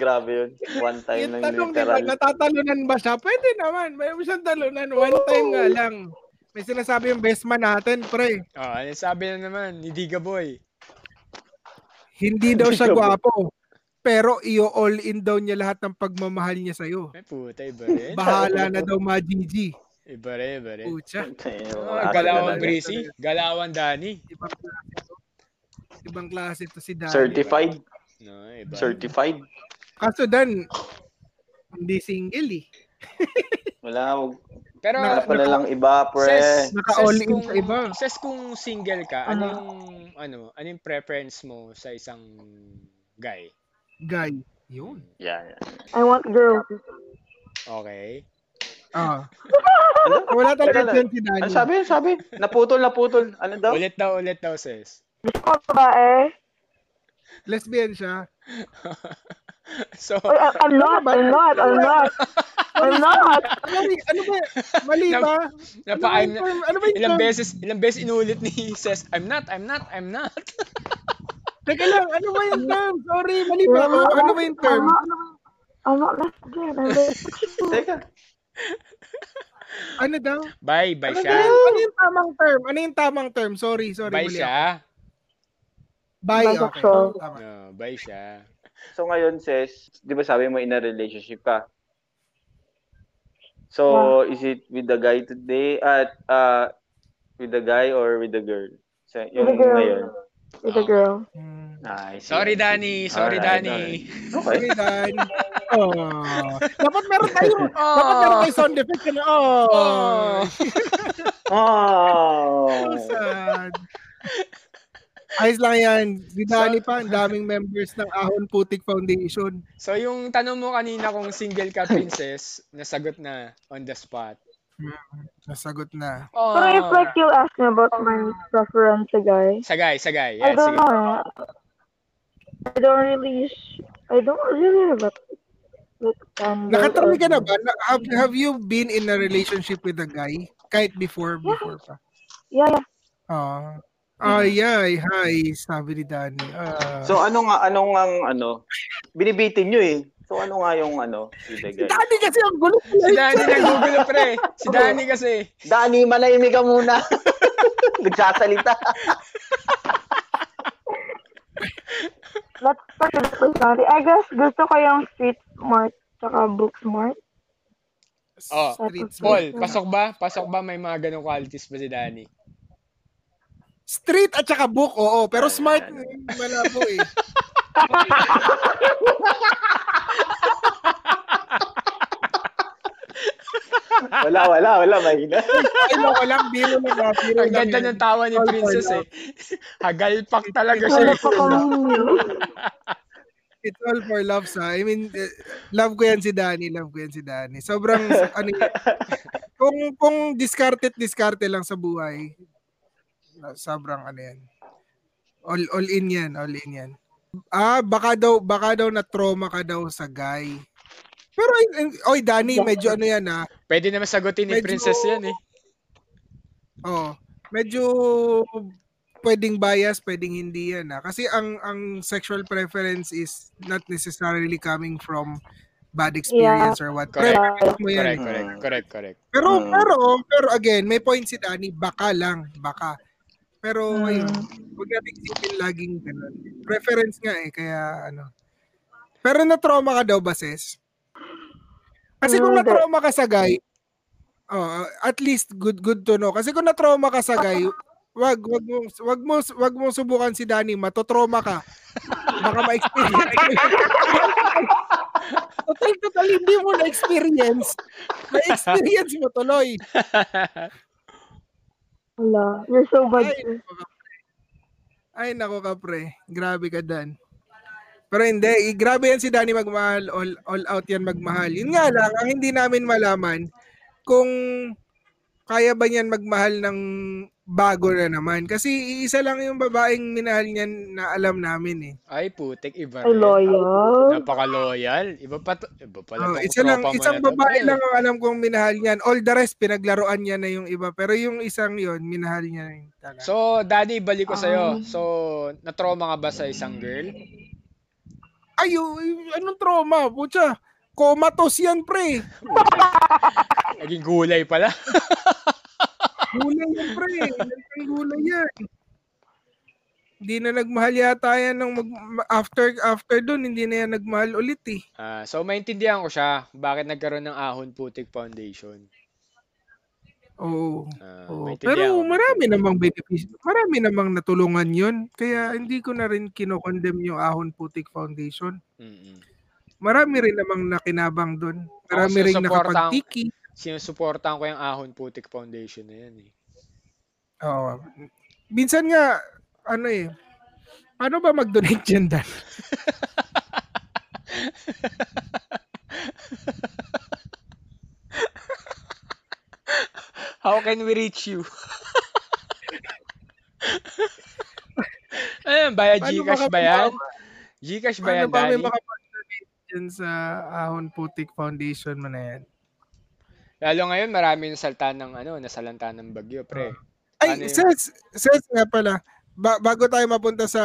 Grabe yun. One time Yung lang tanong, di ba, literal. natatalunan ba siya? Pwede naman. May siyang talunan. One time nga lang. May sinasabi yung best man natin, pre. Oh, ano sabi na naman ni Diga Boy? Hindi daw siya gwapo. Pero iyo all in daw niya lahat ng pagmamahal niya sa'yo. Ay, puta, iba rin. Bahala na daw majiji. Iba rin, iba rin. Pucha. Oh, galawan Breezy, galawan Danny. Ibang klase to. Ibang klase to si Dan. Certified. No, iba. Certified. Kaso Dan, hindi single eh. Wala. wag- Pero, Na- Wala pa na lang iba, pre. Ses, Naka-all ses in kung, sa iba. ses kung single ka, ano Ano? yung, ano, ano yung preference mo sa isang guy? Guy. Yun. Yan, yan. I want girls. Okay. Ah. Ano? Wala talaga Wala. dyan si Danny. Ano sabi? Sabi? Naputol, naputol. Ano daw? Ulit daw, ulit daw, sis. Gusto ko babae. Lesbian siya. So, I- I'm not, I'm not, I'm not. I'm not. Ano, ano ba? Mali ba? napa, ano, ba I'm, ano ba ilang beses, ilang beses inulit ni Ses, I'm not, I'm not, I'm not. Teka lang, ano ba yung term? Sorry, mali ba ako? Ano ba yung term? I'm not, I'm not lesbian. I'm. Teka. Ano daw? Bye, bye Ano, siya. yung, ano yung tamang term? Ano yung tamang term? Sorry, sorry. Bye mali ako. siya. Bye, okay. Tama. No, bye siya. So ngayon, sis, di ba sabi mo in a relationship ka? So, is it with the guy today? At, uh, with the guy or with the girl? So, With yung the girl. ngayon. With a girl. Nice. Sorry, Danny. Sorry, Alright, Danny. Okay. Sorry, Dan. Oh. Dapat meron tayo. Dapat meron tayo sound effect. Ano? Oh. Oh. Oh. So sad. Ayos lang yan. Si Danny pa, ang daming members ng Ahon Putik Foundation. So, yung tanong mo kanina kung single ka, princess, nasagot na on the spot. Nasagot na. Oh. Pero if like you ask me about my preference sa guy, Sagay, sagay. I Yeah, don't sige. know. I don't really, sh- I don't really have a Nakatry ka na ba? Have, have you been in a relationship with a guy? Kahit before, before pa. Yeah, yeah. Ah. Ay, ay, hi, sabi ni Danny. Ah. So, ano nga, ano nga, ang, ano, binibitin nyo eh. So, ano nga yung, ano, si? Danny kasi ang gulo. Si Danny nagugulo, pre. Si Danny kasi. Dani, manahimik ka muna. Nagsasalita. Not particularly sorry. I guess gusto ko yung street smart tsaka book smart. Oh, Street Paul, pasok ba? Pasok ba may mga ganong qualities ba si Danny? Street at saka book, oo. Pero Ay, smart, ay, malabo eh. Wala, wala, wala, mahina. Ay, loko lang, biro lang ah, biro Ang ganda ng tawa ni Princess eh. Hagalpak talaga siya. pa kami. It's all for love sa. I mean, eh, love ko yan si Danny, love ko yan si Danny. Sobrang, ano yan, kung, kung discarded, discarte lang sa buhay, sobrang ano yan. All, all in yan, all in yan. Ah, baka daw, baka daw na trauma ka daw sa guy. Pero, oy, Danny, medyo ano yan ah. Pwede naman sagutin ni Medyo- Princess yan eh. Oh, medyo pwedeng bias, pwedeng hindi yan ah. Kasi ang ang sexual preference is not necessarily coming from bad experience or what. Correct. Preference mo yan. Correct, correct, correct, correct. Pero Mm. pero pero again, may point si Danny, baka lang, baka. Pero Mm. ayun, huwag natin isipin laging ganun. Preference nga eh, kaya ano. Pero na-trauma ka daw ba, sis? Kasi kung Hindi. na-trauma ka sa guy, oh, at least good good to know. Kasi kung na-trauma ka sa guy, wag wag mo wag mo wag mo subukan si Danny, matotrauma ka. Baka ma-experience. total, total, hindi mo na-experience. Na-experience mo tuloy. Wala. You're so bad. Ay. Ay, nako ka, pre. Grabe ka, Dan. Pero hindi, eh, grabe yan si Danny magmahal. All, all out yan magmahal. Yun nga lang, ang hindi namin malaman, kung kaya ba niyan magmahal ng bago na naman. Kasi isa lang yung babaeng minahal niyan na alam namin eh. Ay, putik, iba Ay, rin. loyal. Napaka-loyal. Iba pa to, iba pala Oh, isa lang, isang babae lang ang alam kong minahal niyan. All the rest, pinaglaruan niya na yung iba. Pero yung isang yon minahal niya na yung talaga. So, Daddy, balik ko sa'yo. Um, So, na-trauma ka ba sa isang girl? Ay, anong trauma? Pucha, comatose yan, pre. Naging gulay pala. Gulay yan, pre. Ang gulay yan. Hindi na nagmahal yata yan nung mag, after after doon hindi na yan nagmahal ulit eh. Ah, so, maintindihan ko siya. Bakit nagkaroon ng Ahon Putik Foundation? Oo. Ah, oo. Pero marami namang benefits. Marami namang natulungan 'yon. Kaya hindi ko na rin kino-condemn yung Ahon Putik Foundation. ko. Mm-mm. Marami rin namang nakinabang doon. Marami rin nakapagtiki. Sinusuportahan ko yung Ahon Putik Foundation na yan eh. Oo. Minsan nga, ano eh, paano ba mag-donate dyan, Dan? How can we reach you? Via Paano Gcash ba ba yan? Gcash ba yan, ba kami Danny? makapag-donate dyan sa Ahon Putik Foundation mo na yan? Lalo ngayon, marami nasalta ng ano, nasalanta ng bagyo, pre. Ay, Paano yun? Seth, Seth nga pala, ba- bago tayo mapunta sa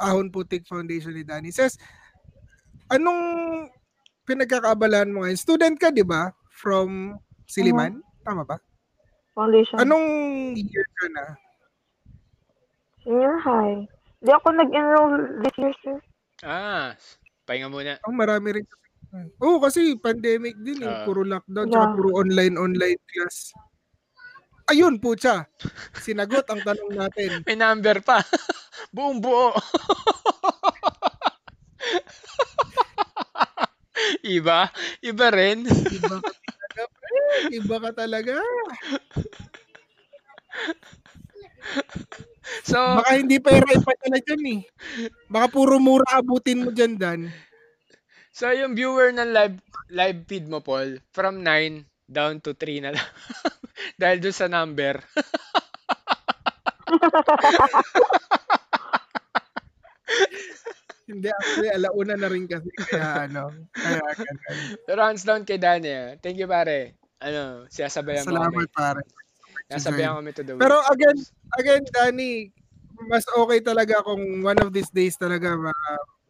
Ahon Putik Foundation ni Danny, Seth, anong pinagkakaabalahan mo ngayon? Student ka, di ba? From Siliman? Tama ba? Foundation. Anong year ka na? Senior high. Di ako nag-enroll this year, sir. Ah, pahinga muna. Oh, marami rin kasi. Oo, kasi pandemic din eh. Ah. Puro lockdown, tsaka Yeah. puro online-online class. Ayun, pucha. Sinagot ang tanong natin. May number pa. Buong buo. Iba? Iba rin. Iba ka talaga, pre. Iba ka talaga. So, Baka hindi pera ipadala dyan eh. Baka puro mura abutin mo dyan, Dan. So yung viewer ng live live feed mo, Paul, from 9 down to 3 na lang. Dahil doon sa number. Hindi, actually, alauna na rin kasi. Kaya ano, kaya ganun. Pero hands down kay ah. Thank you, pare. Ano, siyasabayan mo kami. Salamat, pare. Siyasabayan kami to the Pero again, again, Danny, mas okay talaga kung one of these days talaga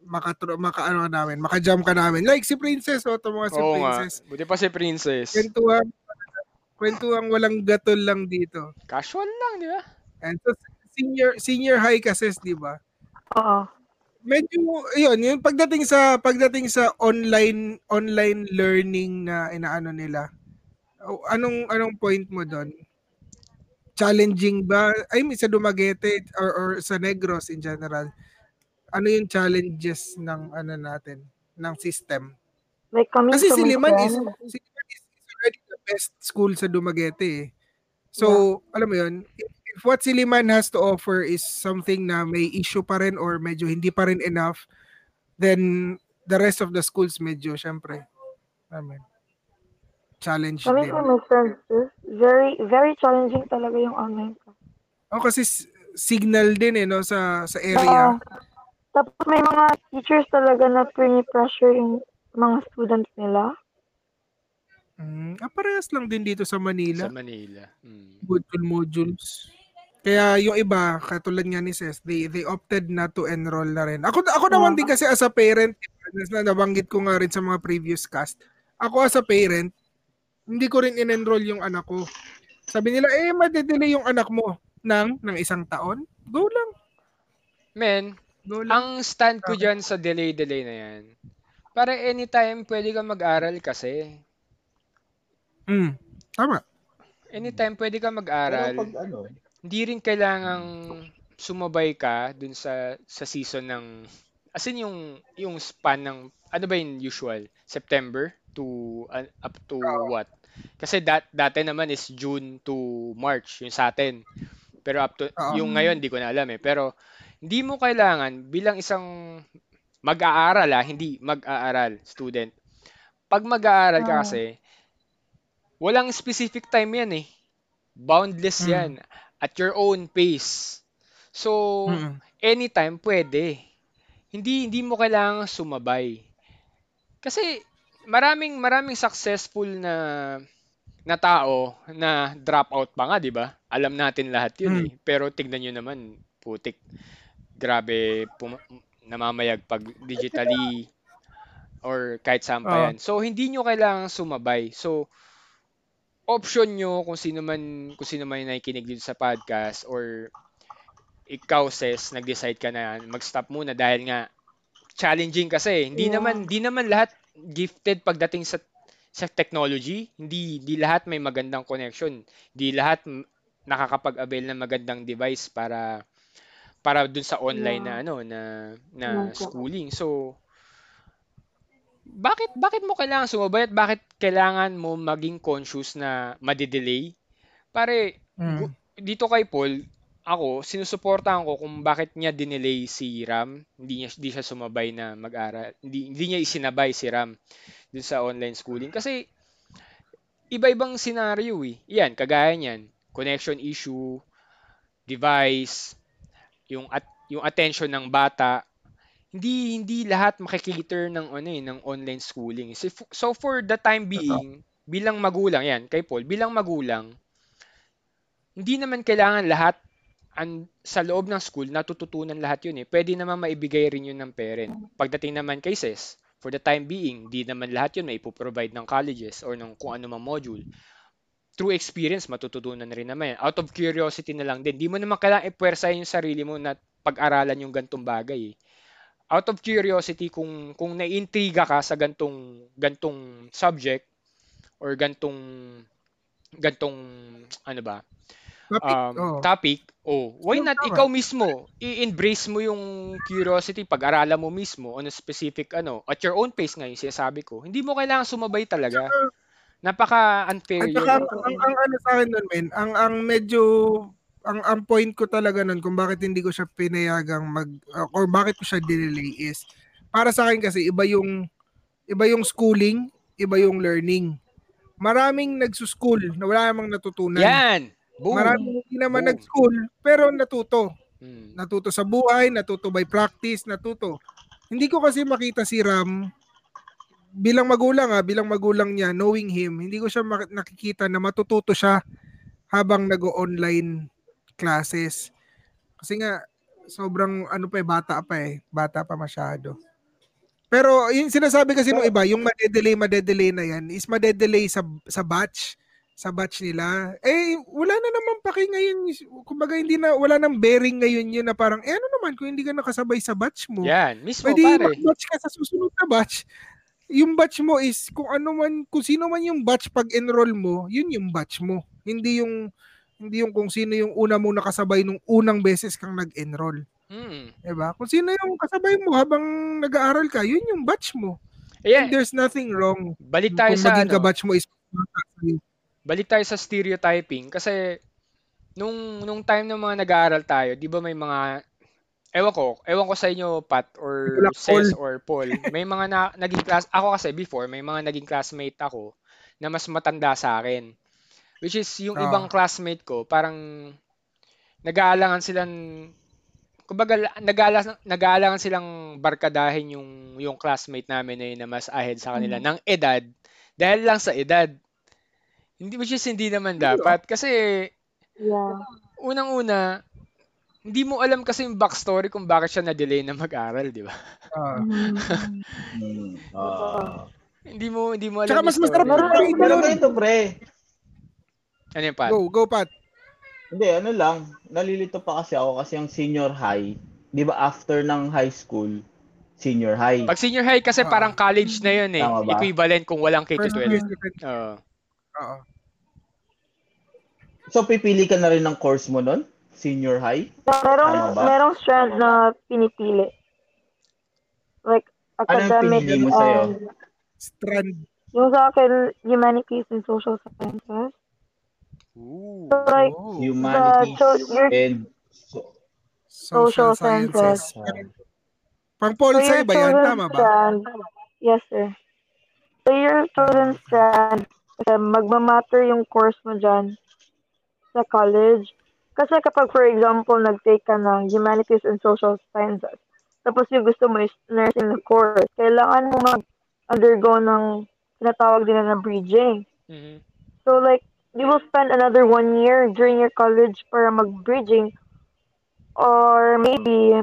maka, makatro, maka ano ka namin, maka-jump ka namin. Like si Princess, o mga si Oo nga. Princess. Buti pa si Princess. Kwentuhan, kwentuhan walang gatol lang dito. Casual lang, di ba? And so, senior senior high kasi, di ba? Oo. Medyo yun, yung pagdating sa pagdating sa online online learning na inaano nila. Anong anong point mo doon? Challenging ba? I mean sa Dumaguete or, or sa Negros in general. Ano yung challenges ng ano natin, ng system? Like Kasi sa Siliman is, Montreal, Siliman is, is already the best school sa Dumaguete. eh. So, alam mo yun, if, if what Siliman has to offer is something na may issue pa rin or medyo hindi pa rin enough, then the rest of the schools medyo, syempre, yun, challenge Kami din. my friends, sir. Very, very challenging talaga yung online class. O kasi signal din eh, no, sa, sa area. Oo. Tapos may mga teachers talaga na pressure yung mga students nila. Mm, ah, parehas lang din dito sa Manila. Sa Manila. Mm. module modules. Kaya yung iba, katulad nga ni Ses, they, they opted not to enroll na rin. Ako, ako naman din kasi as a parent, na nabanggit ko nga rin sa mga previous cast, ako as a parent, hindi ko rin in-enroll yung anak ko. Sabi nila, eh, madedelay yung anak mo ng, ng isang taon. Go lang. Men, Go lang. ang stand ko dyan sa delay-delay na yan, para anytime pwede ka mag-aral kasi. Mm, tama. Anytime pwede ka Pero mag-aral. pag ano, Hindi rin kailangang sumabay ka dun sa sa season ng as in yung yung span ng ano ba yung usual September to uh, up to what kasi dat dati naman is June to March yung sa atin pero up to Oo. yung ngayon di ko na alam eh pero hindi mo kailangan bilang isang mag-aaral ah hindi mag-aaral student pag mag-aaral ka kasi walang specific time yan eh boundless Mm. yan at your own pace so Mm-mm. anytime pwede. Hindi hindi mo kailangang sumabay. Kasi maraming maraming successful na na tao na drop out pa nga, 'di ba? Alam natin lahat 'yun Hmm. eh. Pero tignan niyo naman, putik. Grabe pum- namamayag pag digitally or kahit saan pa Oo. yan. So hindi nyo kailangang sumabay. So option nyo kung sino man kung sino man yung nakikinig dito sa podcast or ikaw ses nag-decide ka na mag-stop muna dahil nga challenging kasi hindi Yeah. naman hindi naman lahat gifted pagdating sa sa technology hindi di lahat may magandang connection di lahat nakakapag-avail ng magandang device para para dun sa online na Yeah. ano na na Yeah. schooling so bakit bakit mo kailangan sumabay at bakit kailangan mo maging conscious na madidelay? Pare, Mm. dito kay Paul, ako, sinusuportahan ko kung bakit niya dinelay si Ram. Hindi niya hindi siya sumabay na mag-aral. Hindi, hindi niya isinabay si Ram dun sa online schooling. Kasi, iba-ibang scenario eh. Yan, kagaya niyan. Connection issue, device, yung at yung attention ng bata. Hindi hindi lahat makikiter ng ano eh, ng online schooling. So, for the time being, bilang magulang, yan, kay Paul, bilang magulang, hindi naman kailangan lahat an, sa loob ng school natututunan lahat yun eh. Pwede naman maibigay rin yun ng parent. Pagdating naman kay SES, for the time being, di naman lahat yun may provide ng colleges or ng kung ano mang module. Through experience, matututunan rin naman yan. Out of curiosity na lang din. Di mo naman kailangan ipwersahin yung sarili mo na pag-aralan yung gantong bagay eh. Out of curiosity, kung, kung naiintriga ka sa gantong, gantong subject or gantong, gantong, ano ba, Topic, um, oh. topic, oh, why not ikaw mismo, i-embrace mo yung curiosity, pag-aralan mo mismo on a specific, ano, at your own pace ngayon, sinasabi ko. Hindi mo kailangan sumabay talaga. Napaka-unfair At yun. ang, ang, ang ano sa akin nun, men, ang, ang medyo, ang, ang point ko talaga nun kung bakit hindi ko siya pinayagang mag, uh, or bakit ko siya dinelay is, para sa akin kasi, iba yung, iba yung schooling, iba yung learning. Maraming nagsuschool na wala namang natutunan. Yan! Boom! Maraming hindi naman Boom. nag-school, pero natuto. Hmm. Natuto sa buhay, natuto by practice, natuto. Hindi ko kasi makita si Ram bilang magulang ah, bilang magulang niya, knowing him, hindi ko siya nakikita na matututo siya habang nag-online classes. Kasi nga, sobrang ano pa eh, bata pa eh. Bata pa masyado. Pero yung sinasabi kasi ng iba, yung madedelay, madedelay na yan, is madedelay sa, sa batch sa batch nila. Eh, wala na naman paki ngayon. Kumbaga, hindi na, wala nang bearing ngayon yun na parang, eh ano naman kung hindi ka nakasabay sa batch mo? Yan, mismo Pwede pare. mag-batch ka sa susunod na batch. Yung batch mo is kung ano man, kung sino man yung batch pag enroll mo, yun yung batch mo. Hindi yung hindi yung kung sino yung una mo nakasabay nung unang beses kang nag-enroll. Hmm. 'Di ba? Kung sino yung kasabay mo habang nag-aaral ka, yun yung batch mo. Ayan, And there's nothing wrong balik tayo kung sa maging ano, kabatch mo is balik tayo sa stereotyping kasi nung nung time ng mga nag-aaral tayo, 'di ba may mga ewan ko, ewan ko sa inyo Pat or Wala, Ses Paul. or Paul, may mga na, naging class ako kasi before may mga naging classmate ako na mas matanda sa akin. Which is yung Ah. ibang classmate ko, parang nag-aalangan silang kumbaga nag-aalangan, nag-aalangan silang barkadahin yung yung classmate namin na yun na mas ahead sa kanila ng edad dahil lang sa edad. Hindi which is hindi naman dapat kasi Yeah. unang-una hindi mo alam kasi yung backstory kung bakit siya na-delay na mag-aral, di ba? Hmm. Ah. Hindi mo hindi mo alam Tsaka mas masarap Pero yun. ganito, pre. Ano yung Pat? Go, go Pat. Hindi, ano lang. Nalilito pa kasi ako kasi yung senior high, di ba after ng high school, senior high. Pag senior high kasi Ah. parang college na yun eh. Equivalent kung walang First K-12. year, second Oo. Oo. So, pipili ka na rin ng course mo nun? Senior high? Merong, ba? merong strand na pinipili. Like, Ano academic pinili mo sa'yo? and Strand. yung sa akin, humanities and social sciences. Ooh. So, like, Oh. Humanities so and so, Social sciences. Pang Paul so iba yan, tama ba? strand, yes sir. So your student strand, kasi magmamatter yung course mo dyan sa college. Kasi kapag for example, nag-take ka ng humanities and social sciences, tapos yung gusto mo is nursing na course, kailangan mo mag-undergo ng tinatawag din na bridging. Mhm. So like, you will spend another one year during your college para mag-bridging or maybe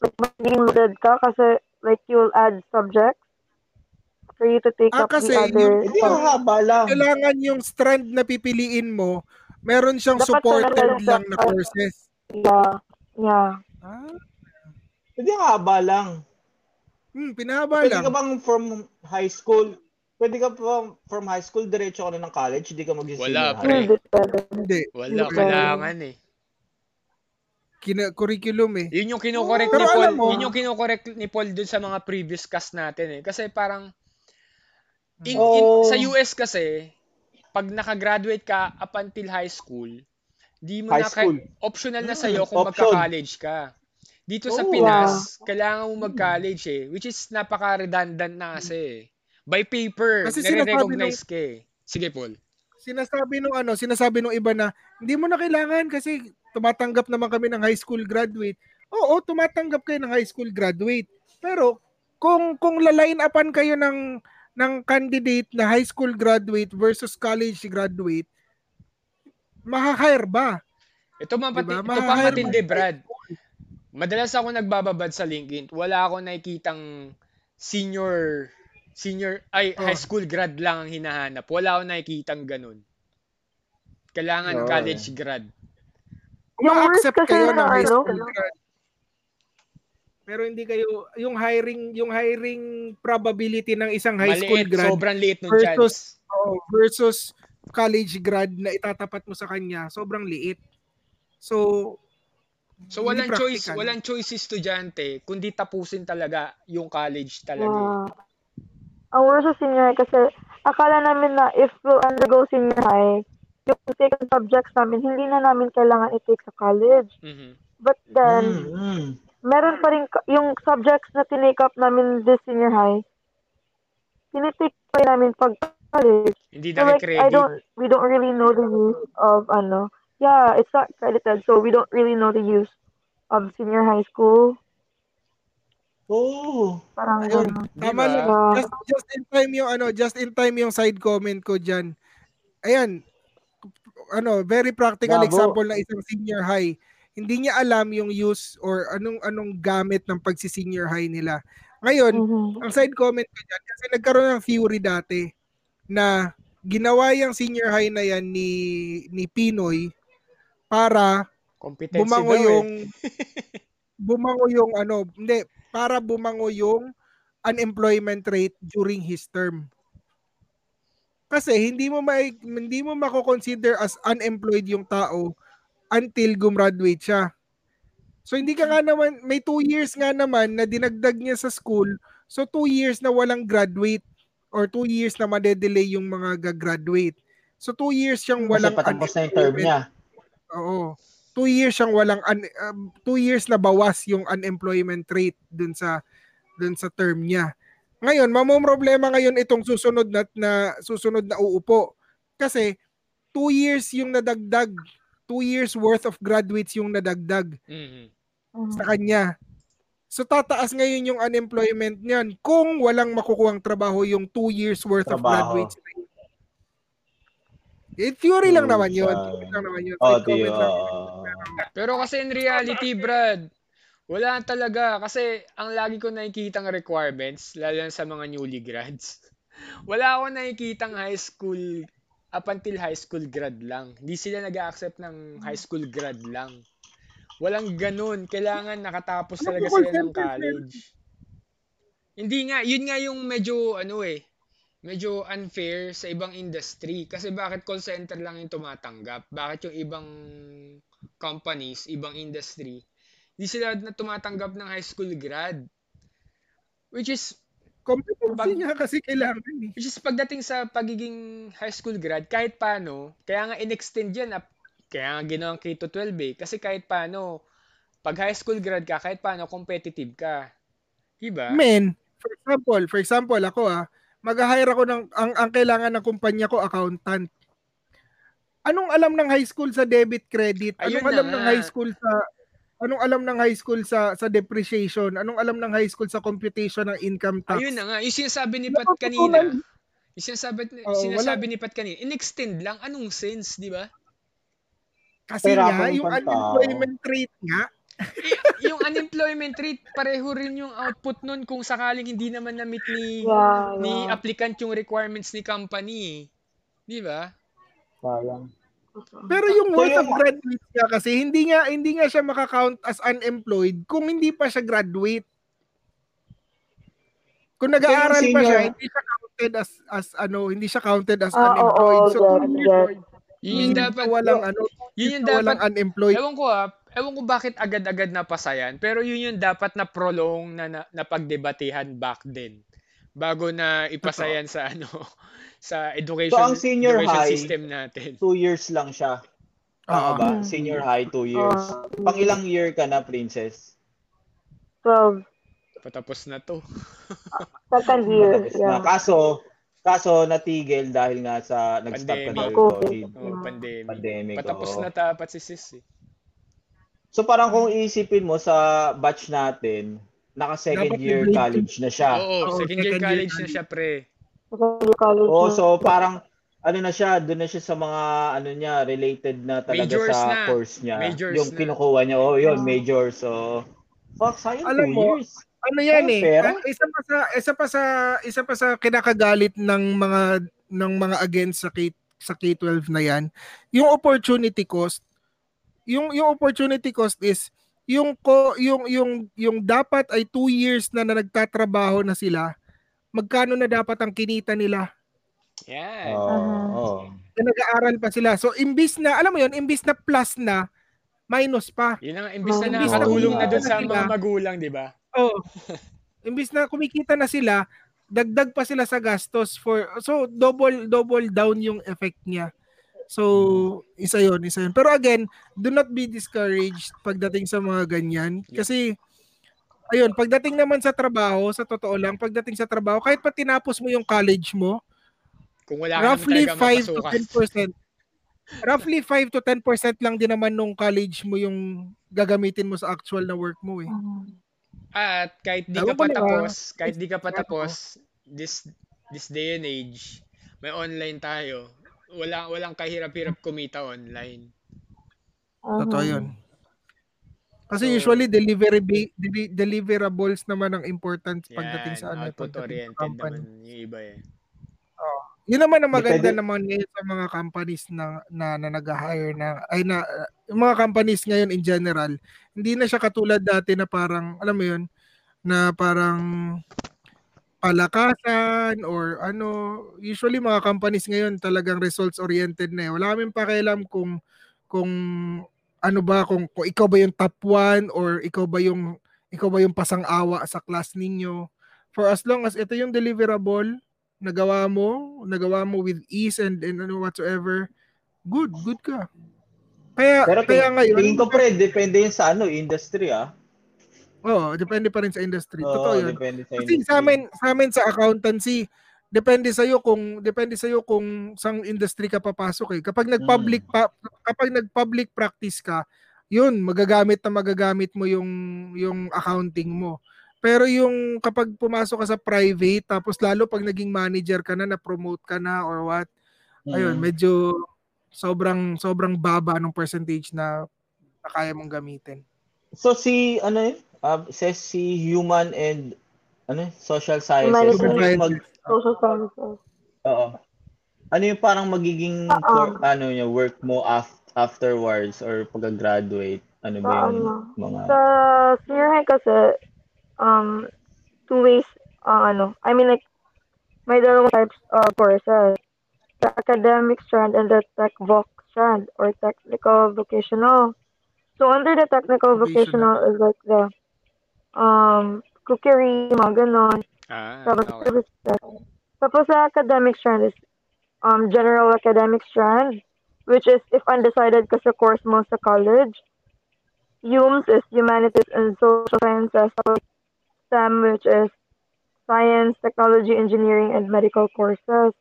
like magiging loaded ka kasi like you will add subjects for you to take Ah, up kasi the other yung- ang haba lang. Kailangan yung strand na pipiliin mo, meron siyang Dapat supported lang na courses. Yeah. Yeah. Ah, Hindi haba lang. hmm, pinahaba Pwede lang. ka bang from high school, pwede ka pa from high school, diretso ka na ng college, hindi ka mag-senior Wala, pre. Hindi pwede. Wala, Okay. kailangan eh. Kina- curriculum eh. Yun yung kinokorek Pero ni Paul. mo- yun yung kinokorek ni Paul dun sa mga previous cast natin eh. Kasi parang In, in, Oh. sa US kasi, pag nakagraduate ka up until high school, di mo High na ka- school. optional na Mm, sa'yo kung option. magka-college ka. Dito sa Oh. Pinas, kailangan mo mag-college eh, which is napaka-redundant na kasi eh. By paper, Kasi sinasabi nire-recognize ka eh. Sige, Paul. Sinasabi nung ano, sinasabi nung iba na hindi mo na kailangan kasi tumatanggap naman kami ng high school graduate. Oo, tumatanggap kayo ng high school graduate. Pero kung kung laline upan kayo ng ng candidate na high school graduate versus college graduate, maha-hire ba? Ito, mapati, Diba? ito pa matindi, Brad. Madalas ako nagbababad sa LinkedIn. Wala ako nakikitang senior, senior, ay, Oh. high school grad lang ang hinahanap. Wala ako nakikitang ganun. Kailangan Oo. college grad. Yung worst Ma-accept kasi kayo na ng high ano, school grad. Pero hindi kayo yung hiring yung hiring probability ng isang high school Maliit, grad sobrang liit nung versus- chance. oh, versus college grad na itatapat mo sa kanya, sobrang liit. So So walang choice, walang choice si estudyante kundi tapusin talaga yung college talaga. Yeah. Ang worst sa senior high kasi akala namin na if we'll undergo senior high, yung second subjects namin, hindi na namin kailangan i-take sa college. Mhm. But then, Mm, meron pa rin, ka- yung subjects na tinake up namin this senior high, tinitake pa rin namin pag college. Hindi So like, I credit. don't, we don't really know the use of, ano, yeah, it's not credited, so we don't really know the use of senior high school. Oh. Parang Ayun. Tama Diba? lang. Just, just in time yung ano, just in time yung side comment ko diyan. Ayan. Ano, very practical Bravo. example na isang senior high. Hindi niya alam yung use or anong anong gamit ng pagsi-senior high nila. Ngayon, Mhm. ang side comment ko dyan, kasi nagkaroon ng theory dati na ginawa yung senior high na yan ni, ni Pinoy para Competency bumango daw eh. yung bumango yung ano, hindi, para bumango yung unemployment rate during his term. Kasi hindi mo may hindi mo mako-consider as unemployed yung tao until gumraduate siya. So hindi ka nga naman may two years nga naman na dinagdag niya sa school. So two years na walang graduate or two years na madedelay yung mga gagraduate. So two years siyang Kasi walang patapos na yung term niya. Oo. Two years siyang walang un- um, two years na bawas yung unemployment rate dun sa dun sa term niya. Ngayon, mamomroblema ngayon itong susunod na, na susunod na uupo. Kasi two years yung nadagdag. Two years worth of graduates yung nadagdag Mhm. Mhm. sa kanya. So tataas ngayon yung unemployment niyan kung walang makukuhang trabaho yung two years worth of Trabaho. graduates. Eh, theory lang naman yun. Theory lang naman yun. Oh, lang. oh. Pero kasi in reality, Brad, wala talaga. Kasi ang lagi ko nakikitang requirements, lalo na sa mga newly grads, wala ako nakikitang high school, up until high school grad lang. Hindi sila nag-accept ng high school grad lang. Walang ganun. Kailangan nakatapos Ano talaga sila ng college. Hindi nga, yun nga yung medyo ano eh, medyo unfair sa ibang industry. Kasi bakit call center lang yung tumatanggap? Bakit yung ibang companies, ibang industry, hindi sila na tumatanggap ng high school grad? Which is, Competency Pag- nga kasi kailangan eh. which is pagdating sa pagiging high school grad, kahit paano, kaya nga in-extend yan, up, kaya nga ginawang K-12 eh. Kasi kahit paano, pag high school grad ka, kahit paano competitive ka. Diba? Men, for example, for example ako ah, mag-hire ako ng ang, ang kailangan ng kumpanya ko accountant. Anong alam ng high school sa debit credit? Anong Ayun na alam ng high school sa Anong alam ng high school sa sa depreciation? Anong alam ng high school sa computation ng income tax? Ayun na nga, yung sinasabi ni Pat kanina, yung sinasabi, Oo, sinasabi ni Pat kanina, in-extend lang, anong sense, di ba? Kasi Pera nga, yung pantao. unemployment rate nga, yung unemployment rate, pareho rin yung output nun kung sakaling hindi naman na-meet ni, Yeah, ni applicant yung requirements ni company. eh. Di ba? Sayang. Pero yung So, worth of graduate niya kasi hindi nga hindi nga siya makakount as unemployed kung hindi pa siya graduate. Kung nag-aaral So, pa siya, hindi siya counted as as ano, hindi siya counted as Ah, unemployed. so get, two years, get. Yun yung dapat, walang ano, yun yung dapat, unemployed. ewan ko ah, ewan ko bakit agad-agad napasa yan, pero yun yung dapat na prolong na, na, na pagdebatehan back then. Bago na ipasa yan sa ano sa education, So, ang senior education high, system natin. Two years lang siya. Tama Oo. ba? Senior high, two years. Ah, Pang ilang year ka na, princess? 12. Patapos na to. Second year. Matapos na. Yeah. Kaso, kaso natigil dahil nga sa nag-stop ka dahil COVID. Oh, pandemic. Pandemic, Patapos oo. na dapat si sis eh. So parang kung iisipin mo sa batch natin, naka second Dapat year college na siya. Oo, Oo, second year second year college na siya, pre. Second year college. Oh, so parang ano na siya, doon na siya sa mga ano niya related na talaga Majors sa na. course niya. Majors yung na. kinukuha niya. Oh, yun, Ah. major. So fuck, sayang Alam two mo, years. ano yan Ang eh. pera? ah, Isa pa sa isa pa sa isa pa sa kinakagalit ng mga ng mga against sa K sa K12 na yan, yung opportunity cost. Yung yung opportunity cost is yung ko yung yung yung dapat ay two years na, na nagtatrabaho na sila. Magkano na dapat ang kinita nila? Yan. Oh, oh. Na nag-aaral pa sila. So imbis na alam mo yon, imbis na plus na minus pa. Yun ang imbis na Oh, nakakatulong na dun sa diba? mga magulang, di ba? Oh. Imbis na kumikita na sila, dagdag pa sila sa gastos for so double double down yung effect niya. So, isa 'yon, isa 'yon. Pero again, do not be discouraged pagdating sa mga ganyan kasi ayun, pagdating naman sa trabaho, sa totoo lang, pagdating sa trabaho, kahit pa tinapos mo yung college mo, Kung wala roughly naman talaga 5 to mapasukan. 10%. roughly 5 to 10% lang din naman nung college mo yung gagamitin mo sa actual na work mo eh. Mm. At kahit di ka pa tapos, kahit di ka pa tapos, this this day and age, may online tayo. Wala walang kahirap-hirap kumita online. Totoo Mhm. 'yun. Kasi So- usually delivery deli- deliverables naman ang important Yan, pagdating sa ano, output oriented company. naman yung iba eh. Yun naman ang maganda Depende- naman ngayon sa mga companies na na, na nag-hire na ay na uh, yung mga companies ngayon in general, hindi na siya katulad dati na parang alam mo 'yun, na parang palakasan or ano, usually mga companies ngayon talagang results oriented na eh. Wala kaming pakialam kung kung ano ba kung, kung ikaw ba yung top 1 or ikaw ba yung ikaw ba yung pasang-awa sa class ninyo. For as long as ito yung deliverable, nagawa mo, nagawa mo with ease and, and ano whatsoever, good, good ka. Kaya, Pero kaya ngayon, tingin ko pre, depende yun sa ano, industry ah. Oh, depende pa rin sa industry. Oo, Totoo yun. depende sa Kasi industry. sa amin, sa amin sa accountancy, depende sa iyo kung depende sa iyo kung sang industry ka papasok eh. Kapag nag-public pa, kapag nag-public practice ka, 'yun, magagamit na magagamit mo yung yung accounting mo. Pero yung kapag pumasok ka sa private tapos lalo pag naging manager ka na, na-promote ka na or what, ayun, Mm. medyo sobrang sobrang baba ng percentage na, na kaya mong gamitin. So si ano yun? Uh, says si human and ano social sciences. Humanities. Ano yung mag Social sciences. Oo. Ano yung parang magiging Oo. cor- ano yung work mo af- afterwards or pag-graduate? Ano ba Sa yung ano? mga Sa senior high kasi, um, two ways, uh, ano, I mean like, may dalawang types of courses. The academic strand and the tech voc strand or technical vocational. So under the technical vocational is like the um cookery, mga ganon. Ah, Tapos okay. Tapos sa academic strand is um, general academic strand, which is if undecided ka sa course mo sa college. HUMS is humanities and social sciences. Tapos STEM, which is science, technology, engineering, and medical courses.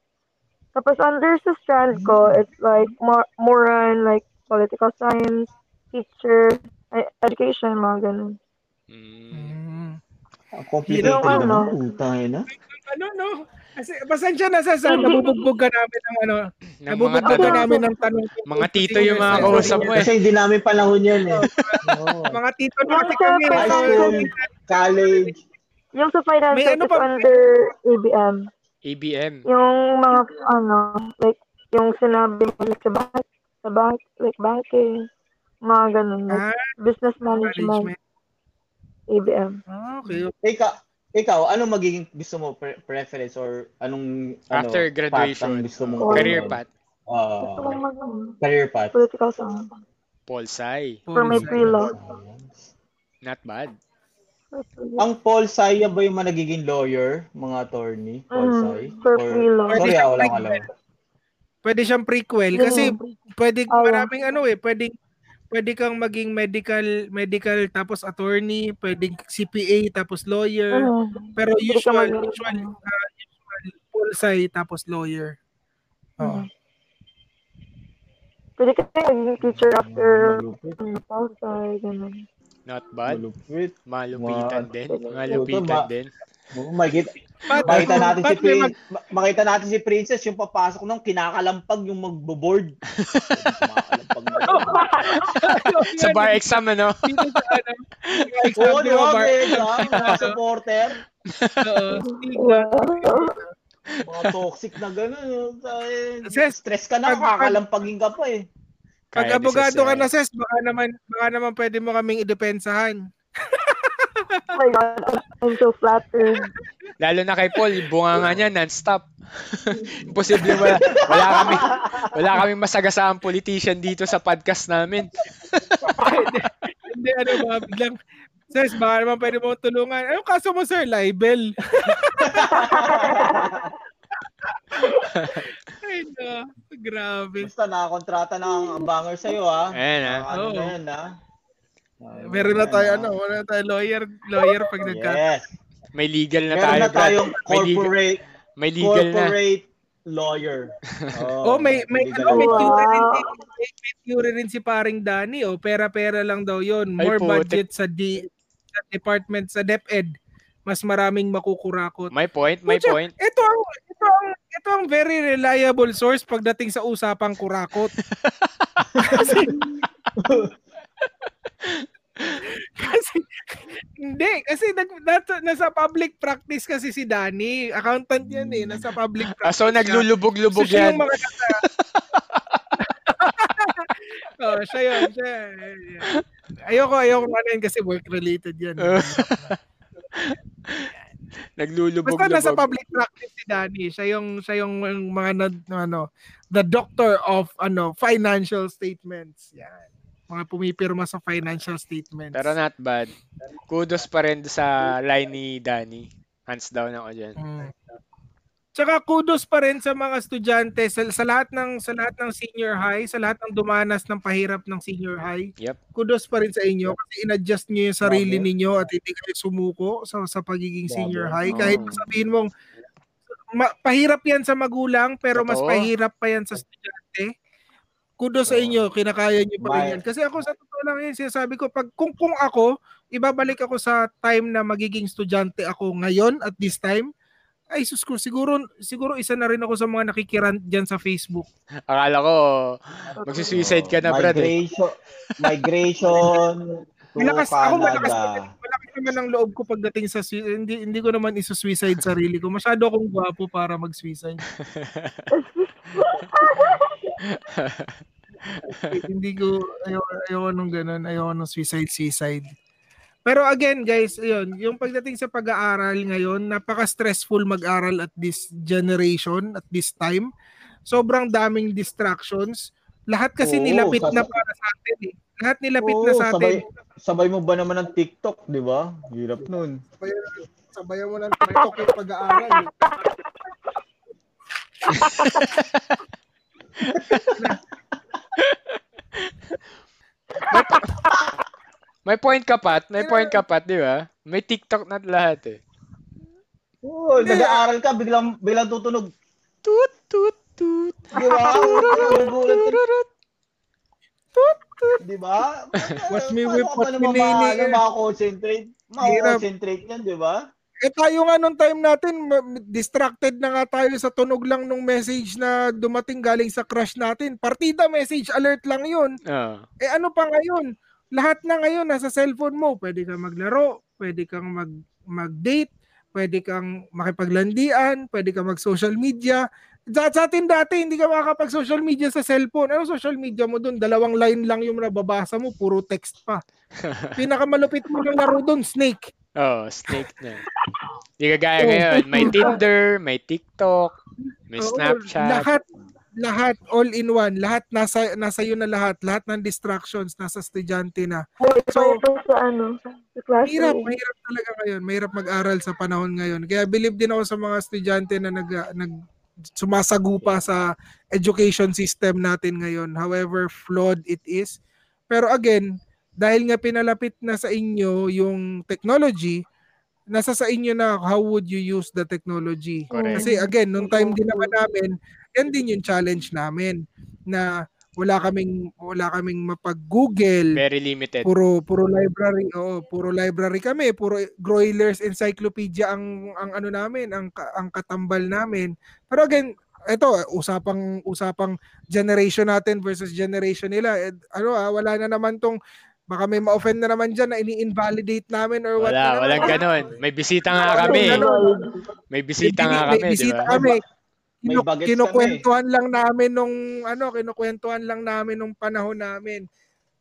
Tapos under sa strand ko, it's like more, more on like political science, teacher, education, mga ganun. Mm. Ah, complicated Yung ano? naman? Putang ina. Ano no? Kasi pasensya na sa sa nabubugbog ka namin ng ano, nabubugbog ka namin ng tanong. mga tito yung mga kausap mo eh. Kasi hindi namin panahon yan eh. Oo. Mga tito na kasi kami. High so, school, college. Yung sa finances May ano pa- under ABM. ABM. Yung mga, ano, like, yung sinabi mo, like, sa bank, sa bank, like, banking, mga ganun, like, Ah, business management, management. ABM. Ah, okay. Ikaw, ikaw, ano magiging gusto mo pre- preference or anong ano, After path graduation, ang gusto mong Oh. career ano? path, Gusto ko mag, ano, career path. political science. Pol Sci. For my pre-law. Not bad. Ang Paul Say ba yung mga nagiging lawyer, mga attorney? Paul Mm, for Or- free law. Sorry, ah, walang alam. Pwede siyang prequel kasi pwede Oo. maraming ano eh, pwedeng pwede kang maging medical medical tapos attorney, pwedeng CPA tapos lawyer. Mm. Pero usual usual uh, usual pulsay tapos lawyer. Oh. Pwede ka maging teacher after pausay, ganun. Not bad. Malupit. Malupitan Ma- din. Malupitan ma- din. Makita, But, makita natin si Prin- mag- makita natin si Princess yung papasok nung kinakalampag yung magbo-board. Sa bar exam, ano? dito sa ano, bar exam, Oo, di ba, bar- supporter. Oo. Mga toxic na gano'n. Ses, Stress ka na, pag- pag- kakalampagin ka pa eh. Pag abogado ka na. Ses, baka naman, baka naman pwede mo kaming idepensahan. Oh my God, I'm so flattered. Lalo na kay Paul, yung bunganga niya non-stop. Imposible wala, wala kami wala kaming masagasaang politician dito sa podcast namin. Hindi, ano ba, biglang, Ses, baka naman pwede mo tulungan. Anong kaso mo, sir? Libel. Ay, no. Grabe. Basta nakakontrata na ang banger sa'yo ha. Ayan ha. Ano Oo. na yan ha. Meron na tayo, ano, wala na tayo lawyer, lawyer pag nagka... Yes. May legal na Meron tayo, na Brad. tayong May legal, corporate may legal na. corporate lawyer. Oh, may may legal ano, may theory rin si may, may theory rin si paring Danny oh. Pera-pera lang daw 'yon. Ay, More putik. budget sa di sa department sa DepEd. Mas maraming makukurakot. May point, may Pucha, point. Ito ang ito ang ito ang very reliable source pagdating sa usapang kurakot. kasi, kasi hindi kasi nag, nasa, nasa public practice kasi si Danny. Accountant yan eh, nasa public Ah, practice. so siya. naglulubog-lubog So, yan. makakasa. oh, siya yun. Siya. Ayoko, ayoko ano yun kasi work-related yan. Naglulubog-lubog. Basta nasa public practice si Danny. Siya yung, siya yung mga, ano, the doctor of, ano, financial statements. Yan. Mga pumipirma sa financial statements. Pero not bad. Kudos pa rin sa line ni Danny. Hands down ako dyan. Mm. Tsaka kudos pa rin sa mga estudyante sa, sa lahat ng sa lahat ng senior high, sa lahat ng dumanas ng pahirap ng senior high. Yep. Kudos pa rin sa inyo kasi in-adjust niyo yung sarili Grabe. ninyo at hindi kayo sumuko sa sa pagiging Grabe. senior high Oo. kahit sabihin mong ma- pahirap yan sa magulang pero mas Totoo. pahirap pa yan sa estudyante. Kudos sa inyo, kinakaya niyo pa rin yan. Kasi ako sa totoo lang yun, sinasabi ko, pag, kung, kung ako, ibabalik ako sa time na magiging estudyante ako ngayon at this time, ay sus ko, siguro, siguro isa na rin ako sa mga nakikiran dyan sa Facebook. Akala ko, magsisuicide ka na, Brad. Eh. Migration, migration to Malakas, ako malakas, malakas naman ang loob ko pagdating sa hindi hindi ko naman isu-suicide sarili ko. Masyado akong gwapo para mag-suicide. hindi ko ayaw ayaw nung ganun, ayaw nung suicide suicide. Pero again, guys, ayun, yung pagdating sa pag-aaral ngayon, napaka-stressful mag-aral at this generation, at this time. Sobrang daming distractions. Lahat kasi Oo, nilapit sas- na para sa atin eh. Lahat nilapit Oo, na sa sabay, atin. sabay mo ba naman ng TikTok, di ba? Hirap nun. Sabayan, sabayan mo ng TikTok yung pag-aaral. Eh. May point ka, Pat. May point ka, Pat, di ba? May TikTok na lahat eh. Oo, nag-aaral ka, biglang, biglang tutunog. Toot, toot, toot. Di ba? Gugulat ka. Di ba? Watch me Paano whip, ka watch ba me nene. ma- ano, makakonsentrate? Makakonsentrate yan, di ba? Eh tayo nga nung time natin, distracted na nga tayo sa tunog lang nung message na dumating galing sa crush natin. Partida message alert lang yun. Ah. Eh ano pa ngayon? Lahat na ngayon nasa cellphone mo. Pwede kang maglaro, pwede kang mag mag-date, pwede kang makipaglandian, pwede kang mag-social media. Sa, sa atin dati, hindi ka makakapag-social media sa cellphone. Ano social media mo doon? Dalawang line lang yung nababasa mo, puro text pa. Pinakamalupit mo ng laro doon, Snake. Oh, snake na. Di kagaya ngayon. May Tinder, may TikTok, may Oo, Snapchat. Lahat lahat all in one, lahat nasa nasa iyo na lahat, lahat ng distractions nasa estudyante na. So, sa ano, sa Mahirap, mahirap talaga ngayon. Mahirap mag-aral sa panahon ngayon. Kaya believe din ako sa mga estudyante na nag, nag sumasagupa sa education system natin ngayon. However flawed it is. Pero again, dahil nga pinalapit na sa inyo yung technology, nasa sa inyo na how would you use the technology. Correct. Kasi again, nung time din naman namin, yan din yung challenge namin na wala kaming wala kaming mapag-google Very limited. puro puro library oo puro library kami puro Groilers encyclopedia ang ang ano namin ang ang katambal namin pero again ito usapang usapang generation natin versus generation nila eh, ano ah wala na naman tong baka may ma-offend na naman diyan na ini-invalidate namin or what Wala, na walang ganon. May bisita nga kami. May bisita May- nga may kami, di bisita kami. May Kinu- kinukwentuhan lang namin nung ano, kinukwentuhan lang namin nung panahon namin.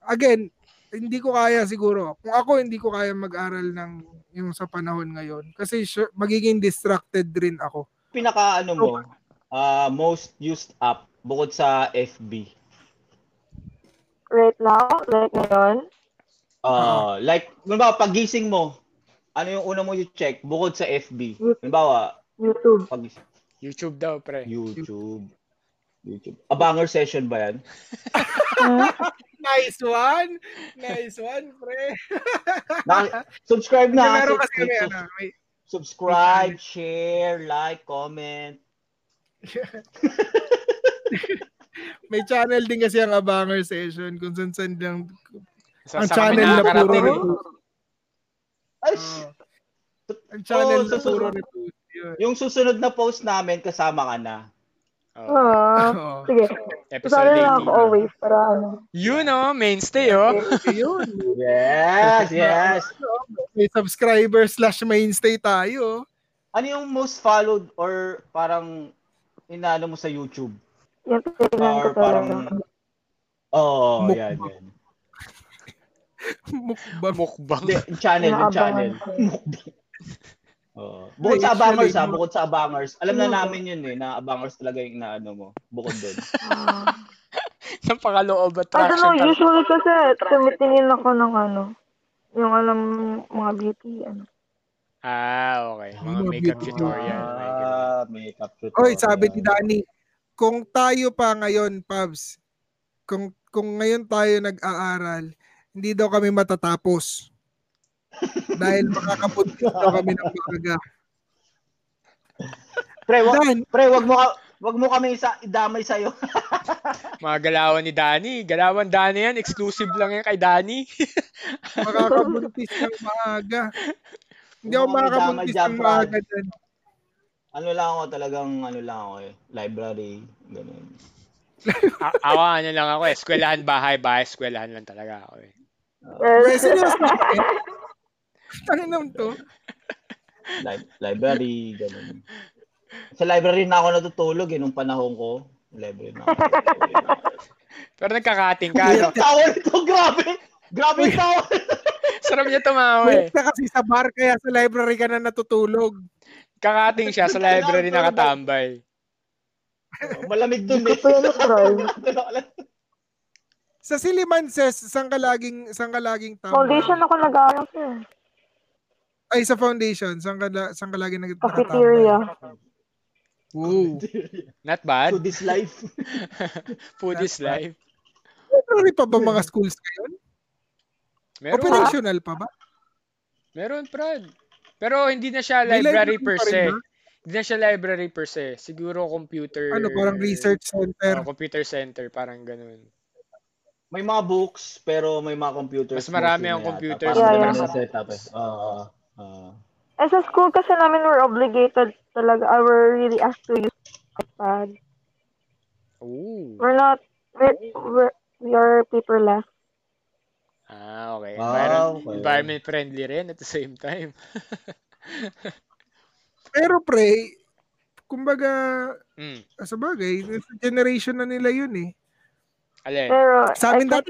Again, hindi ko kaya siguro. Kung ako hindi ko kaya mag-aral ng yung sa panahon ngayon kasi sure, magiging distracted rin ako. Pinaka ano mo, ah, most used app bukod sa FB. Right now, like ngayon, Ah, like, halimbawa, pagising mo, ano yung una mo i-check bukod sa FB? Halimbawa, YouTube. pag YouTube daw, pre. YouTube. YouTube. Abanger session ba yan? Nice one. Nice one, pre. Na, subscribe na. Meron kasi kami, ano, may, subscribe, share, like, comment. may channel din kasi ang Abanger Session kung saan saan lang Sa, ang sa channel na puro repost. Ay, Ang channel Oh, na puro. Yun. yung susunod na post namin, kasama ka na. Oh, Ah, Oo. sige. episode lang ako 18. always para ano. Yun oh, mainstay oh. Yun. Yes, yes. May subscriber slash mainstay tayo. Ano yung most followed or parang inaano mo sa YouTube? Yung tingnan ko Or parang... talaga. Oo, oh, yan, yan. Mukbang. Mukbang. Hindi, yung channel, yung channel. Inaabangan Oo. Bukod sa abangers actually, ha, bukod sa abangers. Alam na Mm. namin yun eh, na abangers talaga yung inaano mo. Bukod doon. Ah. Napakaloob I don't attraction. know, talaga. usually kasi tumitingin ako ng ano, yung alam mga beauty, ano. Ah, okay. Mga Mga makeup tutorial. Ah, makeup tutorial. Oy, sabi ni Danny, kung tayo pa ngayon, Pabs, kung kung ngayon tayo nag-aaral, hindi daw kami matatapos. Dahil makakabuntis daw kami ng maaga. Pre, wag, Dan, pre, wag mo wag mo kami isa idamay sa iyo. Mga galawan ni Danny. Galawan Danny yan. Exclusive lang yan kay Danny. makakabuntis ng maaga. Hindi ako makakabuntis ng maaga dyan. Ano lang ako talagang ano lang ako eh, library, ganun. A- ako, ano lang ako eh. Eskwelahan, bahay, bahay. Eskwelahan lang talaga ako eh. Eh, seryoso ka eh? To. Li- library, ganun. Sa library na ako natutulog eh, nung panahon ko. Library na ako. Pero nagkakating ka. Ang No? tawa nito, grabe! Grabe tawa! Sarap niya tumawa eh. Wait kasi sa bar, kaya sa library ka na natutulog. Kakating siya sa library nakatambay. Malamig dun Hindi eh. ko. Sa Silimanses, saan ka laging, saan ka laging tambay? Foundation ako nag-aaral sir. Ay, sa foundation. Saan ka, saan ka laging nag- Cafeteria. Wow. Not bad. To this life. Food is life. Library pa ba mga schools ngayon? Meron. Operational pa ba? Meron, Brad. Pero hindi na siya library library per se. Hindi na siya library per se. Siguro computer... Ano, parang research center. Oh, computer center, parang ganun. May mga books, pero may mga computers. Mas marami ang computers Parang Yeah, yeah. setup eh. Oo. oo. Eh, sa school kasi namin we're obligated talaga, uh, we're really asked to use iPad. Ooh. We're not, we're, we're, we are paperless. Ah, okay. Ah, Environment, okay. environment friendly rin at the same time. Pero pre, kumbaga, mm. sa bagay, sa generation na nila yun eh. Alin? Pero, Sa amin dati,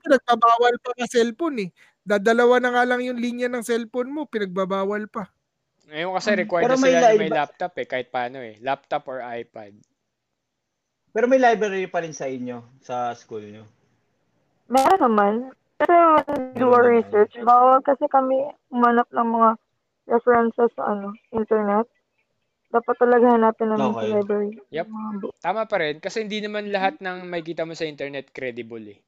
pinagbabawal pa ka cellphone eh. Dadalawa na nga lang yung linya ng cellphone mo, pinagbabawal pa. Ngayon kasi required Pero na may sila na may live- laptop eh, kahit paano eh. Laptop or iPad. Pero may library pa rin sa inyo, sa school nyo. Meron naman. Kasi when we do our research, bawal kasi kami umanap ng mga references sa ano, internet. Dapat talaga hanapin namin sa Okay. library. Yep. Tama pa rin. Kasi hindi naman lahat ng may kita mo sa internet credible eh.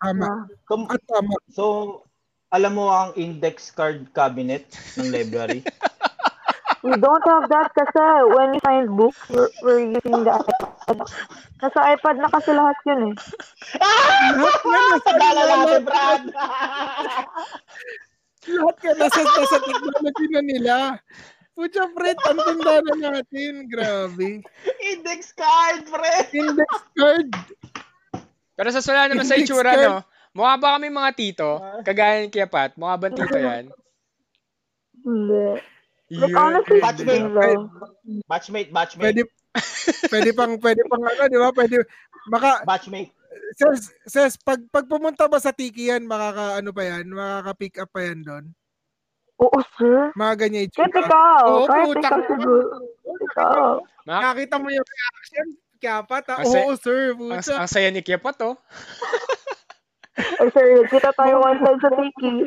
Tama. Ah, Kum- At tama. So, alam mo ang index card cabinet ng library? we don't have that kasi when we find books, we're, we're using the. Nasa iPad na kasi lahat yun eh. Dala natin, Brad! Lahat ka nasa, nasa technology na nila. Pucha, Fred, ang tanda na natin. Grabe. index card, pre! Index card. Pero sa sala naman sa Index itsura, card. no? Mukha ba kami mga tito? Kagaya ni Kiapat? Mukha ba tito yan? Hindi. Yeah. honestly, Batchmate. Batchmate, batchmate. Pwede, pwede pang, pwede pang ano, di ba? Pwede, maka, Batchmate. Ses, ses, pag, pag pumunta ba sa Tiki yan, makaka, ano pa yan, makaka-pick up pa yan doon? oo sir. Mga ganyan yung Kahit ikaw, Oo, kahit puta ikaw siguro. Nakita mo yung reaction, kaya pa, ta, Ang saya- oo sir, ang, pucha. ang saya ni Kiapat, oh. Ay sir, kita tayo one time sa Tiki.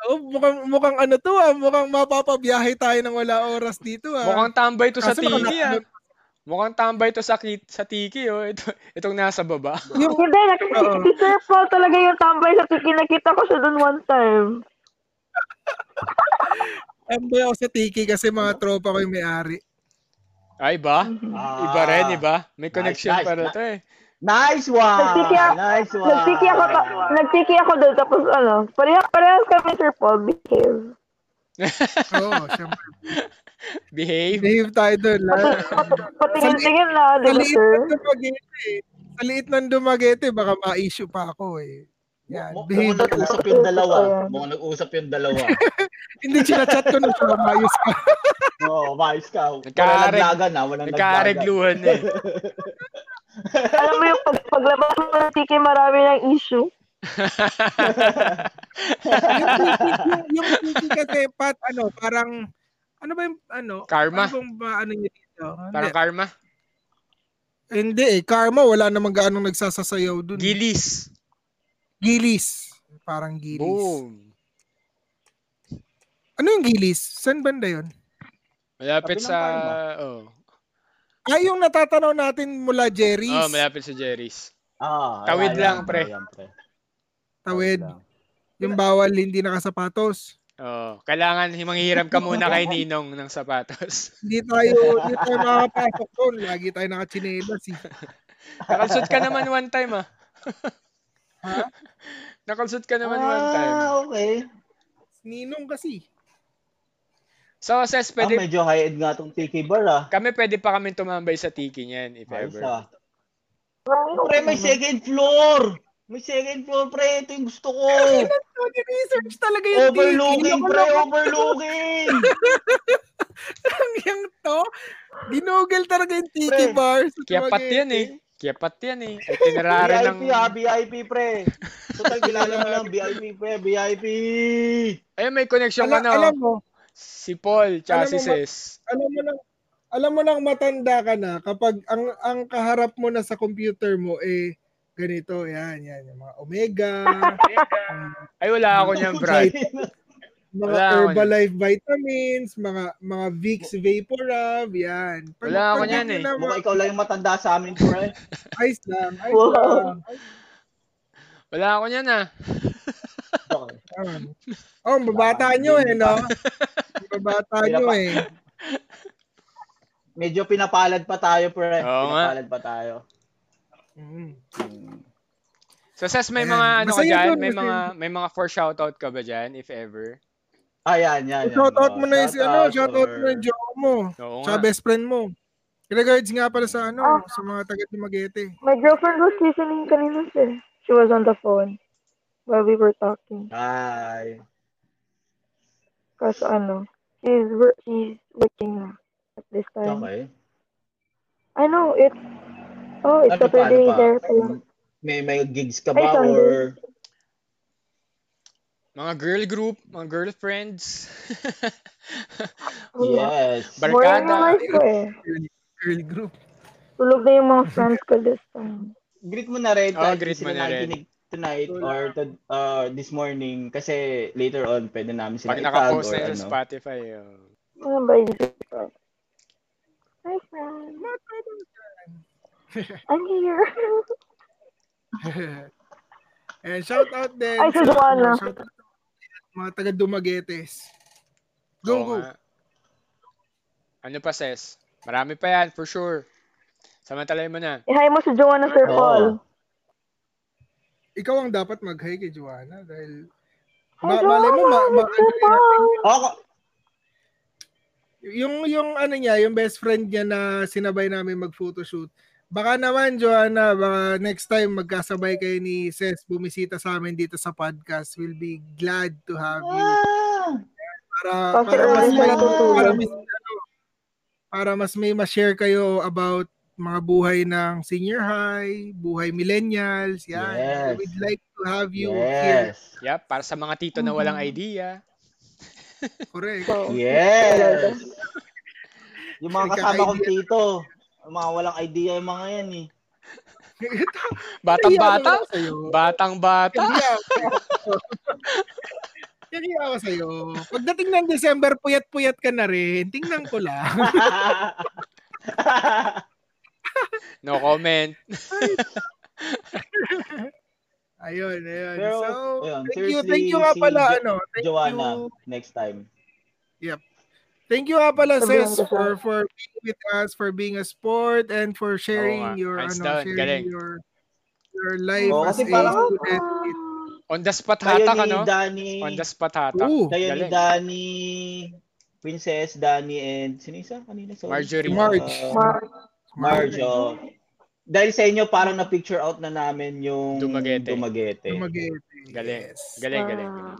Oh, mukhang, mukhang ano to ah, mukhang mapapabiyahe tayo ng wala oras dito ah. Mukhang tambay to sa Kaso Tiki, baka- ah. Mukhang tambay to sa, sa Tiki, oh. Ito, itong nasa baba. yung, Hindi, nak- Oo. si Sir Paul talaga yung tambay sa Tiki. Nakita ko siya doon one time. Tambay ako sa Tiki kasi mga tropa ko yung may-ari. Ay, ba? Ah, Iba rin, iba? May connection nice. para to, eh. Nice one! Nagtiki ako, Nice one! nagtiki ako, ta- nagtiki ako doon. Tapos ano, parehas, parehas kami Sir Paul. Behave. Oo, syempre. Behave. Behave tayo doon. lahat. Patingin-tingin na, di ba sir? eh. Sa liit ng Dumaguete, baka ma-issue pa ako eh. Yan, Mu- behave Mukhang lang. nag-usap yung dalawa. Mukhang nag-usap yung dalawa. Hindi, chinachat ko na siya, mayos ka. Oo, mais ka. Walang naglagan ha, walang naglagan. Nagkaaregluhan na, eh. Alam mo yung pag, paglabas mo ng Tiki, marami ng issue. yung, yung, yung tiki kasi, Pat, ano, parang, ano ba yung, ano? Karma. Ano bang ba, ano yun dito? Parang Hindi, karma. hindi eh, karma, wala namang gaano nagsasasayaw dun. Gilis. Gilis. Parang gilis. Boom. Ano yung gilis? Saan banda yun? Malapit Tabi ng sa... karma. Oh. Ah, yung natatanaw natin mula Jerry's. oh, malapit sa Jerry's. Ah, Tawid ayan, lang, pre. ayan, pre. Tawid. lang. Yung bawal hindi nakasapatos. Oh, kailangan manghihiram ka muna kay Ninong ng sapatos. Hindi tayo, hindi tayo makakapasok doon. Lagi tayo nakachinelas eh. Nakalsot ka naman one time, ah. Ha? Nakalsot ka naman one time. Ah, okay. Ninong kasi. So, Ses, Ah, pwede, medyo high-end nga tong tiki bar ah. kami pwede pa kami tumambay sa tiki niyan, if Ayos ever. ah. Pre, may second floor! May second floor, pre. Ito yung gusto ko. Research talaga yung Overlooking, pre. Overlooking! Yung, yung to, ginugel talaga yung tiki Pre, bar. Kiapat Dumaguete. yan eh. Kiapat yan eh. Itinerary ng... VIP ha, VIP, pre. Total, kilala mo lang, VIP, pre. VIP! Ayun, may connection Alam, ka na. alam oh. mo, Si Paul, tsaka Alam si mo, Ses. alam mo nang alam mo nang matanda ka na kapag ang ang kaharap mo na sa computer mo eh ganito, yan, yan, yung mga Omega, Ay, wala ako niyan, Brad. mga Wala Herbalife vitamins, mga mga Vicks Vaporub, yan. Wala ako niyan eh. na, Mukhang ikaw lang yung matanda sa amin, pre. Ice lang, ice Wow. lang. Wala ako niyan ah. Ah. Oh, babata nyo eh, no? Babata nyo eh. Medyo pinapalad pa tayo, pre. Oo nga. pinapalad pa tayo. Mm. So, Ses, may Ayan. mga ano ka Masaya dyan? dun, May masaya mga, may mga for shoutout ka ba dyan, if ever? Ah, yan, yan. yan. Shout out mo na yung si ano, shoutout shout out or- mo yung jowa mo. Oo Sa nga. best friend mo. Regards nga pala sa ano, Ah. sa mga taga Dumaguete. My girlfriend was listening kanina sir. She was on the phone while we were talking. Hi. Kasi ano, she's, wor- she's working na at this time. Okay. I know, it's, oh, it's Ano pa, Saturday pa? there pala. May, may gigs ka Ay, ba Sunday. or Mga girl group, mga girlfriends. Yes. Barkada. ko eh. Girl group. Tulog na yung mga friends ko this time. Greet mo na rin. Oh, greet mo na rin. tonight or to, uh, this morning kasi later on pwede namin sila Pag itag naka-post or na yun ano. sa Spotify, oh. Ano ba yung Hi, friend. I'm here. And shout out din. Ay, si Joanna. Shout out sa mga taga Dumaguetes. Go, Oo go. nga. Ano pa, Ses? Marami pa yan, for sure. Samantalay mo na. I-hi mo si Joanna Sir Oo. Paul. Ikaw ang dapat mag-hi kay Joanna dahil Hi, ma- malay mo, ma- ma- Sir Paul. Ako, yung yung ano niya, yung best friend niya na sinabay namin mag-photoshoot. Baka naman, Joanna, baka next time magkasabay kayo ni Ses bumisita sa amin dito sa podcast. We'll be glad to have you. ah, Para, Kasi para mas may, para mas, ano, para mas may ma-share kayo about mga buhay ng senior high, buhay millennials, yan. Yes. We'd like to have you here. yes. Yep, para sa mga tito na walang Mhm. idea. Correct. So, Yes. Yung mga kasama kong tito, mga walang idea yung mga yan eh. Batang-bata? Batang-bata? Nahiya ako. Sa'yo. Pagdating ng December, puyat-puyat ka na rin. Tingnan ko lang. No comment. ayun, ayun. Pero, so, ayun, thank you, thank you nga pala, ano, thank Joanna, you, next time. Thank you nga pala, Sis, for, for being with us, for being a sport, and for sharing nga. your, ano, sharing galing. your, your life Oo, as kasi a parang- student. On the spot Kayo hatak, ni ano? Danny, On the spot hatak. Oo. kayo ni Galing. Danny, Princess, Danny, and sino isa kanina? Sorry. Marjorie. Marge. Uh, Mark. Marge, oh. Dahil sa inyo, parang na-picture out na namin yung Dumaguete. Dumaguete. Dumagete. Galing. Yes. Galing, galing. Ah,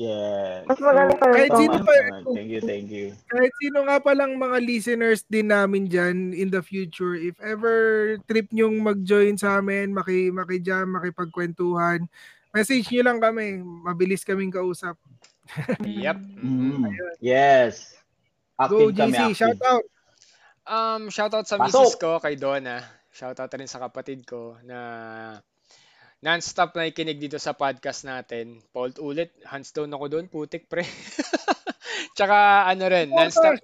Yes. mas magaling pa rin Kahit sino pa-. Thank you, thank you. kahit sino nga palang mga listeners din namin dyan in the future, if ever trip nyong mag-join sa amin, maki, makijam, makipagkwentuhan, message nyo lang kami. Mabilis kaming kausap. Yep. Mm. Yes. Active Go, kami, GC. active. Shout out. Um, shoutout sa Pasok! misis ko, kay Donna. Shoutout rin sa kapatid ko na non-stop na ikinig dito sa podcast natin. Paul ulit, hands down ako doon, putik pre. Tsaka ano rin, non-stop,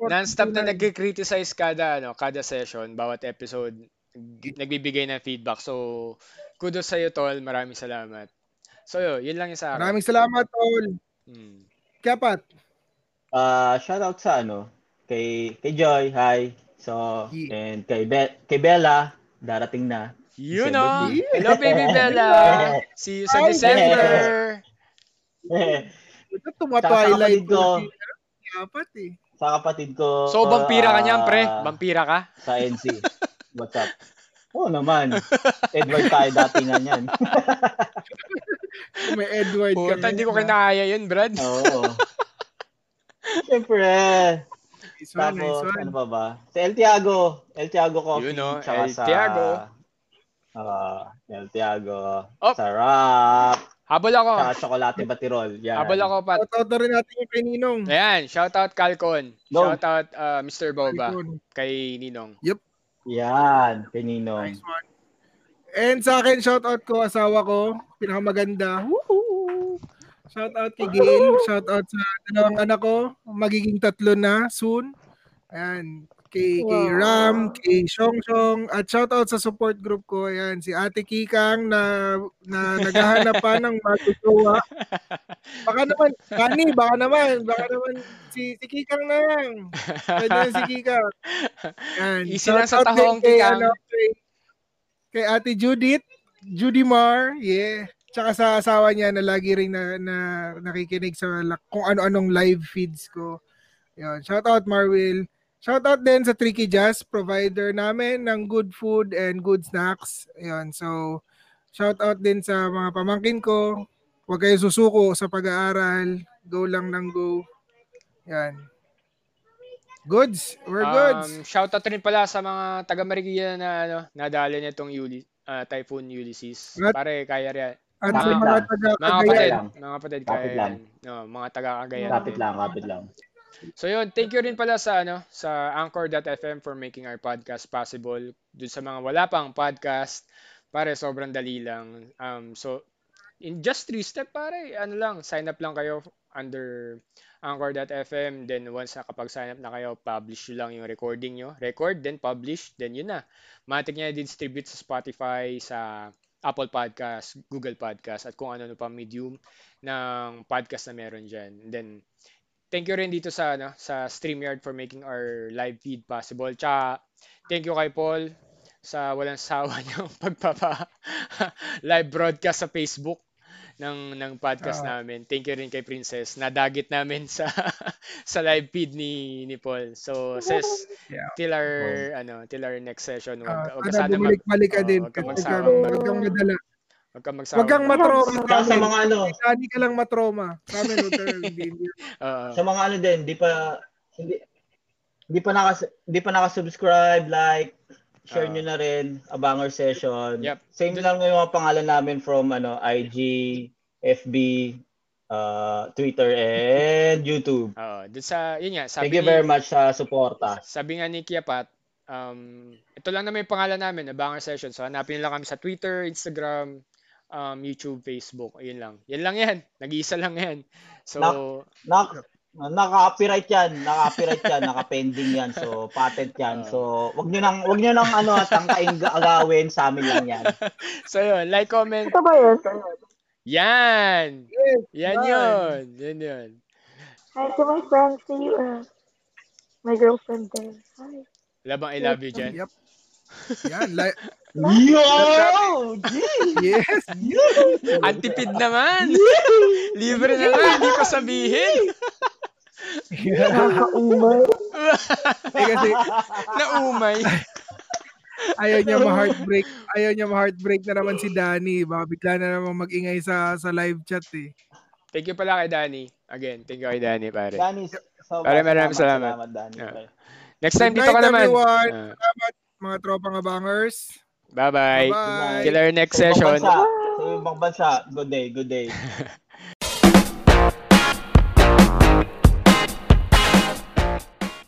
non-stop na nag-criticize kada, ano, kada session, bawat episode, nag- nagbibigay ng feedback. So, kudos sa'yo, Tol. Maraming salamat. So, yun, yun lang yung sa akin. Maraming salamat, Tol. Hmm. Kapat. Ah, shout out sa ano, kay kay Joy, hi. So, Yeah. and kay Be- kay Bella, darating na. Oh! D. Hello, baby Bella! See you sa Hi, December! Ito tumatwilight ko. Kapat eh. sa kapatid ko. So, vampira ka niyan, pre? ah, Vampira ka? sa NC. What's up? Oo naman. Edward tayo dati nga niyan. May Edward ka. Puta, hindi ko kinaya yun, Brad. Oo. Siyempre. Nice one, nice Tapos, one. ano pa ba? Sa El Tiago. El Tiago Coffee. No? tsaka El sa, Tiago. Ah, El Tiago. Oh. Sarap. Habol ako. Tsaka Chocolate Batirol. Yan. Habol ako, Pat. Shout out na rin natin yung kay Ninong. Ayan, shoutout Calcon. Go. Shoutout uh, Mr. Boba Icon. kay Ninong. Yan. Kay Ninong. Nice one. And sa akin, shout out ko, asawa ko, pinakamaganda. Woohoo! Shout out kay Gail, shout out sa dalawang anak ko, magiging tatlo na soon. Ayan, kay, kay Wow. Ram, kay Shong Shong, at shout out sa support group ko, ayan, si Ate Kikang na, na naghahanap pa ng matutuwa. Baka naman, Kani, baka naman, baka naman, si, si Kikang na lang. Pwede na si Kikang. Ayan, Easy lang sa tahong, kay, Kikang. ano, kay, kay Ate Judith, Judy Mar, yeah. Tsaka sa asawa niya na lagi ring na, na nakikinig sa kung ano-anong live feeds ko. Yun. Shout out Marwil. Shout out din sa Tricky Jazz, provider namin ng good food and good snacks. Yun. So, shout out din sa mga pamangkin ko. Huwag kayo susuko sa pag-aaral. Go lang ng go. Yan. Goods. We're goods. Um, shoutout rin pala sa mga taga Marikina na ano, nadali nitong Uli, ah, Typhoon Ulysses. At- Pare, kaya rin. At mga lang. taga Mga kapatid, mga kapatid, Kapit kaya lang. yan. No, mga taga Cagayan. Kapit lang, kapit lang. So yun, thank you rin pala sa ano sa Anchor.fm for making our podcast possible. Dun sa mga wala pang podcast, pare sobrang dali lang. Um so in just three step pare, ano lang, sign up lang kayo under Anchor.fm then once nakapag-sign up na kayo, publish nyo lang yung recording nyo. Record, then publish, then yun na. Matik niya distribute sa Spotify, sa Apple Podcast, Google Podcast, at kung ano-ano pa medium ng podcast na meron dyan. And then, thank you rin dito sa ano, sa StreamYard for making our live feed possible. Tsaka, thank you kay Paul sa walang sawa niyang pagpapa live broadcast sa Facebook ng ng podcast Ah. namin. Thank you rin kay Princess. Nadagit namin sa sa live feed ni ni Paul. So, sis, Yeah. till our ano, till our next session, wag, Ah, wag sana mag bumalik-balik ka din. wag kang magsawa. huwag kang madala. Wag kang magsawa. Huwag kang matroma sa Tsaka sa mga ano, Lagi ka lang matroma. Sa huwag ka hindi. hindi. Mga ano din, di pa hindi hindi pa nakas hindi pa naka-subscribe, like, share Ah. nyo na rin Abanger Session. Yep. Same Dun- lang yung mga pangalan namin from ano IG, FB, uh, Twitter and YouTube. Oo, dun sa yun nga, sabi Thank you ni- very much sa suporta. Sabi nga ni Kiapat, um, ito lang naman yung pangalan namin, Abangar Session. So, hanapin lang kami sa Twitter, Instagram, um, YouTube, Facebook. Ayun lang. Yan lang yan. Nag-iisa lang yan. So, Nak naka-copyright yan, naka-copyright yan, naka-pending yan. So, patent yan. So, wag niyo nang wag niyo nang ano tangkain agawin sa amin lang yan. so yun. Like, comment. Ito ba yun? Yan! Yes, Yan yan. yun. Yan yun. Hi to my friends, see you. Uh, my girlfriend there. Hi. Labang I love you dyan. Yep. Yan. Like, Yo! yes. Antipid naman! Libre na lang, hindi ko sabihin. Nakakaumay. Eh, kasi Naumay. ayaw niya ma-heartbreak. Ayaw niya ma-heartbreak na naman si Danny. Baka bigla na naman mag-ingay sa sa live chat eh. Thank you pala kay Danny. Again, thank you kay Danny, pare. Danny, so Maraming maraming salamat. Danny. Yeah. Next time, Good dito ka night, naman. everyone. Ah, Salamat mga tropang abangers. Bye-bye. Bye-bye. Till our next Sa session. bansa, sa ibang bansa, good day, good day.